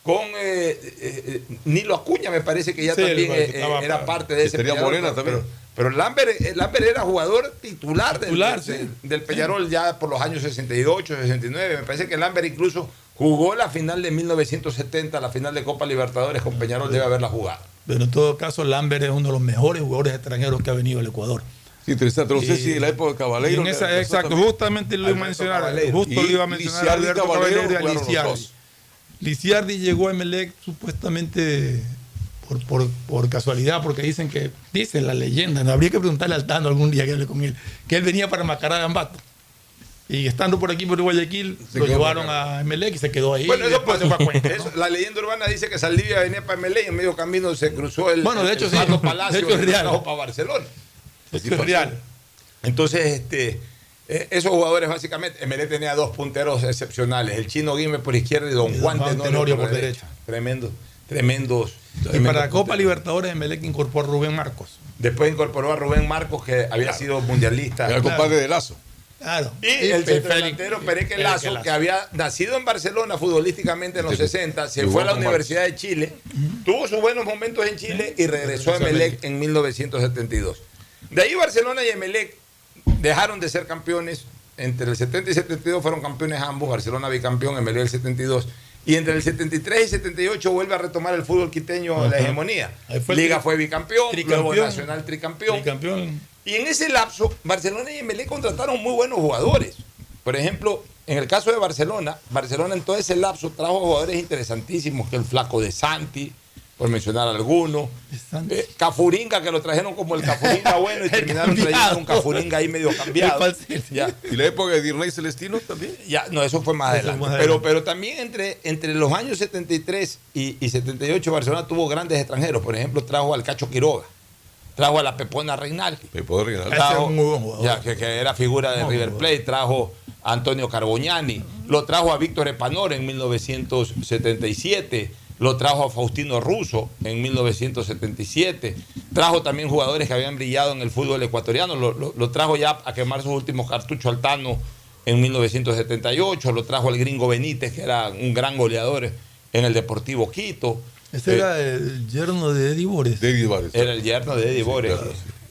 Speaker 2: con eh, eh, eh, Nilo Acuña, me parece que ya
Speaker 13: Sí,
Speaker 2: también
Speaker 13: el-
Speaker 2: eh,
Speaker 13: que estaba
Speaker 2: era parte de ese Peñarol,
Speaker 34: Morena
Speaker 2: pero-
Speaker 34: también.
Speaker 2: Pero, pero Lambert, Lambert era jugador titular, del-
Speaker 13: Titular,
Speaker 2: del,
Speaker 13: sí.
Speaker 2: del Peñarol ya por los años 68, 69. Me parece que Lambert incluso jugó la final de 1970, la final de Copa Libertadores con Peñarol, debe haberla jugado.
Speaker 13: Pero en todo caso, Lambert es uno de los mejores jugadores extranjeros que ha venido al Ecuador.
Speaker 34: Interesante. No sé si en la época de Caballero.
Speaker 13: Y en esa- exacto,
Speaker 34: también.
Speaker 13: justamente lo iba a mencionar.
Speaker 2: Caballero.
Speaker 13: Justo lo iba a mencionar
Speaker 34: Lisiardi
Speaker 13: Alberto
Speaker 34: Caballero
Speaker 13: Caballero y
Speaker 34: los dos.
Speaker 13: Lisiardi llegó a Emelec supuestamente por, por, por casualidad, porque dicen que, dice la leyenda, no habría que preguntarle al Tano algún día que hable con él, que él venía para Macará de Ambato. Y estando por aquí por Guayaquil,
Speaker 34: Se
Speaker 13: lo llevaron a Emelec y se quedó ahí.
Speaker 2: Bueno, eso pasó.
Speaker 13: se fue a Cuenca, ¿no?
Speaker 2: Eso, la leyenda urbana dice que Saldivia venía para Melé y en medio camino se cruzó el,
Speaker 13: Bueno, de hecho
Speaker 2: el
Speaker 13: sí.
Speaker 2: Pato
Speaker 13: De
Speaker 2: Palacio
Speaker 13: hecho es real.
Speaker 2: para Barcelona.
Speaker 13: Real.
Speaker 2: Entonces, este, eh, esos jugadores básicamente, Emelec tenía dos punteros excepcionales, el chino Guime por izquierda y don
Speaker 13: Y don
Speaker 2: Juan,
Speaker 13: Juan
Speaker 2: Tenorio,
Speaker 13: Tenorio
Speaker 2: por,
Speaker 13: por
Speaker 2: derecha. Tremendos, tremendos.
Speaker 13: Y para Copa
Speaker 2: punteros.
Speaker 13: Libertadores, Emelec incorporó a Rubén Marcos.
Speaker 2: Después incorporó a Rubén Marcos, que había sido mundialista.
Speaker 34: Era el compadre de Lazo.
Speaker 13: Claro.
Speaker 2: Y el delantero Pereque Lazo,
Speaker 13: Lazo.
Speaker 2: que había nacido en Barcelona futbolísticamente en los
Speaker 34: Sí.
Speaker 2: 60, se fue a la Universidad de Chile, tuvo sus buenos momentos en Chile y regresó a Emelec en 1972. De ahí Barcelona y Emelec dejaron de ser campeones. Entre el 70 y 72 fueron campeones ambos, Barcelona bicampeón, Emelec el 72. Y entre el 73 y 78 vuelve a retomar el fútbol quiteño la
Speaker 13: Ajá.
Speaker 2: hegemonía.
Speaker 13: Fue el
Speaker 2: Liga fue bicampeón, luego. Nacional tricampeón.
Speaker 13: Tricampeón.
Speaker 2: Y en ese lapso, Barcelona y Emelec contrataron muy buenos jugadores. Por ejemplo, en el caso de Barcelona, Barcelona en todo ese lapso trajo jugadores interesantísimos, que el flaco de Santi, por mencionar alguno. Eh, Cafuringa, que lo trajeron como el Cafuringa bueno y terminaron
Speaker 13: cambiado.
Speaker 2: trayendo un Cafuringa ahí medio cambiado. Ya.
Speaker 34: ¿Y la época de Dirney Celestino también?
Speaker 2: Ya, no, eso fue más
Speaker 13: Eso
Speaker 2: adelante.
Speaker 13: más
Speaker 2: Pero,
Speaker 13: adelante.
Speaker 2: pero también entre, entre los años 73 y, y 78 Barcelona tuvo grandes extranjeros. Por ejemplo, trajo al Cacho Quiroga, trajo a la Pepona
Speaker 34: puedo regalar.
Speaker 13: Ese
Speaker 2: Trajo-
Speaker 13: es
Speaker 2: ya, que, que era figura de
Speaker 13: Muy
Speaker 2: River Plate, trajo a Antonio Carboñani, lo trajo a Víctor Epanor en 1977, lo trajo a Faustino Russo en 1977, trajo también jugadores que habían brillado en el fútbol ecuatoriano, lo, lo- lo trajo ya a quemar sus últimos cartuchos al Tano en 1978, lo trajo al gringo Benítez, que era un gran goleador en el Deportivo Quito.
Speaker 13: Ese
Speaker 2: Eh,
Speaker 13: era el yerno de Eddie Bores.
Speaker 34: David Vares.
Speaker 2: era el yerno de Eddie Bores.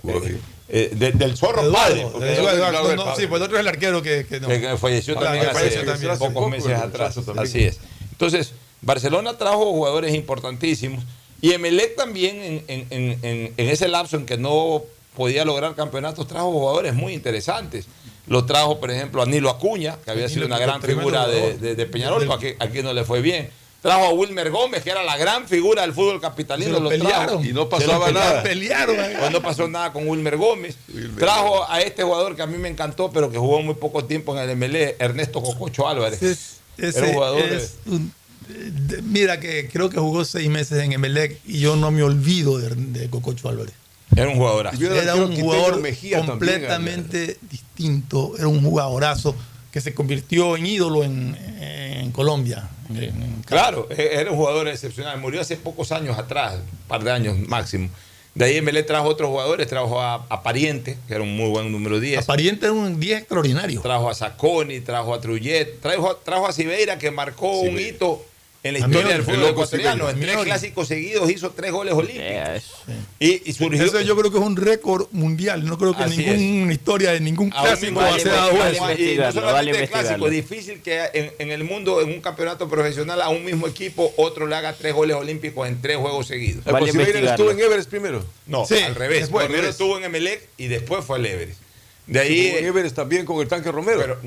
Speaker 34: claro, sí.
Speaker 2: Eh, de- del zorro
Speaker 13: Eduardo,
Speaker 2: padre. porque
Speaker 13: Eduardo,
Speaker 2: era-
Speaker 13: Eduardo,
Speaker 34: el
Speaker 13: no,
Speaker 34: padre.
Speaker 13: sí, pues el otro es el arquero que, que no.
Speaker 2: que, que falleció también
Speaker 13: que
Speaker 2: hace
Speaker 13: falleció también hace
Speaker 2: pocos
Speaker 34: poco,
Speaker 2: meses
Speaker 34: el
Speaker 2: atrás. Así es. Entonces, Barcelona trajo jugadores importantísimos y Emelec también en, en- en- en- en ese lapso en que no podía lograr campeonatos trajo jugadores muy interesantes. Lo trajo, por ejemplo, a Nilo Acuña, que había sido una
Speaker 13: que
Speaker 2: gran figura de, de- de Peñarol, pero aquí, aquí no le fue bien. Trajo a Wilmer Gómez, que era la gran figura del fútbol capitalino.
Speaker 13: lo
Speaker 2: lo trajo.
Speaker 34: Y no pasaba nada.
Speaker 13: Pelearon. eh.
Speaker 2: Pues no pasó nada con Wilmer Gómez.
Speaker 34: Wilmer
Speaker 2: Trajo a este jugador que a mí me encantó, pero que jugó muy poco tiempo en el MLE, Ernesto Cococho Álvarez.
Speaker 13: Ese- ese
Speaker 2: Era un jugador
Speaker 13: es un- de- mira que creo que jugó seis meses en Emelec y yo no me olvido de, de Cococho Álvarez.
Speaker 2: Era un jugadorazo.
Speaker 34: Y vio el
Speaker 13: Era un jugador
Speaker 34: Mejía también,
Speaker 13: completamente distinto, era un jugadorazo que se convirtió en ídolo en, en Colombia. en- en-
Speaker 2: Claro, e- era un jugador excepcional. Murió hace pocos años atrás, un par de años máximo. De ahí MLE trajo otros jugadores, trajo a, a Pariente, que era un muy buen número 10.
Speaker 13: Apariente era un 10 extraordinario.
Speaker 2: Trajo a Sacconi, trajo a Trullet, trajo, trajo a Sibeira, que marcó un hito en la historia del fútbol
Speaker 33: Loco
Speaker 2: ecuatoriano. En tres clásicos seguidos hizo tres goles olímpicos. Y, y surgió.
Speaker 33: Eso yo creo que es un récord mundial. No creo que
Speaker 2: Así
Speaker 33: ninguna historia de ningún clásico
Speaker 2: vale
Speaker 33: se dado
Speaker 2: vale
Speaker 33: eso.
Speaker 2: investigarlo, Y no solamente el clásico, difícil que en, en el mundo, en un campeonato profesional, a un mismo equipo, otro le haga tres goles olímpicos en tres juegos seguidos.
Speaker 34: El Vale investigarlo. estuvo en Everest primero.
Speaker 2: No,
Speaker 34: Sí,
Speaker 2: al revés.
Speaker 34: después,
Speaker 2: Primero
Speaker 34: revés.
Speaker 2: estuvo en Emelec y después fue al Everest. De ahí.
Speaker 34: Estuvo en Everest también con el tanque Romero.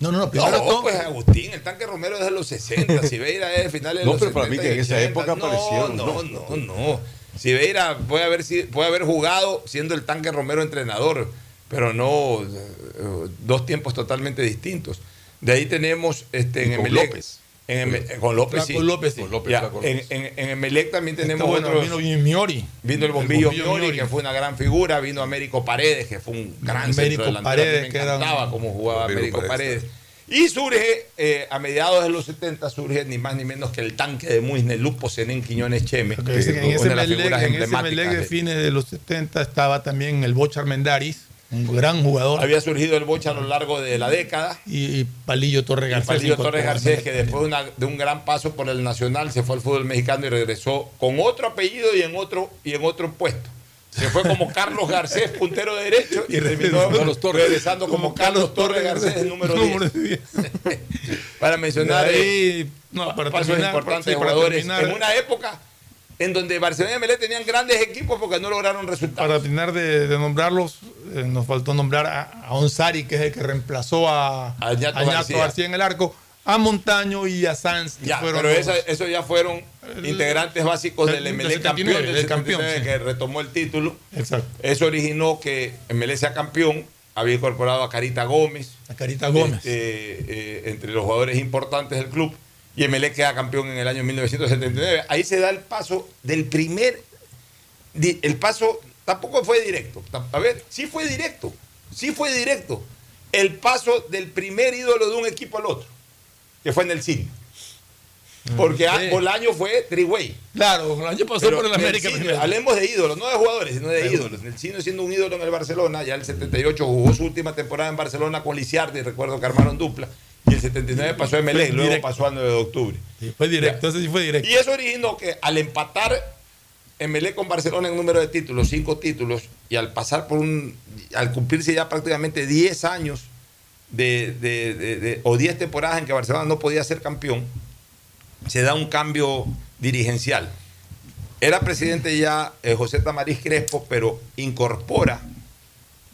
Speaker 33: No, no,
Speaker 2: No, pues Agustín, el tanque Romero es de los 60, Sibeira es de finales de
Speaker 34: No,
Speaker 2: los
Speaker 34: pero para
Speaker 2: 70
Speaker 34: mí que en esa
Speaker 2: 80.
Speaker 34: época
Speaker 2: no,
Speaker 34: aparecieron,
Speaker 2: No, no, no. Sibeira puede haber, puede haber jugado siendo el tanque Romero entrenador, pero no eh, dos tiempos totalmente distintos. De ahí tenemos este, en Emelec-
Speaker 34: López.
Speaker 2: En Eme- con López, sí.
Speaker 33: López, sí.
Speaker 2: Con
Speaker 33: López,
Speaker 2: Ya, en,
Speaker 33: López.
Speaker 2: en, en Emelec también tenemos
Speaker 33: bueno,
Speaker 2: otros-
Speaker 33: vino Miori.
Speaker 2: Vino el bombillo,
Speaker 33: El bombillo
Speaker 2: Miori,
Speaker 33: Miori.
Speaker 2: que fue una gran figura. Vino Américo Paredes, que fue un gran
Speaker 33: Américo
Speaker 2: centro delantero.
Speaker 33: Paredes,
Speaker 2: Me
Speaker 33: que un-
Speaker 2: encantaba cómo jugaba
Speaker 33: Américo Paredes.
Speaker 2: Paredes. Y surge, eh, a mediados de los 70, surge ni más ni menos que el tanque de Muisne, Lupo Senén Quiñones Cheme.
Speaker 33: Dicen que en
Speaker 2: una
Speaker 33: ese
Speaker 2: de las
Speaker 33: Melec,
Speaker 2: figuras
Speaker 33: en ese Melec de
Speaker 2: de-
Speaker 33: fines de los 70 estaba también el Bocha Armendáriz, un gran jugador.
Speaker 2: Había surgido el bocha a lo largo de la década.
Speaker 33: Y, y Palillo Torres Garcés.
Speaker 2: Palillo Torres Garcés, que después de, una- de un gran paso por el Nacional, se fue al fútbol mexicano y regresó con otro apellido y en otro, y en otro puesto. Se fue como Carlos Garcés, puntero derecho, y terminó regresando como, Carlos Torres Garcés, el número 10. para mencionar
Speaker 33: ahí,
Speaker 2: eh,
Speaker 33: no, para
Speaker 2: pasos
Speaker 33: terminar,
Speaker 2: importantes
Speaker 33: sí, para
Speaker 2: jugadores
Speaker 33: terminar.
Speaker 2: en una época en donde Barcelona y Melé tenían grandes equipos porque no lograron resultados.
Speaker 33: Para terminar de, de nombrarlos, eh, nos faltó nombrar a, a Onsari, que es el que reemplazó a,
Speaker 2: A Ñato
Speaker 33: a Ñato
Speaker 2: García.
Speaker 33: García. en el arco, a Montaño y a Sanz.
Speaker 2: Ya,
Speaker 33: fueron
Speaker 2: pero esos ya fueron integrantes básicos
Speaker 33: del-
Speaker 2: MLE
Speaker 33: 79,
Speaker 2: campeón, del
Speaker 33: del campeón,
Speaker 2: 79,
Speaker 33: sí.
Speaker 2: que retomó el título.
Speaker 33: Exacto.
Speaker 2: Eso originó que MLE sea campeón. Había incorporado a Carita Gómez.
Speaker 33: A Carita Gómez.
Speaker 2: este, eh, entre los jugadores importantes del club. Y MLE queda campeón en el año 1979. Ahí se da el paso del primer. El paso tampoco fue directo. A ver, sí fue directo. Sí fue directo. El paso del primer ídolo de un equipo al otro. Que fue en el cine. Porque a-
Speaker 33: sí.
Speaker 2: Bolaño fue Triway.
Speaker 33: Claro, el año pasó
Speaker 2: Pero
Speaker 33: por el América
Speaker 2: Nelcino,
Speaker 33: primero.
Speaker 2: Hablemos de ídolos, no de jugadores, sino de ídolos. Nelcino siendo un ídolo en el Barcelona, ya el 78 jugó su última temporada en Barcelona con Lisiardi, recuerdo que armaron dupla, y el 79 pasó a MLE, luego
Speaker 33: Directo.
Speaker 2: pasó al 9 de octubre.
Speaker 33: Sí, fue directo, ese sí fue directo.
Speaker 2: Y eso originó que al empatar MLE con Barcelona en número de títulos, cinco títulos, y al pasar por un, al cumplirse ya prácticamente 10 años de, de- de- de- o 10 temporadas en que Barcelona no podía ser campeón, se da un cambio dirigencial. Era presidente ya eh, José Tamariz Crespo, pero incorpora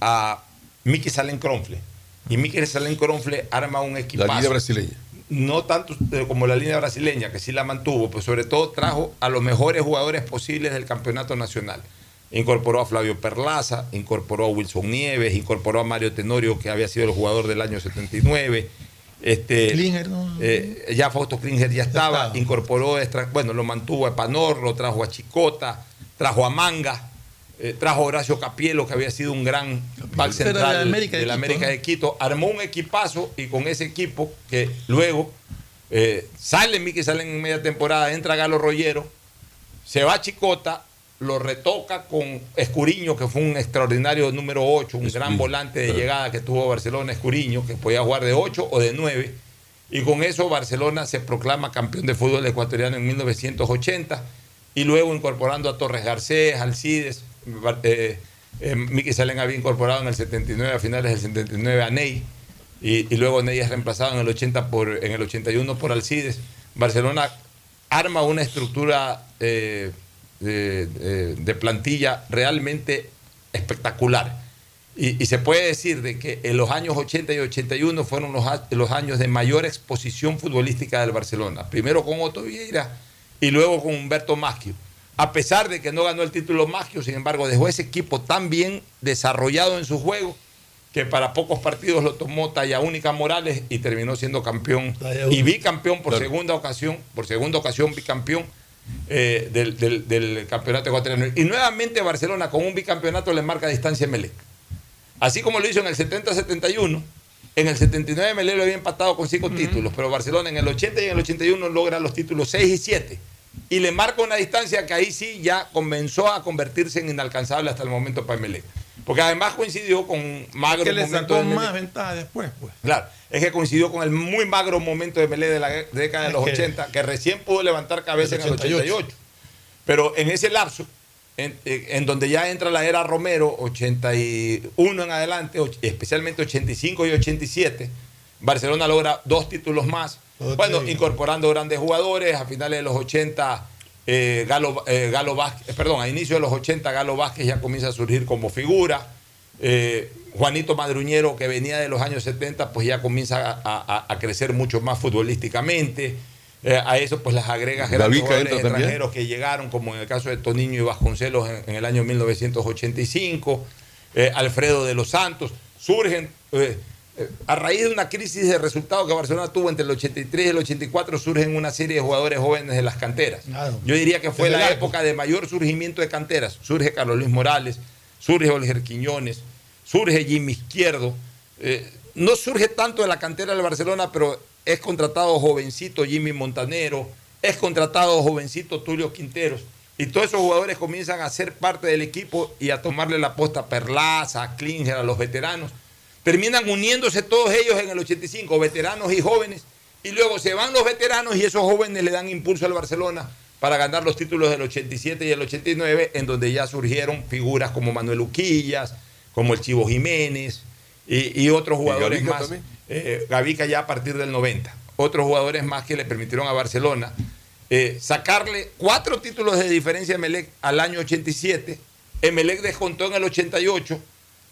Speaker 2: a Miki Salen Cronfle. Y Miki Salen Cronfle arma un equipazo.
Speaker 34: La línea brasileña.
Speaker 2: No tanto eh, como la línea brasileña, que sí la mantuvo, pero sobre todo trajo a los mejores jugadores posibles del campeonato nacional. Incorporó a Flavio Perlaza, incorporó a Wilson Nieves, incorporó a Mario Tenorio, que había sido el jugador del año 79. Este,
Speaker 33: Klinger, ¿no?
Speaker 2: eh, ya Fausto Klinger ya estaba,
Speaker 33: estaba.
Speaker 2: incorporó, extra- bueno, lo mantuvo a Epanorro, trajo a Chicota, trajo a Manga, eh, trajo Horacio Capielo, que había sido un gran back central
Speaker 33: de América de
Speaker 2: de la
Speaker 33: Quito,
Speaker 2: América de Quito, armó un equipazo y con ese equipo que luego eh, sale Miki, sale en media temporada, entra Galo Rollero, se va a Chicota, lo retoca con Escuriño, que fue un extraordinario número 8, un gran volante de llegada que tuvo Barcelona, Escuriño, que podía jugar de 8 o de 9. Y con eso Barcelona se proclama campeón de fútbol ecuatoriano en 1980 y luego incorporando a Torres Garcés, Alcides, eh, eh, Miki Salen había incorporado en el 79, a finales del 79 a Ney y, luego Ney es reemplazado en el 80 por, en el 81 por Alcides. Barcelona arma una estructura eh, de, plantilla realmente espectacular. Y, se puede decir de que en los años 80 y 81 fueron los, los años de mayor exposición futbolística del Barcelona. Primero con Otto Vieira y luego con Humberto Maschio. A pesar de que no ganó el título Maschio, sin embargo, dejó ese equipo tan bien desarrollado en su juego que para pocos partidos lo tomó Talla Única Morales y terminó siendo campeón y bicampeón por
Speaker 33: Claro.
Speaker 2: segunda ocasión, por segunda ocasión bicampeón eh, del, del- del campeonato ecuatoriano. Y nuevamente Barcelona con un bicampeonato le marca distancia a Melec. Así como lo hizo en el 70-71, en el 79 Melec lo había empatado con cinco títulos, pero Barcelona en el 80 y en el 81 logra los títulos 6 y 7. Y le marca una distancia que ahí sí ya comenzó a convertirse en inalcanzable hasta el momento para Melec. Porque además coincidió con magro
Speaker 33: que le
Speaker 2: momento
Speaker 33: sacó
Speaker 2: de Emelec.
Speaker 33: más ventaja después, pues.
Speaker 2: Claro, es que coincidió con el muy magro momento de Melé de la década de
Speaker 33: Es
Speaker 2: los
Speaker 33: que-
Speaker 2: 80, que recién pudo levantar cabeza
Speaker 33: El
Speaker 2: en el
Speaker 33: 88.
Speaker 2: 88. Pero en ese lapso, en, en- donde ya entra la era Romero, 81 en adelante, especialmente 85 y 87, Barcelona logra dos títulos más. Bueno, incorporando grandes jugadores, a finales de los 80, eh, Galo, eh, Galo Vázquez, eh, perdón, a inicio de los 80, Galo Vázquez ya comienza a surgir como figura. Eh, Juanito Madruñero, que venía de los años 70, pues ya comienza a, a- a crecer mucho más futbolísticamente. Eh, a eso pues las agregas grandes jugadores
Speaker 34: entra también.
Speaker 2: extranjeros que llegaron, como en el caso de Toniño y Vasconcelos en, en el año 1985, eh, Alfredo de los Santos, surgen, eh, a raíz de una crisis de resultados que Barcelona tuvo entre el 83 y el 84, surgen una serie de jugadores jóvenes de las canteras. Yo diría que fue
Speaker 33: Desde
Speaker 2: la época de mayor surgimiento de canteras. Surge Carlos Luis Morales, surge Olger Quiñones, surge Jimmy Izquierdo. Eh, no surge tanto de la cantera del Barcelona, pero es contratado jovencito Jimmy Montanero, es contratado jovencito Tulio Quinteros. Y todos esos jugadores comienzan a ser parte del equipo y a tomarle la posta a Perlaza, a Klinger, a los veteranos. Terminan uniéndose todos ellos en el 85, veteranos y jóvenes. Y luego se van los veteranos y esos jóvenes le dan impulso al Barcelona para ganar los títulos del 87 y el 89, en donde ya surgieron figuras como Manuel Uquillas, como el Chivo Jiménez y, y otros jugadores
Speaker 34: Gavica
Speaker 2: más. Eh, Gavica ya a partir del 90. Otros jugadores más que le permitieron a Barcelona eh, sacarle cuatro títulos de diferencia a Emelec al año 87. Emelec descontó en el 88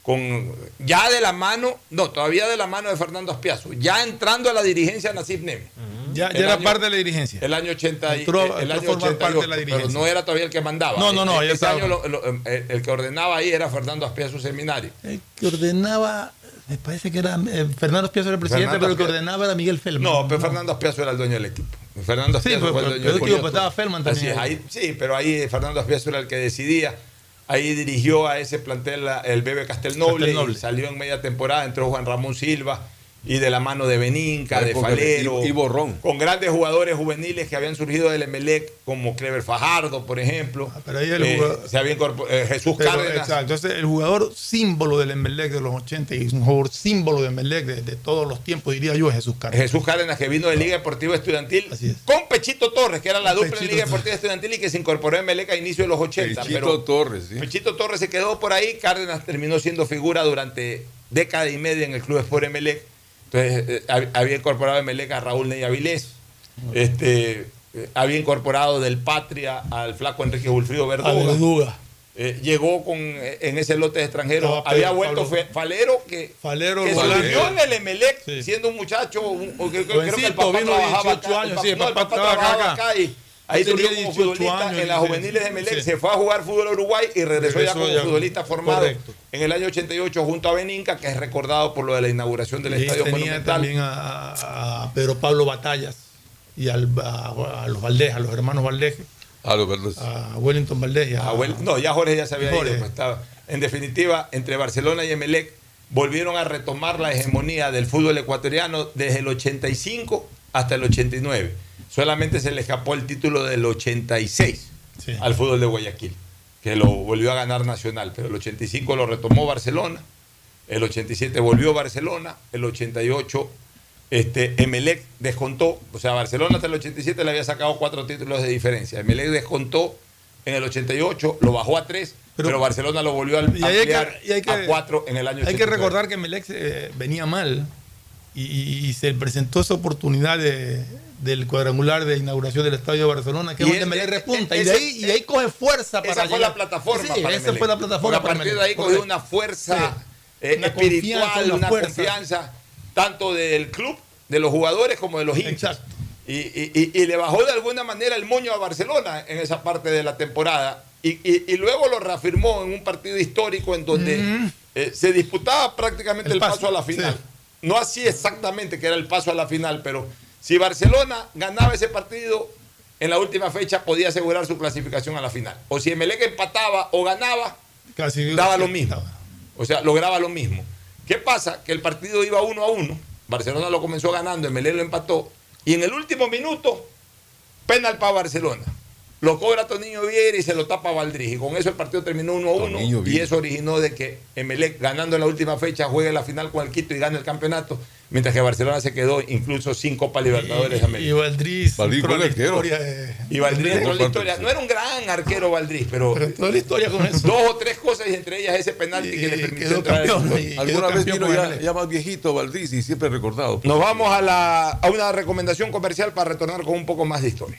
Speaker 2: con ya de la mano, no, todavía de la mano de Fernando Aspiazo, ya entrando a la dirigencia Nasib Nemi.
Speaker 33: Ya, ya
Speaker 2: El
Speaker 33: era
Speaker 2: año-
Speaker 33: parte de la dirigencia.
Speaker 2: El año 80 y-
Speaker 33: Entró-
Speaker 2: el
Speaker 33: entró
Speaker 2: año
Speaker 33: formar parte
Speaker 2: 88,
Speaker 33: de la
Speaker 2: pero no era todavía el que mandaba.
Speaker 33: No, no, no,
Speaker 2: E- año lo- lo- el, el que ordenaba ahí era Fernando Aspiazo Seminario.
Speaker 33: El que ordenaba, me parece que era eh, Fernando Espiazo era el presidente,
Speaker 2: Fernando
Speaker 33: pero el que ordenaba era Miguel Feldman.
Speaker 2: No, pero Fernando Aspiazo era el dueño del equipo. Fernando
Speaker 33: Sí,
Speaker 2: Aspiazo
Speaker 33: pero-
Speaker 2: fue el dueño
Speaker 33: pero
Speaker 2: del equipo.
Speaker 33: pues estaba Feldman
Speaker 2: Así
Speaker 33: también
Speaker 2: es,
Speaker 33: ahí.
Speaker 2: ahí- sí, pero ahí Fernando Aspiazo era el que decidía. Ahí dirigió a ese plantel la- el Bebe Castelnoble,
Speaker 33: Castelnoble.
Speaker 2: y salió en media temporada, entró Juan Ramón Silva y de la mano de Beninca,
Speaker 34: La
Speaker 2: de Falero,
Speaker 34: Ivo Ron.
Speaker 2: con grandes jugadores juveniles que habían surgido del Emelec, como Clever Fajardo, por ejemplo.
Speaker 33: Ah, pero ahí el
Speaker 2: Eh,
Speaker 33: jugador-
Speaker 2: se había eh, Jesús
Speaker 33: Pero,
Speaker 2: Cárdenas.
Speaker 33: Exacto. Entonces, el jugador símbolo del Emelec de los 80 y un jugador símbolo de Emelec de, de todos los tiempos, diría yo, es Jesús Cárdenas.
Speaker 2: Jesús Cárdenas, que vino de Liga Deportiva Estudiantil, con Pechito Torres, que era la dupla de Liga. Deportiva Estudiantil y que se incorporó en Meleca a inicio de los 80.
Speaker 34: Pechito
Speaker 2: pero
Speaker 34: Torres, sí.
Speaker 2: Pechito Torres se quedó por ahí, Cárdenas terminó siendo figura durante década y media en el Club Sport Emelec. Entonces eh, hab- había incorporado a Emelec a Raúl Ney Avilés. Este, eh, había incorporado del Patria al flaco Enrique Wilfrido Verduga.
Speaker 33: Verduga.
Speaker 2: Eh, llegó con, eh, en ese lote de extranjeros.
Speaker 33: Estaba
Speaker 2: había vuelto
Speaker 33: Pablo-
Speaker 2: Falero, que,
Speaker 33: Falero,
Speaker 2: que surgió en el Emelec siendo un muchacho. un- que- creo que el papá
Speaker 33: vino
Speaker 2: trabajaba
Speaker 33: 18
Speaker 2: acá,
Speaker 33: años,
Speaker 2: el
Speaker 33: sí, el
Speaker 2: no, el
Speaker 33: papá trabajaba
Speaker 2: trabajaba
Speaker 33: acá.
Speaker 2: acá y ahí
Speaker 33: Tenía
Speaker 2: surgió como
Speaker 33: 18
Speaker 2: futbolista
Speaker 33: años,
Speaker 2: en las
Speaker 33: 16,
Speaker 2: juveniles de Emelec.
Speaker 33: sí.
Speaker 2: Se fue a jugar fútbol a Uruguay y regresó, ya como
Speaker 33: ya,
Speaker 2: futbolista formado
Speaker 33: correcto.
Speaker 2: en el año 88 junto a Beninca, que es recordado por lo de la inauguración del
Speaker 33: Y
Speaker 2: Estadio
Speaker 33: tenía
Speaker 2: Monumental.
Speaker 33: también a, a Pedro Pablo Batallas y al- a, a los Valdés, a los hermanos Valdés,
Speaker 34: A los verdes.
Speaker 33: a Wellington Valdés y a,
Speaker 2: no, ya Jorge ya se había
Speaker 33: Jorge.
Speaker 2: ido. pues, estaba. En definitiva, entre Barcelona y Emelec volvieron a retomar la hegemonía del fútbol ecuatoriano desde el 85 hasta el 89. Solamente se le escapó el título del 86
Speaker 33: Sí.
Speaker 2: al fútbol de Guayaquil, que lo volvió a ganar Nacional, pero el 85 lo retomó Barcelona, el 87 volvió Barcelona, el 88 este, Emelec descontó, o sea, Barcelona hasta el 87 le había sacado cuatro títulos de diferencia. Emelec descontó en el 88, lo bajó a tres, pero, Barcelona lo volvió a
Speaker 33: Y ahí hay que-
Speaker 2: ampliar
Speaker 33: y hay que-
Speaker 2: a cuatro en el año
Speaker 33: Hay que
Speaker 2: 89.
Speaker 33: recordar que Melec eh, venía mal y, y- y se presentó esa oportunidad de- del cuadrangular de inauguración del Estadio de Barcelona, que
Speaker 2: Y
Speaker 33: es donde
Speaker 2: es-
Speaker 33: repunta. y, de ahí, y de ahí coge fuerza para
Speaker 2: Esa fue
Speaker 33: llegar.
Speaker 2: la plataforma
Speaker 33: Sí,
Speaker 2: para
Speaker 33: esa fue la plataforma
Speaker 2: Porque
Speaker 33: para
Speaker 2: a partir de ahí cogió
Speaker 33: correcto.
Speaker 2: una fuerza eh,
Speaker 33: Una
Speaker 2: espiritual,
Speaker 33: confianza, una fuerza.
Speaker 2: confianza, tanto del club, de los jugadores, como de los hinchas. Y, y- y- y le bajó de alguna manera el moño a Barcelona en esa parte de la temporada. Y, luego lo reafirmó en un partido histórico en donde eh, se disputaba prácticamente el,
Speaker 33: El
Speaker 2: paso,
Speaker 33: paso,
Speaker 2: a la final.
Speaker 33: sí.
Speaker 2: No así exactamente que era el paso a la final, pero si Barcelona ganaba ese partido, en la última fecha podía asegurar su clasificación a la final. O si Emelec empataba o ganaba,
Speaker 33: Casi
Speaker 2: daba lo mismo. O sea, lograba lo mismo. ¿Qué pasa? Que el partido iba uno a uno. Barcelona lo comenzó ganando, Emelec lo empató. Y en el último minuto, penal para Barcelona.
Speaker 36: Lo cobra Toninho Vieira y se lo tapa Valdriz. Y con eso el partido terminó 1 a 1. Y eso originó de que Emelec, ganando en la última fecha, juegue la final con el Quito y gane el campeonato. Mientras que Barcelona se quedó incluso sin Copa Libertadores de América.
Speaker 13: Y Valdriz.
Speaker 37: Valdriz
Speaker 13: entró a la
Speaker 37: el arquero.
Speaker 13: historia de-
Speaker 36: Y Valdriz entró en la
Speaker 37: No,
Speaker 36: historia. No era un gran arquero Valdriz, pero,
Speaker 13: Pero toda la historia con eso.
Speaker 36: dos o tres cosas y entre ellas ese penalti que le permitió entrar.
Speaker 13: campeón,
Speaker 36: al-
Speaker 13: y
Speaker 37: Alguna vez vino ya, más viejito Valdés y siempre recordado.
Speaker 36: Nos vamos a, la, a una recomendación comercial para retornar con un poco más de historia.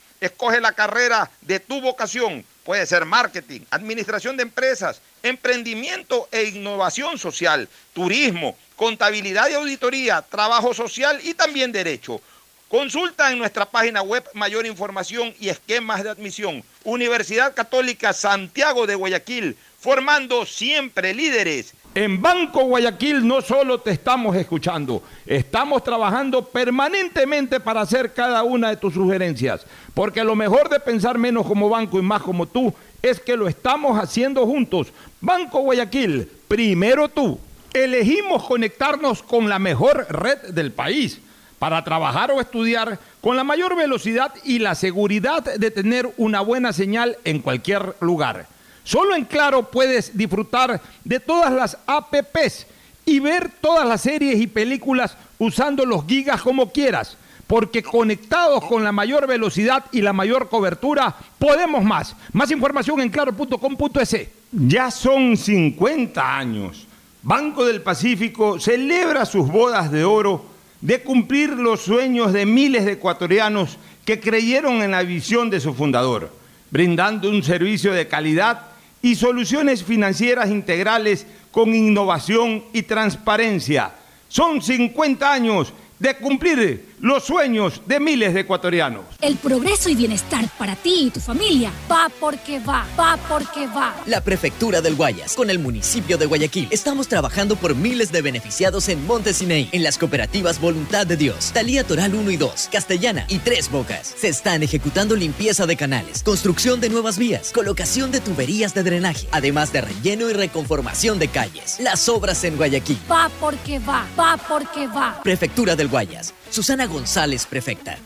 Speaker 2: Escoge la carrera de tu vocación. Puede ser marketing, administración de empresas, emprendimiento e innovación social, turismo, contabilidad y auditoría, trabajo social y también derecho. Consulta en nuestra página web mayor información y esquemas de admisión. Universidad Católica Santiago de Guayaquil, formando siempre líderes. En Banco Guayaquil no solo te estamos escuchando, estamos trabajando permanentemente para hacer cada una de tus sugerencias, porque lo mejor de pensar menos como banco y más como tú es que lo estamos haciendo juntos. Banco Guayaquil, primero tú. Elegimos conectarnos con la mejor red del país para trabajar o estudiar con la mayor velocidad y la seguridad de tener una buena señal en cualquier lugar. Solo en Claro puedes disfrutar de todas las APPs y ver todas las series y películas usando los gigas como quieras, porque conectados con la mayor velocidad y la mayor cobertura, podemos más. Más información en claro.com.es. Ya son 50 años. Banco del Pacífico celebra sus bodas de oro de cumplir los sueños de miles de ecuatorianos que creyeron en la visión de su fundador, brindando un servicio de calidad y soluciones financieras integrales con innovación y transparencia. Son 50 años de cumplir los sueños de miles de ecuatorianos.
Speaker 3: El progreso y bienestar para ti y tu familia va porque va, va porque va.
Speaker 16: La Prefectura del Guayas, con el municipio de Guayaquil, estamos trabajando por miles de beneficiados en Montesinei, en las cooperativas Voluntad de Dios, Talía Toral 1 y 2, Castellana y Tres Bocas. Se están ejecutando limpieza de canales, construcción de nuevas vías, colocación de tuberías de drenaje, además de relleno y reconformación de calles. Las obras en Guayaquil.
Speaker 3: Va porque va, va porque va.
Speaker 16: Prefectura del Guayas. Susana González, prefecta.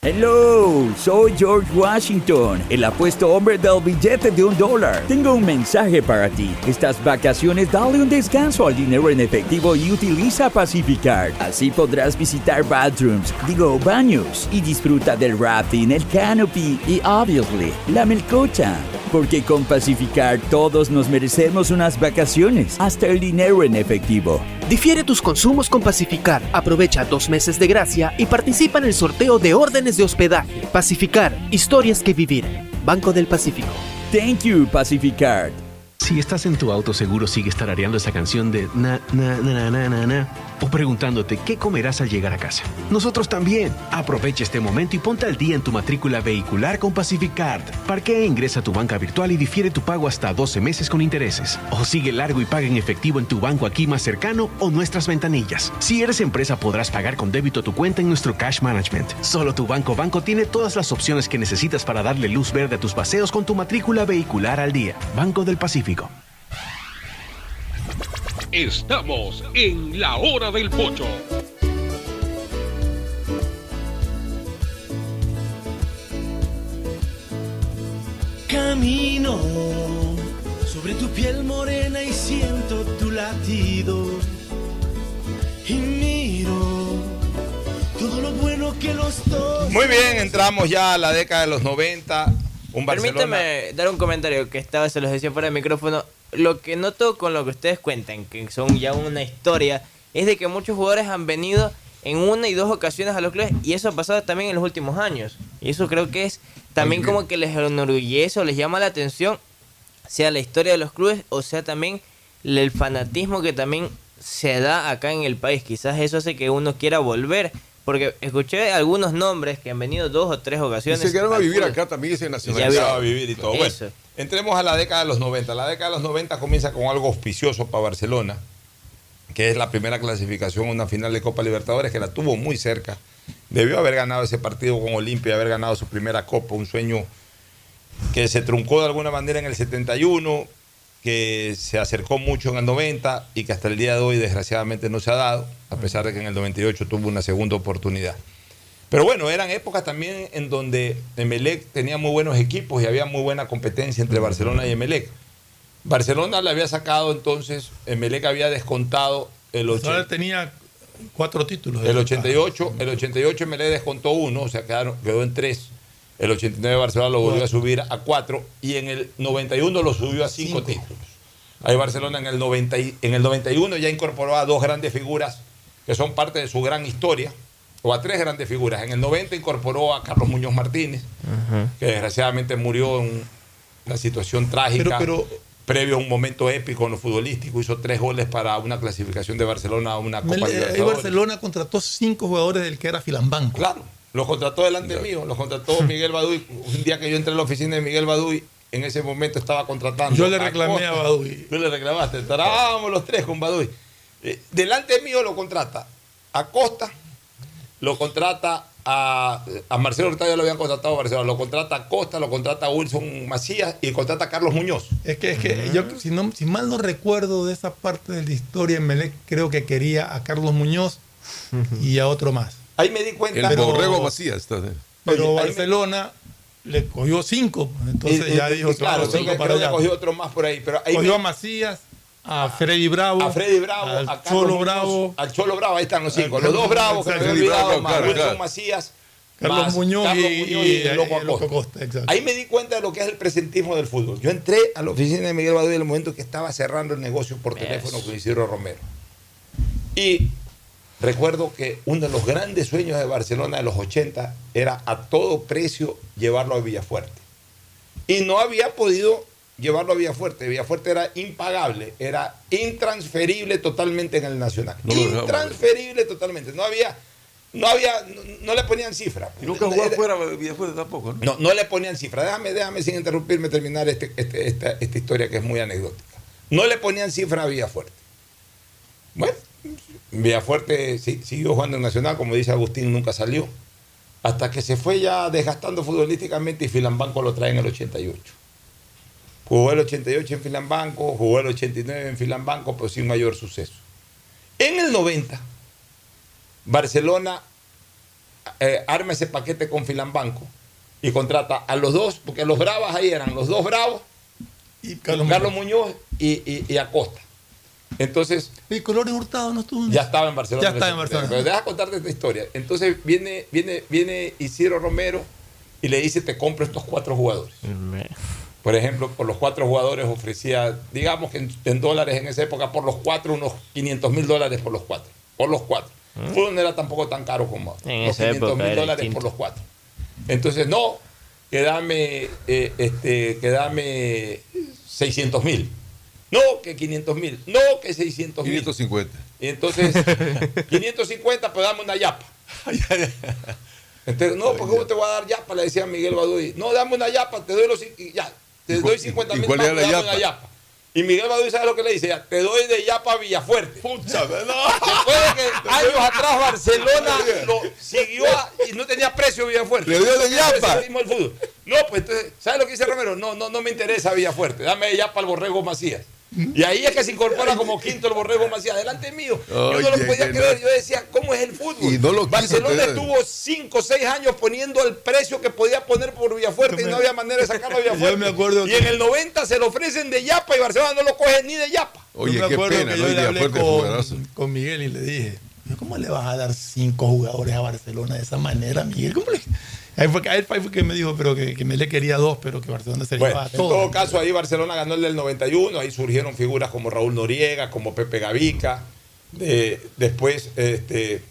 Speaker 20: Hello, soy George Washington, el apuesto hombre del billete de un dólar. Tengo un mensaje para ti. Estas vacaciones dale un descanso al dinero en efectivo y utiliza Pacificard. Así podrás visitar bathrooms, digo baños, y disfruta del rafting, el canopy y, obviously, la melcocha. Porque con Pacificard todos nos merecemos unas vacaciones, hasta el dinero en efectivo.
Speaker 21: Difiere tus consumos con Pacificar. Aprovecha dos meses de gracia y participa en el sorteo de órdenes de hospedaje. Pacificar, historias que vivir. Banco del Pacífico.
Speaker 20: Thank you, Pacificard.
Speaker 15: Si estás en tu auto, seguro sigues tarareando esa canción de na, na, na, na, na, na, na, o preguntándote qué comerás al llegar a casa. Nosotros también. Aprovecha este momento y ponte al día en tu matrícula vehicular con Pacificard. Parquea, ingresa a tu banca virtual y difiere tu pago hasta 12 meses con intereses. O sigue largo y paga en efectivo en tu banco aquí más cercano o nuestras ventanillas. Si eres empresa, podrás pagar con débito tu cuenta en nuestro Cash Management. Solo tu banco banco tiene todas las opciones que necesitas para darle luz verde a tus paseos con tu matrícula vehicular al día. Banco del Pacífico.
Speaker 34: Estamos en la hora del pocho.
Speaker 38: Camino sobre tu piel morena y siento tu latido. Y miro todo lo bueno que los dos.
Speaker 36: Muy bien, entramos ya a la década de los 90. Un.
Speaker 35: Permítame dar un comentario que estaba, se los decía fuera de micrófono. Lo que noto con lo que ustedes cuentan, que son ya una historia, es de que muchos jugadores han venido en una y dos ocasiones a los clubes y eso ha pasado también en los últimos años. Y eso creo que es también como que les enorgullece o les llama la atención, sea la historia de los clubes o sea también el fanatismo que también se da acá en el país. Quizás eso hace que uno quiera volver Porque escuché algunos nombres que han venido dos o tres
Speaker 34: Y
Speaker 35: ocasiones.
Speaker 34: se quedaron a
Speaker 35: al
Speaker 34: vivir acá también ese
Speaker 2: Ya
Speaker 34: nacionalizado.
Speaker 2: a vivir y todo. Bueno, entremos a la década de los 90. La década de los 90 comienza con algo auspicioso para Barcelona, que es la primera clasificación a una final de Copa Libertadores, que la tuvo muy cerca. Debió haber ganado ese partido con Olimpia, haber ganado su primera Copa, un sueño que se truncó de alguna manera en el 71, que se acercó mucho en el 90 y que hasta el día de hoy desgraciadamente no se ha dado, a pesar de que en el 98 tuvo una segunda oportunidad. Pero bueno, eran épocas también en donde Emelec tenía muy buenos equipos y había muy buena competencia entre Barcelona y Emelec. Barcelona le había sacado entonces, Emelec había descontado el, ocho-
Speaker 33: Ahora tenía cuatro títulos.
Speaker 2: el 88, el 88 Emelec descontó uno, o sea, quedaron, quedó en tres. El 89 Barcelona lo volvió a subir a cuatro y en el 91 lo subió a cinco, títulos. Ahí Barcelona en el, 90 y- en el 91 ya incorporó a dos grandes figuras que son parte de su gran historia, o a tres grandes figuras. En el 90 incorporó a Carlos Muñoz Martínez, que desgraciadamente murió en una situación trágica.
Speaker 33: Pero- pero-
Speaker 2: previo a un momento épico en lo futbolístico, hizo tres goles para una clasificación de Barcelona a una Copa
Speaker 33: Mel- eh, ahí
Speaker 2: Libertadores.
Speaker 33: Barcelona contrató cinco jugadores del que era Filambanco.
Speaker 2: Claro, los contrató delante mío, los contrató Miguel Baduy. Un día que yo entré a la oficina de Miguel Baduy, en ese momento estaba contratando.
Speaker 33: Yo le reclamé a
Speaker 2: Costa.
Speaker 33: Baduy.
Speaker 2: Tú le reclamaste, estábamos los tres con Baduy. Eh, delante mío lo contrata a Costa, lo contrata a, a Marcelo Hurtado, ya lo habían contratado a Barcelona, lo contrata a Costa, lo contrata a Wilson Macías y contrata a Carlos Muñoz.
Speaker 33: Es que, es que yo, si, no, si mal no recuerdo de esa parte de la historia, Melec creo que quería a Carlos Muñoz y a otro más.
Speaker 2: Ahí me di cuenta.
Speaker 34: El Borrego Macías. está-
Speaker 33: Pero
Speaker 2: Oye,
Speaker 33: Barcelona le cogió cinco. Entonces
Speaker 2: Y- y-
Speaker 33: ya dijo,
Speaker 2: y claro,
Speaker 33: cinco para allá.
Speaker 2: cogió otro más por ahí. Pero ahí
Speaker 33: Cogió
Speaker 2: me-
Speaker 33: a Macías, a Freddy Bravo,
Speaker 2: a Freddy Bravo,
Speaker 33: al
Speaker 2: a Carlos
Speaker 33: Cholo
Speaker 2: Muñoz,
Speaker 33: Bravo,
Speaker 2: al Cholo Bravo, ahí están los cinco. Los dos bravos que me había
Speaker 33: Freddy
Speaker 2: olvidado,
Speaker 33: Bravo,
Speaker 2: más
Speaker 33: claro,
Speaker 2: Wilson
Speaker 33: claro.
Speaker 2: Macías,
Speaker 33: Carlos
Speaker 2: más
Speaker 33: Muñoz
Speaker 2: Carlos
Speaker 33: y,
Speaker 2: Muñoz
Speaker 33: y-
Speaker 2: el Loco
Speaker 33: y Loco exacto.
Speaker 2: Ahí me di cuenta de lo que es el presentismo del fútbol. Yo entré a la oficina de Miguel Baduy en el momento que estaba cerrando el negocio por teléfono con Isidro Romero. Y recuerdo que uno de los grandes sueños de Barcelona de los 80 era a todo precio llevarlo a Villafuerte. Y no había podido llevarlo a Villafuerte. Villafuerte era impagable, era intransferible totalmente en el Nacional.
Speaker 34: No
Speaker 2: intransferible totalmente. No había, no había, no, no le ponían cifra.
Speaker 34: Y nunca jugó afuera Villafuerte tampoco. ¿no?
Speaker 2: No, le ponían cifra. Déjame, déjame sin interrumpirme terminar este- este- esta, esta historia que es muy anecdótica. No le ponían cifra a Villafuerte. Bueno, Villafuerte si- siguió jugando en Nacional, como dice Agustín, nunca salió. Hasta que se fue ya desgastando futbolísticamente y Filambanco lo trae en el 88. Jugó el 88 en Filambanco, jugó el 89 en Filambanco, pero sin mayor suceso. En el 90, Barcelona eh, arma ese paquete con Filambanco y contrata a los dos, porque los bravos ahí eran los dos bravos,
Speaker 33: y
Speaker 2: Carlos, Muñoz y, y- y Acosta. Entonces,
Speaker 33: Y Colores Hurtado no estuvo.
Speaker 2: ya estaba en Barcelona.
Speaker 33: Ya estaba en Barcelona.
Speaker 2: Pero deja contarte esta historia. Entonces viene, viene, viene Isidro Romero y le dice, te compro estos cuatro jugadores. Por ejemplo, por los cuatro jugadores ofrecía, digamos que en, en dólares en esa época, por los cuatro, unos 500 mil dólares por los cuatro. Por los cuatro. El fútbol no era tampoco tan caro como.
Speaker 35: En
Speaker 2: los
Speaker 35: esa
Speaker 2: 500
Speaker 35: época
Speaker 2: mil dólares
Speaker 35: distinto.
Speaker 2: por los cuatro. Entonces, no, que dame, eh, este, que dame 600 mil. No, que 500 mil. No, que 600 mil.
Speaker 34: 550.
Speaker 2: Y entonces, 550, pues dame una yapa. Entonces, no, porque ¿cómo te voy a dar yapa? Le decía Miguel Baduy. No, dame una yapa, te doy los y ya, te
Speaker 34: ¿Y cu-
Speaker 2: doy 50
Speaker 34: y
Speaker 2: mil
Speaker 34: cuál era la yapa?
Speaker 2: Y Miguel Baduy, ¿sabe lo que le dice? Te doy de yapa a Villafuerte. Pucha, Después de que años atrás Barcelona lo siguió a- y no tenía precio Villafuerte.
Speaker 34: Le dio de yapa.
Speaker 2: Del fútbol. No, pues entonces, ¿sabes lo que dice Romero? No, no, no me interesa Villafuerte. Dame de yapa al Borrego Macías. Y ahí es que se incorpora como quinto el Borrego Macías. Delante mío. Yo no lo podía creer. Yo decía, ¿cómo es el fútbol?
Speaker 34: Y no lo
Speaker 2: Barcelona estuvo 5 o 6 años poniendo el precio que podía poner por Villafuerte y no había manera de sacarlo a Villafuerte.
Speaker 33: Yo me acuerdo
Speaker 2: y
Speaker 33: que-
Speaker 2: en el 90 se lo ofrecen de yapa y Barcelona no lo coge ni de yapa.
Speaker 34: Oye,
Speaker 33: Yo me
Speaker 34: qué
Speaker 33: acuerdo
Speaker 34: pena,
Speaker 33: que yo le hablé con, con Miguel y le dije, ¿cómo le vas a dar cinco jugadores a Barcelona de esa manera, Miguel? ¿Cómo le- Ahí fue, que- ahí fue que me dijo pero que, que me le quería dos, pero que Barcelona se
Speaker 2: Bueno,
Speaker 33: llevaba
Speaker 2: en
Speaker 33: todo.
Speaker 2: todo caso, ahí Barcelona ganó el del 91, ahí surgieron figuras como Raúl Noriega, como Pepe Gavica, de- después este,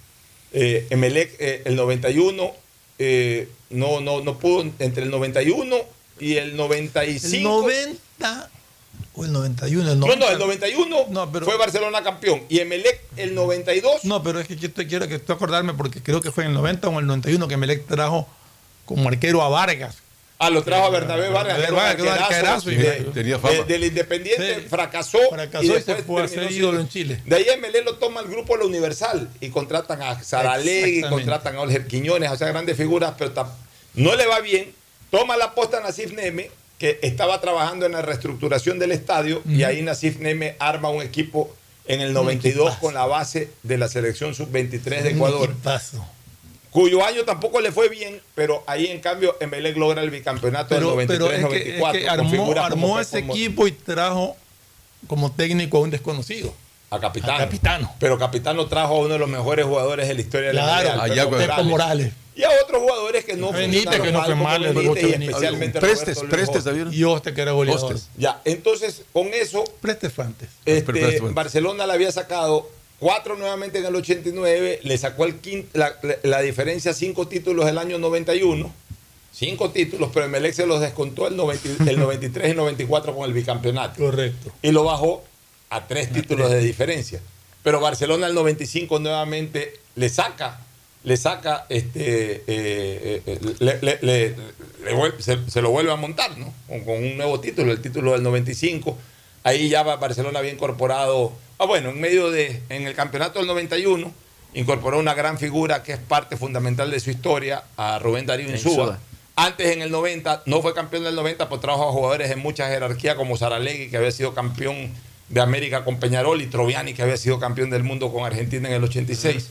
Speaker 2: eh, Emelec, eh, el 91, eh, no, no, no pudo, entre el 91 y el 95.
Speaker 33: El 90 O el 91, el
Speaker 2: No,
Speaker 33: 90.
Speaker 2: no, el 91 fue Barcelona campeón. Y Emelec el 92.
Speaker 33: No, pero es que yo te quiero que estoy acordarme porque creo que fue en el 90 o en el 91 que Melec trajo como arquero a Vargas.
Speaker 2: Ah, lo trajo a Bernabé Vargas, un
Speaker 33: Vargas, un
Speaker 2: de-
Speaker 33: tenía
Speaker 2: de- del Independiente, fracasó,
Speaker 33: Fracasó
Speaker 2: y después
Speaker 33: se fue a ser ídolo en Chile.
Speaker 2: De ahí Emelec lo toma el grupo La Universal y contratan a Saralegui, contratan a Olger Quiñones, o sea, grandes figuras, pero no le va bien. Toma la posta Nasif Neme, que estaba trabajando en la reestructuración del estadio, y ahí Nasif Neme arma un equipo en el 92 con la base de la selección sub-23 de
Speaker 33: Un
Speaker 2: Ecuador
Speaker 33: equipazo.
Speaker 2: Cuyo año tampoco le fue bien, pero ahí en cambio Emelec logra el bicampeonato
Speaker 33: Pero,
Speaker 2: del
Speaker 33: pero es
Speaker 2: 93-94.
Speaker 33: que, es que
Speaker 2: con
Speaker 33: armó, ese equipo y trajo como técnico a un desconocido.
Speaker 2: A Capitano.
Speaker 33: A Capitano.
Speaker 2: Pero Capitano trajo a uno de los mejores jugadores de la historia de la
Speaker 33: Claro,
Speaker 2: Liga,
Speaker 33: allá Pepo Morales.
Speaker 2: Y a otros jugadores que no
Speaker 33: Benítez, que no fue mal, el
Speaker 2: Benítez,
Speaker 33: Bocho
Speaker 2: y especialmente
Speaker 33: Prestes, Prestes. ¿sabieron? Y Oste, que era goleador.
Speaker 2: Hostes. Ya, entonces con eso
Speaker 33: Prestes fue antes.
Speaker 2: este,
Speaker 33: Prestes fue antes.
Speaker 2: Barcelona le había sacado cuatro nuevamente en el 89, le sacó el quin- la, la- la diferencia cinco títulos el año 91, cinco títulos, pero Emelec se los descontó el, 90 el 93 y 94 con el bicampeonato.
Speaker 33: Correcto.
Speaker 2: Y lo bajó a tres títulos de diferencia. Pero Barcelona el 95 nuevamente le saca, le saca, este, eh, eh, eh, le- le- le- le vuel- se, se lo vuelve a montar, ¿no? Con, con un nuevo título, el título del 95. Ahí ya Barcelona había incorporado, ah, bueno, en medio de, en el campeonato del 91, incorporó una gran figura que es parte fundamental de su historia, a Rubén Darío Insúa. Antes en el 90, no fue campeón del 90, pues trajo a jugadores en mucha jerarquía como Saralegui, que había sido campeón de América con Peñarol, y Troviani, que había sido campeón del mundo con Argentina en el 86.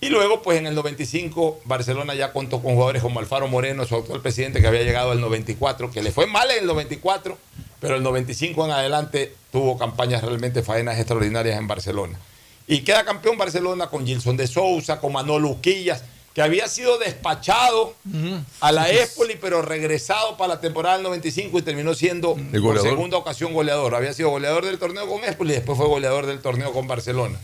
Speaker 2: Y luego, pues en el 95, Barcelona ya contó con jugadores como Alfaro Moreno, su actual presidente, que había llegado al 94, que le fue mal en el 94, pero el 95 en adelante tuvo campañas realmente faenas extraordinarias en Barcelona. Y queda campeón Barcelona con Gilson de Sousa, con Manolo Uquillas, que había sido despachado a la Espoli, pero regresado para la temporada del 95 y terminó siendo por segunda ocasión goleador. Había sido goleador del torneo con Espoli y después fue goleador del torneo con Barcelona.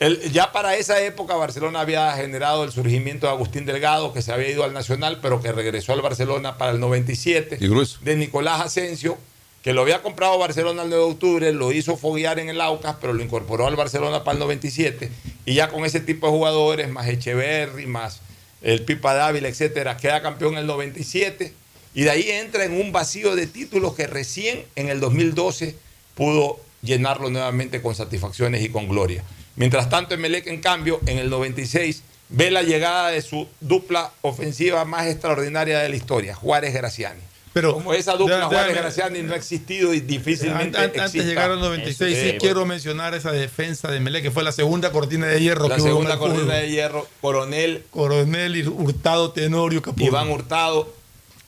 Speaker 2: El- ya para esa época Barcelona había generado el surgimiento de Agustín Delgado, que se había ido al Nacional, pero que regresó al Barcelona para el 97.
Speaker 34: Y grueso.
Speaker 2: De Nicolás Asensio, que lo había comprado Barcelona el 9 de octubre, lo hizo foguear en el Aucas, pero lo incorporó al Barcelona para el 97. Y ya con ese tipo de jugadores, más Echeverry, más el Pipa Dávila, etcétera, queda campeón en el 97. Y de ahí entra en un vacío de títulos que recién en el 2012 pudo llenarlo nuevamente con satisfacciones y con gloria. Mientras tanto, Emelec, en cambio, en el 96 ve la llegada de su dupla ofensiva más extraordinaria de la historia, Juárez Graciani.
Speaker 33: Pero,
Speaker 2: Como esa dupla
Speaker 33: ya-
Speaker 2: Juárez
Speaker 33: ya-
Speaker 2: Graciani no ha existido y difícilmente
Speaker 33: An- an- Antes de
Speaker 2: exista.
Speaker 33: llegar al 96, sí, quiero mencionar esa defensa de Melé, que fue la segunda cortina de hierro
Speaker 2: La
Speaker 33: que hubo en
Speaker 2: segunda cortina de hierro, Coronel
Speaker 33: Coronel y Hurtado Tenorio Capurro.
Speaker 2: Iván Hurtado.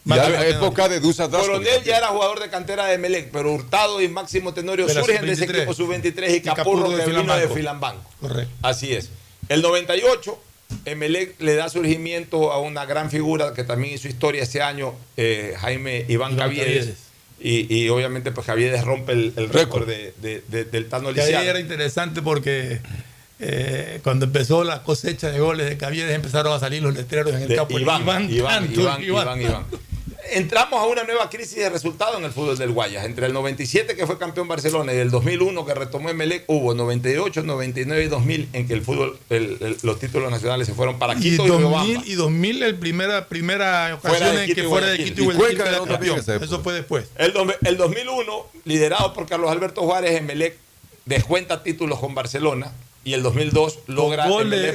Speaker 34: Ya la época de Dusa Dasco.
Speaker 2: Coronel ya era jugador de cantera de Melec, pero Hurtado y Máximo Tenorio surgen de ese
Speaker 33: sub-23.
Speaker 2: equipo sub-23 y
Speaker 33: Y
Speaker 2: Capurro, que vino de.
Speaker 33: Filambanco. Correcto.
Speaker 2: Así es. El 98, Emelec le da surgimiento a una gran figura que también hizo historia ese año, eh, Jaime Iván,
Speaker 33: Iván
Speaker 2: Caviedes. Y, y obviamente pues Caviedes rompe el, el récord de, de- de- del Tano Lisiaga.
Speaker 33: era interesante porque eh, cuando empezó la cosecha de goles de Caviedes empezaron a salir los letreros en el campo.
Speaker 2: Iván, Iván, Iván, Iván. Entramos a una nueva crisis de resultados en el fútbol del Guayas. Entre el 97 que fue campeón Barcelona y el 2001 que retomó Emelec, hubo 98, 99 y 2000 en que el fútbol, el- el- los títulos nacionales se fueron para
Speaker 33: Y
Speaker 2: Quito y,
Speaker 33: 2000,
Speaker 2: Riobamba.
Speaker 33: y 2000 el primera, primera ocasión en que
Speaker 2: y
Speaker 33: fuera de. Quito y
Speaker 2: Y
Speaker 33: Guayaquil. Eso fue después.
Speaker 2: El, el 2001, liderado por Carlos Alberto Juárez, Emelec descuenta títulos con Barcelona y el 2002 logra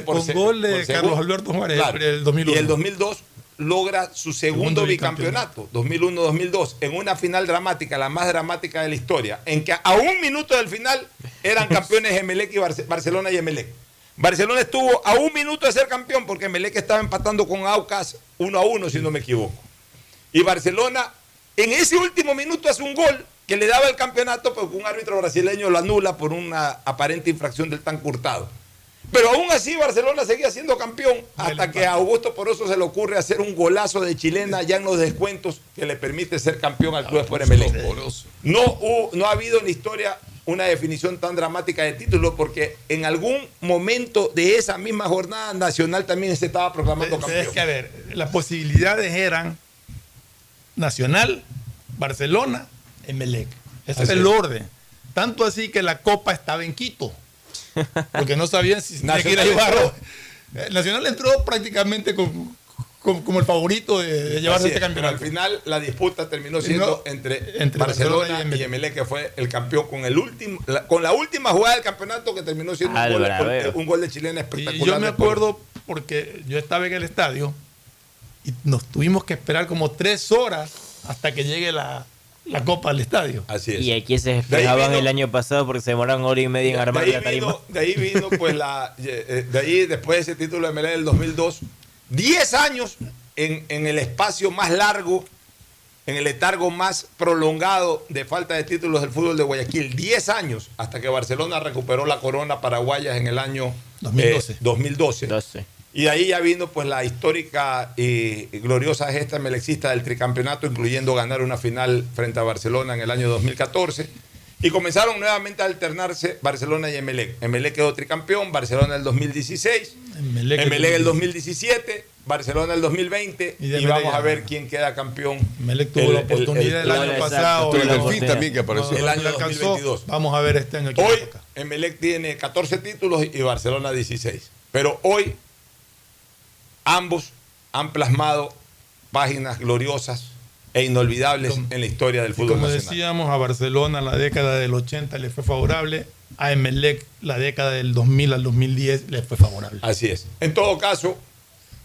Speaker 2: por
Speaker 33: con
Speaker 2: se-
Speaker 33: gol de
Speaker 2: por.
Speaker 33: Carlos Alberto Juárez, el 2001.
Speaker 2: Y el 2002 logra su segundo,
Speaker 33: Segundo
Speaker 2: bicampeonato, 2001-2002, en una final dramática, la más dramática de la historia, en que a un minuto del final eran campeones Emelec y Barce- Barcelona y Emelec. Barcelona estuvo a un minuto de ser campeón porque Emelec estaba empatando con Aucas uno a uno, si no me equivoco. Y Barcelona en ese último minuto hace un gol que le daba el campeonato, porque un árbitro brasileño lo anula por una aparente infracción del tan curtado. Pero aún así Barcelona seguía siendo campeón hasta que a Augusto Poroso se le ocurre hacer un golazo de chilena ya en los descuentos que le permite ser campeón al Club por Emelec. No, hubo- no ha habido en la historia una definición tan dramática de título porque en algún momento de esa misma jornada nacional también se estaba proclamando campeón.
Speaker 33: es que, a ver, las posibilidades eran Nacional, Barcelona, Emelec. Ese es el orden. Tanto así que la copa estaba en Quito. Porque no sabían si tenía que ir a
Speaker 2: Nacional
Speaker 33: llevar. El Nacional entró prácticamente como el favorito de, de llevarse este
Speaker 2: es, pero
Speaker 33: campeonato.
Speaker 2: al final la disputa terminó siendo
Speaker 33: no,
Speaker 2: entre,
Speaker 33: entre
Speaker 2: Barcelona,
Speaker 33: Barcelona y
Speaker 2: Emelec, que fue el campeón con el último, la- con la última jugada del campeonato que terminó siendo un gol,
Speaker 33: braveo.
Speaker 2: un gol de chilena
Speaker 33: Y
Speaker 2: espectacular.
Speaker 33: yo me acuerdo porque yo estaba en el estadio y nos tuvimos que esperar como tres horas hasta que llegue la, la copa al estadio.
Speaker 2: Así
Speaker 35: Y aquí se despejaban el año pasado porque se demoraron hora y media en armar la tarima.
Speaker 2: vino, de ahí vino, pues, la. eh, De ahí, después de ese título de Melé del 2002, 10 años en, en el espacio más largo, en el letargo más prolongado de falta de títulos del fútbol de Guayaquil. 10 años hasta que Barcelona recuperó la corona paraguaya en el año
Speaker 33: 2012.
Speaker 2: eh, 2012. Y de ahí ya vino pues la histórica y gloriosa gesta melexista del tricampeonato, incluyendo ganar una final frente a Barcelona en el año 2014. Y comenzaron nuevamente a alternarse Barcelona y Emelec. Emelec quedó tricampeón, Barcelona el 2016,
Speaker 33: Emelec
Speaker 2: Emelec,
Speaker 33: el
Speaker 2: el 2017, Barcelona el 2020
Speaker 33: Y
Speaker 2: vamos a ver quién queda campeón.
Speaker 33: Emelec tuvo la oportunidad el, año pasado.
Speaker 2: El, Delfín también que apareció. El año
Speaker 33: le alcanzó.
Speaker 2: 2022.
Speaker 33: Vamos a ver este año.
Speaker 2: Hoy Emelec tiene 14 títulos y Barcelona 16. Pero hoy ambos han plasmado páginas gloriosas e inolvidables en la historia del fútbol
Speaker 33: como
Speaker 2: nacional.
Speaker 33: decíamos, a Barcelona la década del 80 le fue favorable, a Emelec la década del 2000 al 2010 le fue favorable.
Speaker 2: Así es. En todo caso,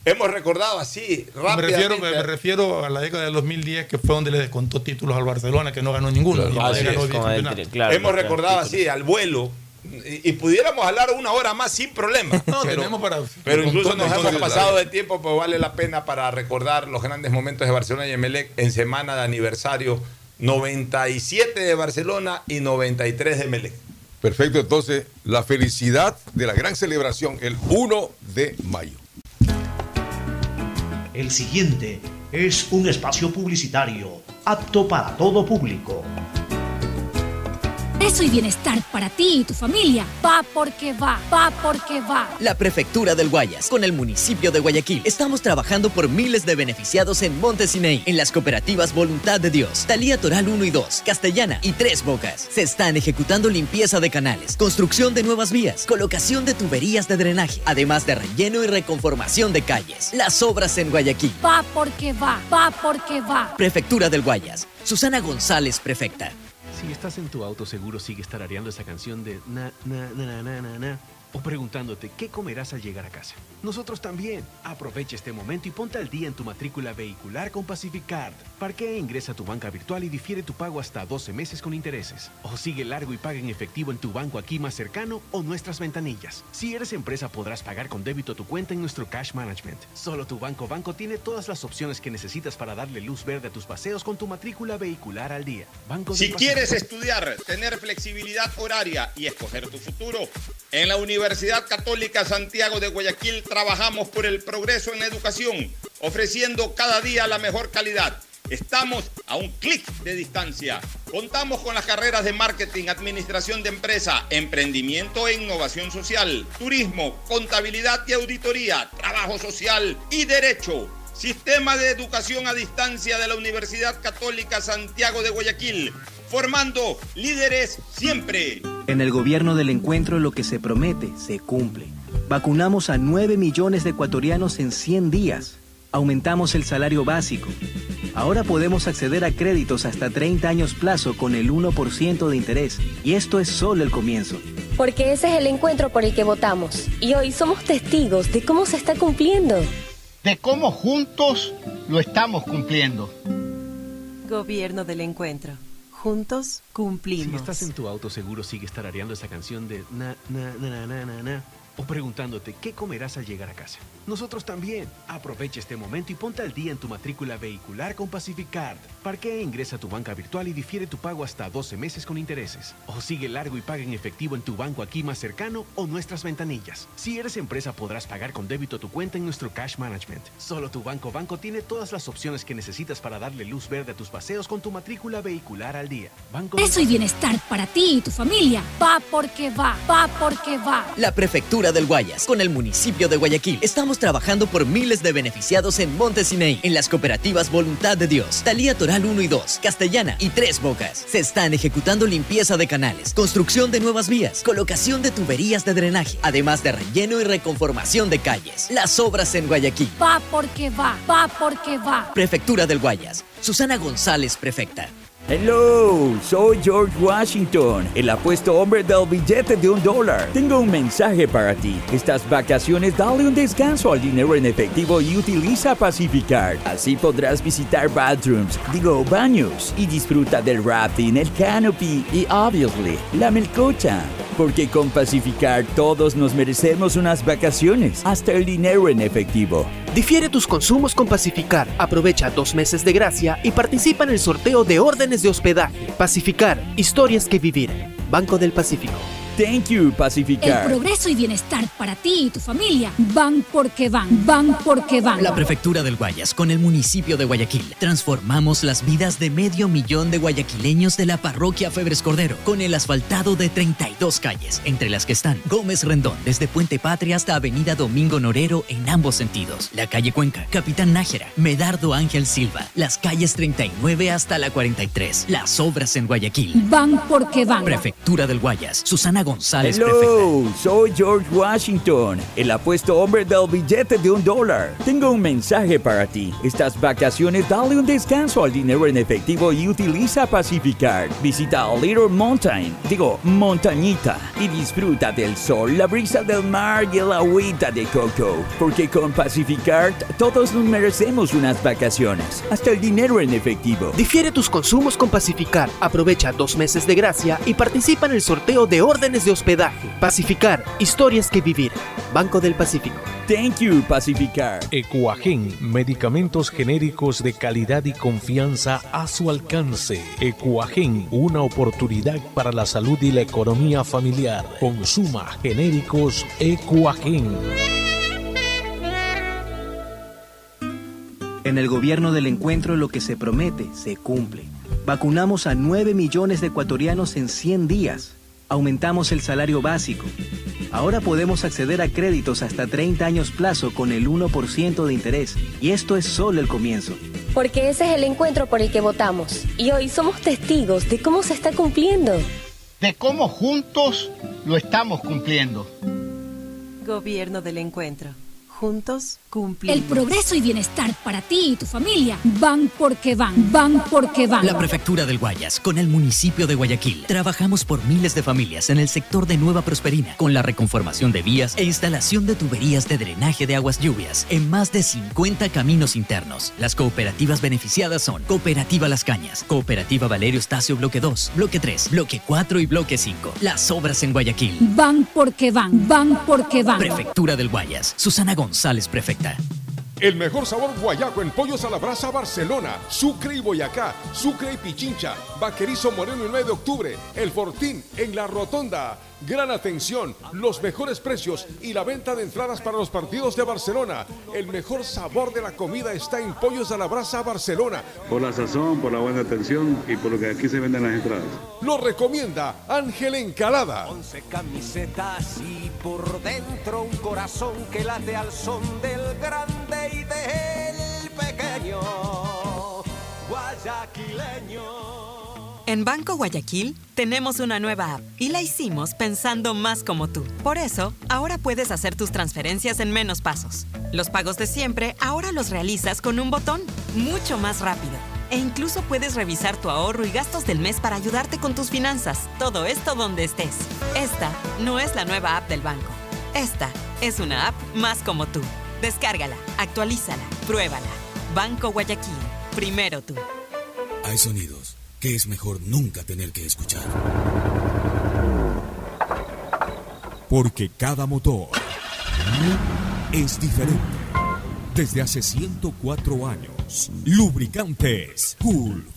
Speaker 2: hemos recordado así
Speaker 33: Me
Speaker 2: rápidamente.
Speaker 33: refiero, me, me refiero a la década del 2010 que fue donde le descontó títulos al Barcelona que no ganó ninguno. y
Speaker 2: Así
Speaker 33: ganó
Speaker 2: es.
Speaker 33: 10 campeonatos.
Speaker 2: Hemos recordado así al vuelo y, y pudiéramos hablar una hora más sin problema.
Speaker 33: No,
Speaker 2: pero,
Speaker 33: tenemos para-
Speaker 2: pero incluso nos hemos pasado de tiempo, pues vale la pena para recordar los grandes momentos de Barcelona y Emelec en semana de aniversario 97 de Barcelona y 93 de Emelec.
Speaker 34: Perfecto, entonces la felicidad de la gran celebración el 1 de mayo.
Speaker 39: El siguiente es un espacio publicitario apto para todo público.
Speaker 3: Eso y bienestar para ti y tu familia. Va porque va, va porque va.
Speaker 16: La Prefectura del Guayas, con el municipio de Guayaquil, estamos trabajando por miles de beneficiados en Montesinei, en las cooperativas Voluntad de Dios, Talía Toral 1 y 2, Castellana y Tres Bocas. Se están ejecutando limpieza de canales, construcción de nuevas vías, colocación de tuberías de drenaje, además de relleno y reconformación de calles. Las obras en Guayaquil.
Speaker 3: Va porque va, va porque va.
Speaker 16: Prefectura del Guayas. Susana González, prefecta.
Speaker 15: Si estás en tu auto, seguro sigues tarareando esa canción de na, na, na, na, na, na, na, o preguntándote qué comerás al llegar a casa. Nosotros también. Aprovecha este momento y ponte al día en tu matrícula vehicular con Pacific Card. Parquea e ingresa a tu banca virtual y difiere tu pago hasta 12 meses con intereses. O sigue largo y paga en efectivo en tu banco aquí más cercano o nuestras ventanillas. Si eres empresa, podrás pagar con débito tu cuenta en nuestro Cash Management. Solo tu banco banco tiene todas las opciones que necesitas para darle luz verde a tus paseos con tu matrícula vehicular al día. Banco
Speaker 2: Si quieres estudiar, tener flexibilidad horaria y escoger tu futuro, en la Universidad Católica Santiago de Guayaquil trabajamos por el progreso en la educación, ofreciendo cada día la mejor calidad. Estamos a un clic de distancia. Contamos con las carreras de marketing, administración de empresa, emprendimiento e innovación social, turismo, contabilidad y auditoría, trabajo social y derecho. Sistema de Educación a Distancia de la Universidad Católica Santiago de Guayaquil, formando líderes siempre.
Speaker 6: En el gobierno del encuentro lo que se promete se cumple. Vacunamos a 9 millones de ecuatorianos en 100 días. Aumentamos el salario básico. Ahora podemos acceder a créditos hasta 30 años plazo con el 1% de interés. Y esto es solo el comienzo.
Speaker 7: Porque ese es el encuentro por el que votamos. Y hoy somos testigos de cómo se está cumpliendo.
Speaker 8: De cómo juntos lo estamos cumpliendo.
Speaker 31: Gobierno del encuentro. Juntos
Speaker 15: Si
Speaker 31: cumplimos.
Speaker 15: estás en tu auto, seguro sigues tarareando esa canción de na, na, na, na, na, na, o preguntándote qué comerás al llegar a casa. Nosotros también. Aprovecha este momento y ponte al día en tu matrícula vehicular con Pacific Card. Parquea e ingresa a tu banca virtual y difiere tu pago hasta 12 meses con intereses. O sigue largo y paga en efectivo en tu banco aquí más cercano o nuestras ventanillas. Si eres empresa, podrás pagar con débito tu cuenta en nuestro Cash Management. Solo tu banco banco tiene todas las opciones que necesitas para darle luz verde a tus paseos con tu matrícula vehicular al día. Banco
Speaker 3: Eso y bienestar para ti y tu familia. Va porque va, va porque va.
Speaker 16: La Prefectura del Guayas, con el municipio de Guayaquil, estamos Estamos trabajando por miles de beneficiados en Montesinei, en las cooperativas Voluntad de Dios, Talía Toral 1 y 2, Castellana y Tres Bocas. Se están ejecutando limpieza de canales, construcción de nuevas vías, colocación de tuberías de drenaje, además de relleno y reconformación de calles. Las obras en Guayaquil.
Speaker 3: Va porque va, va porque va.
Speaker 16: Prefectura del Guayas. Susana González, prefecta.
Speaker 20: Hello, soy George Washington, el apuesto hombre del billete de un dólar. Tengo un mensaje para ti. Estas vacaciones dale un descanso al dinero en efectivo y utiliza Pacificar. Así podrás visitar bathrooms, digo baños, y disfruta del rafting, el canopy y, obviously, la melcocha. Porque con Pacificar todos nos merecemos unas vacaciones, hasta el dinero en efectivo.
Speaker 21: Difiere tus consumos con Pacificar. Aprovecha dos meses de gracia y participa en el sorteo de órdenes de hospedaje. Pacificar, historias que vivir. Banco del Pacífico.
Speaker 20: Thank you,
Speaker 3: El
Speaker 20: Pacificar.
Speaker 3: progreso y bienestar para ti y tu familia van porque van, van porque van.
Speaker 16: La Prefectura del Guayas con el municipio de Guayaquil. Transformamos las vidas de medio millón de guayaquileños de la parroquia Febres Cordero con el asfaltado de 32 calles, entre las que están Gómez Rendón desde Puente Patria hasta Avenida Domingo Norero en ambos sentidos. La calle Cuenca, Capitán Nájera, Medardo Ángel Silva, las calles 39 hasta la 43. Las obras en Guayaquil.
Speaker 3: Van porque van.
Speaker 16: Prefectura del Guayas. Susana González, prefecta.
Speaker 20: Hello, soy George Washington, el apuesto hombre del billete de un dólar. Tengo un mensaje para ti. Estas vacaciones dale un descanso al dinero en efectivo y utiliza Pacificar. Visita Little Mountain, digo, montañita, y disfruta del sol, la brisa del mar y el agüita de coco. Porque con Pacificar todos nos merecemos unas vacaciones, hasta el dinero en efectivo.
Speaker 21: Difiere tus consumos con Pacificar. Aprovecha dos meses de gracia y participa en el sorteo de órdenes de hospedaje. Pacificar, historias que vivir. Banco del Pacífico.
Speaker 20: Thank you, Pacificar.
Speaker 29: Ecuagen, medicamentos genéricos de calidad y confianza a su alcance. Ecuagen, una oportunidad para la salud y la economía familiar. Consuma genéricos Ecuagen.
Speaker 6: En el gobierno del encuentro lo que se promete se cumple. Vacunamos a 9 millones de ecuatorianos en 100 días. Aumentamos el salario básico. Ahora podemos acceder a créditos hasta 30 años plazo con el 1% de interés. Y esto es solo el comienzo.
Speaker 7: Porque ese es el encuentro por el que votamos. Y hoy somos testigos de cómo se está cumpliendo.
Speaker 8: De cómo juntos lo estamos cumpliendo.
Speaker 9: Gobierno del Encuentro. Juntos cumplimos.
Speaker 3: El progreso y bienestar para ti y tu familia van porque van, van porque van.
Speaker 16: La Prefectura del Guayas, con el municipio de Guayaquil. Trabajamos por miles de familias en el sector de Nueva Prosperina, con la reconformación de vías e instalación de tuberías de drenaje de aguas lluvias en más de 50 caminos internos. Las cooperativas beneficiadas son Cooperativa Las Cañas, Cooperativa Valerio Estacio Bloque 2, Bloque 3, Bloque 4 y Bloque 5. Las obras en Guayaquil.
Speaker 3: Van porque van, van porque van.
Speaker 16: Prefectura del Guayas. Susana González, prefecta.
Speaker 34: El mejor sabor guayaco en pollos a la brasa Barcelona, Sucre y Boyacá, Sucre y Pichincha, Vaquerizo Moreno el 9 de octubre, El Fortín en La Rotonda. Gran atención, los mejores precios y la venta de entradas para los partidos de Barcelona. El mejor sabor de la comida está en Pollos a la Brasa Barcelona.
Speaker 40: Por la sazón, por la buena atención y por lo que aquí se venden las entradas.
Speaker 34: Lo recomienda Ángel Encalada.
Speaker 10: Once camisetas y por dentro un corazón que late al son del grande y del pequeño guayaquileño.
Speaker 31: En Banco Guayaquil tenemos una nueva app y la hicimos pensando más como tú. Por eso, ahora puedes hacer tus transferencias en menos pasos. Los pagos de siempre ahora los realizas con un botón, mucho más rápido. E incluso puedes revisar tu ahorro y gastos del mes para ayudarte con tus finanzas. Todo esto donde estés. Esta no es la nueva app del banco. Esta es una app más como tú. Descárgala, actualízala, pruébala. Banco Guayaquil. Primero tú.
Speaker 32: Hay sonidos es mejor nunca tener que escuchar. Porque cada motor es diferente. Desde hace 104 años, Lubricantes Gulf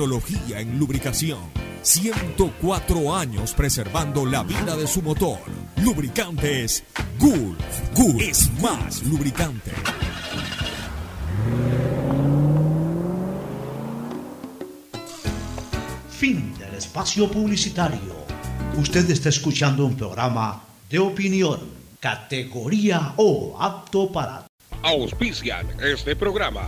Speaker 32: en lubricación. 104 años preservando la vida de su motor. Lubricantes Gulf. Gulf es más lubricante.
Speaker 39: Fin del espacio publicitario. Usted está escuchando un programa de opinión, categoría O, apto para...
Speaker 41: Auspician este programa.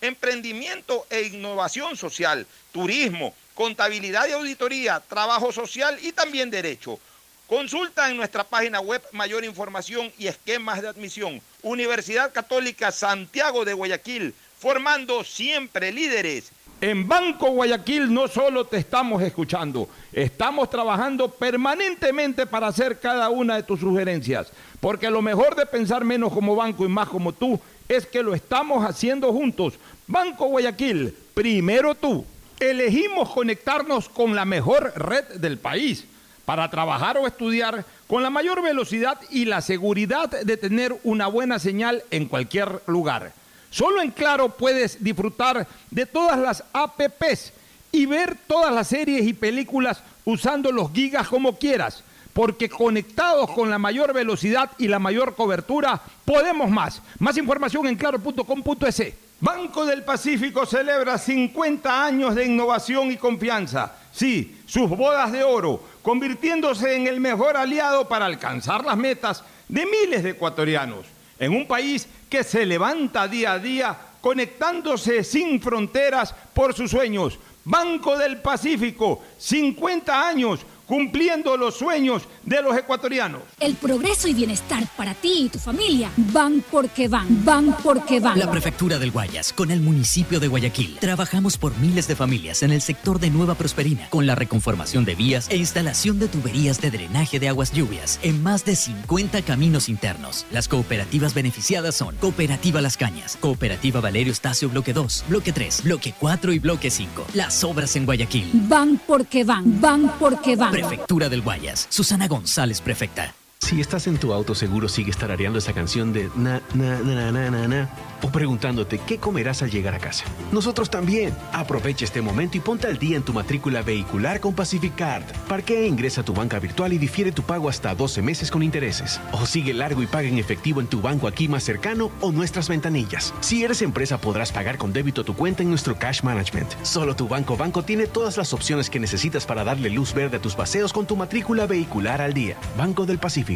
Speaker 2: emprendimiento e innovación social, turismo, contabilidad y auditoría, trabajo social y también derecho. Consulta en nuestra página web mayor información y esquemas de admisión. Universidad Católica Santiago de Guayaquil, formando siempre líderes. En Banco Guayaquil no solo te estamos escuchando, estamos trabajando permanentemente para hacer cada una de tus sugerencias, porque lo mejor de pensar menos como banco y más como tú es que lo estamos haciendo juntos. Banco Guayaquil, primero tú. Elegimos conectarnos con la mejor red del país para trabajar o estudiar con la mayor velocidad y la seguridad de tener una buena señal en cualquier lugar. Solo en Claro puedes disfrutar de todas las APPs y ver todas las series y películas usando los gigas como quieras, porque conectados con la mayor velocidad y la mayor cobertura, podemos más. Más información en claro.com.es. Banco del Pacífico celebra 50 años de innovación y confianza. Sí, sus bodas de oro, convirtiéndose en el mejor aliado para alcanzar las metas de miles de ecuatorianos en un país que se levanta día a día conectándose sin fronteras por sus sueños. Banco del Pacífico, 50 años cumpliendo los sueños de los ecuatorianos.
Speaker 3: El progreso y bienestar para ti y tu familia van porque van, van porque van.
Speaker 16: La Prefectura del Guayas, con el municipio de Guayaquil, trabajamos por miles de familias en el sector de Nueva Prosperina, con la reconformación de vías e instalación de tuberías de drenaje de aguas lluvias en más de 50 caminos internos. Las cooperativas beneficiadas son Cooperativa Las Cañas, Cooperativa Valerio Estacio Bloque 2, Bloque 3, Bloque 4 y Bloque 5. Las obras en Guayaquil.
Speaker 3: Van porque van, van porque van.
Speaker 16: Prefectura del Guayas. Susana González, prefecta.
Speaker 15: Si estás en tu auto, seguro sigues tarareando esa canción de na, na, na, na, na, na, o preguntándote qué comerás al llegar a casa. Nosotros también. Aprovecha este momento y ponte al día en tu matrícula vehicular con Pacific Card. Parquea e ingresa a tu banca virtual y difiere tu pago hasta 12 meses con intereses. O sigue largo y paga en efectivo en tu banco aquí más cercano o nuestras ventanillas. Si eres empresa, podrás pagar con débito tu cuenta en nuestro Cash Management. Solo tu banco banco tiene todas las opciones que necesitas para darle luz verde a tus paseos con tu matrícula vehicular al día. Banco del Pacífico.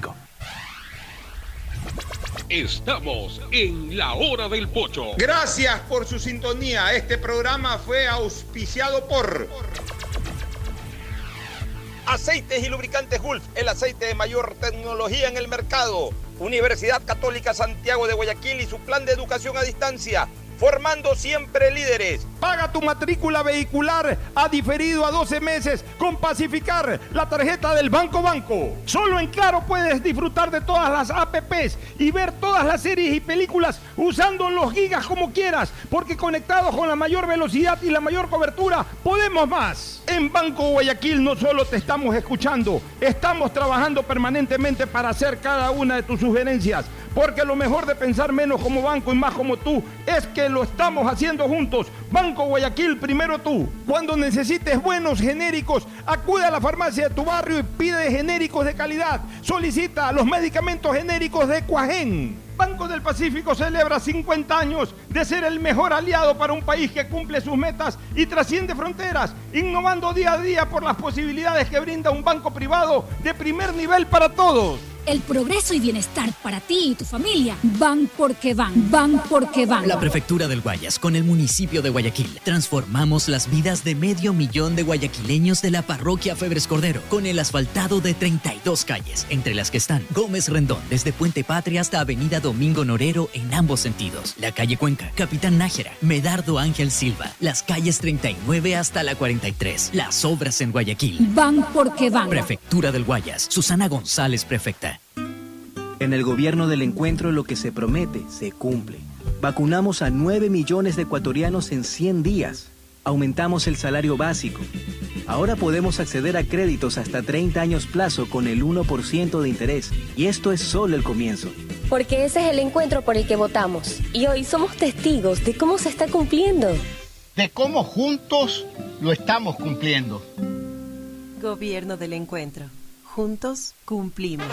Speaker 41: Estamos en la hora del pocho.
Speaker 2: Gracias por su sintonía. Este programa fue auspiciado por Aceites y lubricantes Gulf, el aceite de mayor tecnología en el mercado. Universidad Católica Santiago de Guayaquil y su plan de educación a distancia, formando siempre líderes. Paga tu matrícula vehicular a diferido a 12 meses con Pacificar, la tarjeta del Banco Banco. Solo en Claro puedes disfrutar de todas las APPs y ver todas las series y películas usando los gigas como quieras, porque conectados con la mayor velocidad y la mayor cobertura, podemos más. En Banco Guayaquil no solo te estamos escuchando, estamos trabajando permanentemente para hacer cada una de tus sugerencias, porque lo mejor de pensar menos como banco y más como tú es que lo estamos haciendo juntos. Banco Guayaquil, primero tú. Cuando necesites buenos genéricos, acude a la farmacia de tu barrio y pide genéricos de calidad. Solicita los medicamentos genéricos de Cuajén. Banco del Pacífico celebra 50 años de ser el mejor aliado para un país que cumple sus metas y trasciende fronteras, innovando día a día por las posibilidades que brinda un banco privado de primer nivel para todos.
Speaker 3: El progreso y bienestar para ti y tu familia van porque van, van porque van.
Speaker 16: La Prefectura del Guayas con el municipio de Guayaquil. Transformamos las vidas de medio millón de guayaquileños de la parroquia Febres Cordero con el asfaltado de 32 calles, entre las que están Gómez Rendón desde Puente Patria hasta Avenida Domingo Norero en ambos sentidos. La calle Cuenca, Capitán Nájera, Medardo Ángel Silva, las calles 39 hasta la 43. Las obras en Guayaquil.
Speaker 3: Van porque van.
Speaker 16: Prefectura del Guayas. Susana González, prefecta.
Speaker 6: En el gobierno del encuentro lo que se promete se cumple. Vacunamos a 9 millones de ecuatorianos en 100 días. Aumentamos el salario básico. Ahora podemos acceder a créditos hasta 30 años plazo con el 1% de interés. Y esto es solo el comienzo.
Speaker 7: Porque ese es el encuentro por el que votamos. Y hoy somos testigos de cómo se está cumpliendo.
Speaker 8: De cómo juntos lo estamos cumpliendo.
Speaker 9: Gobierno del encuentro. Juntos cumplimos.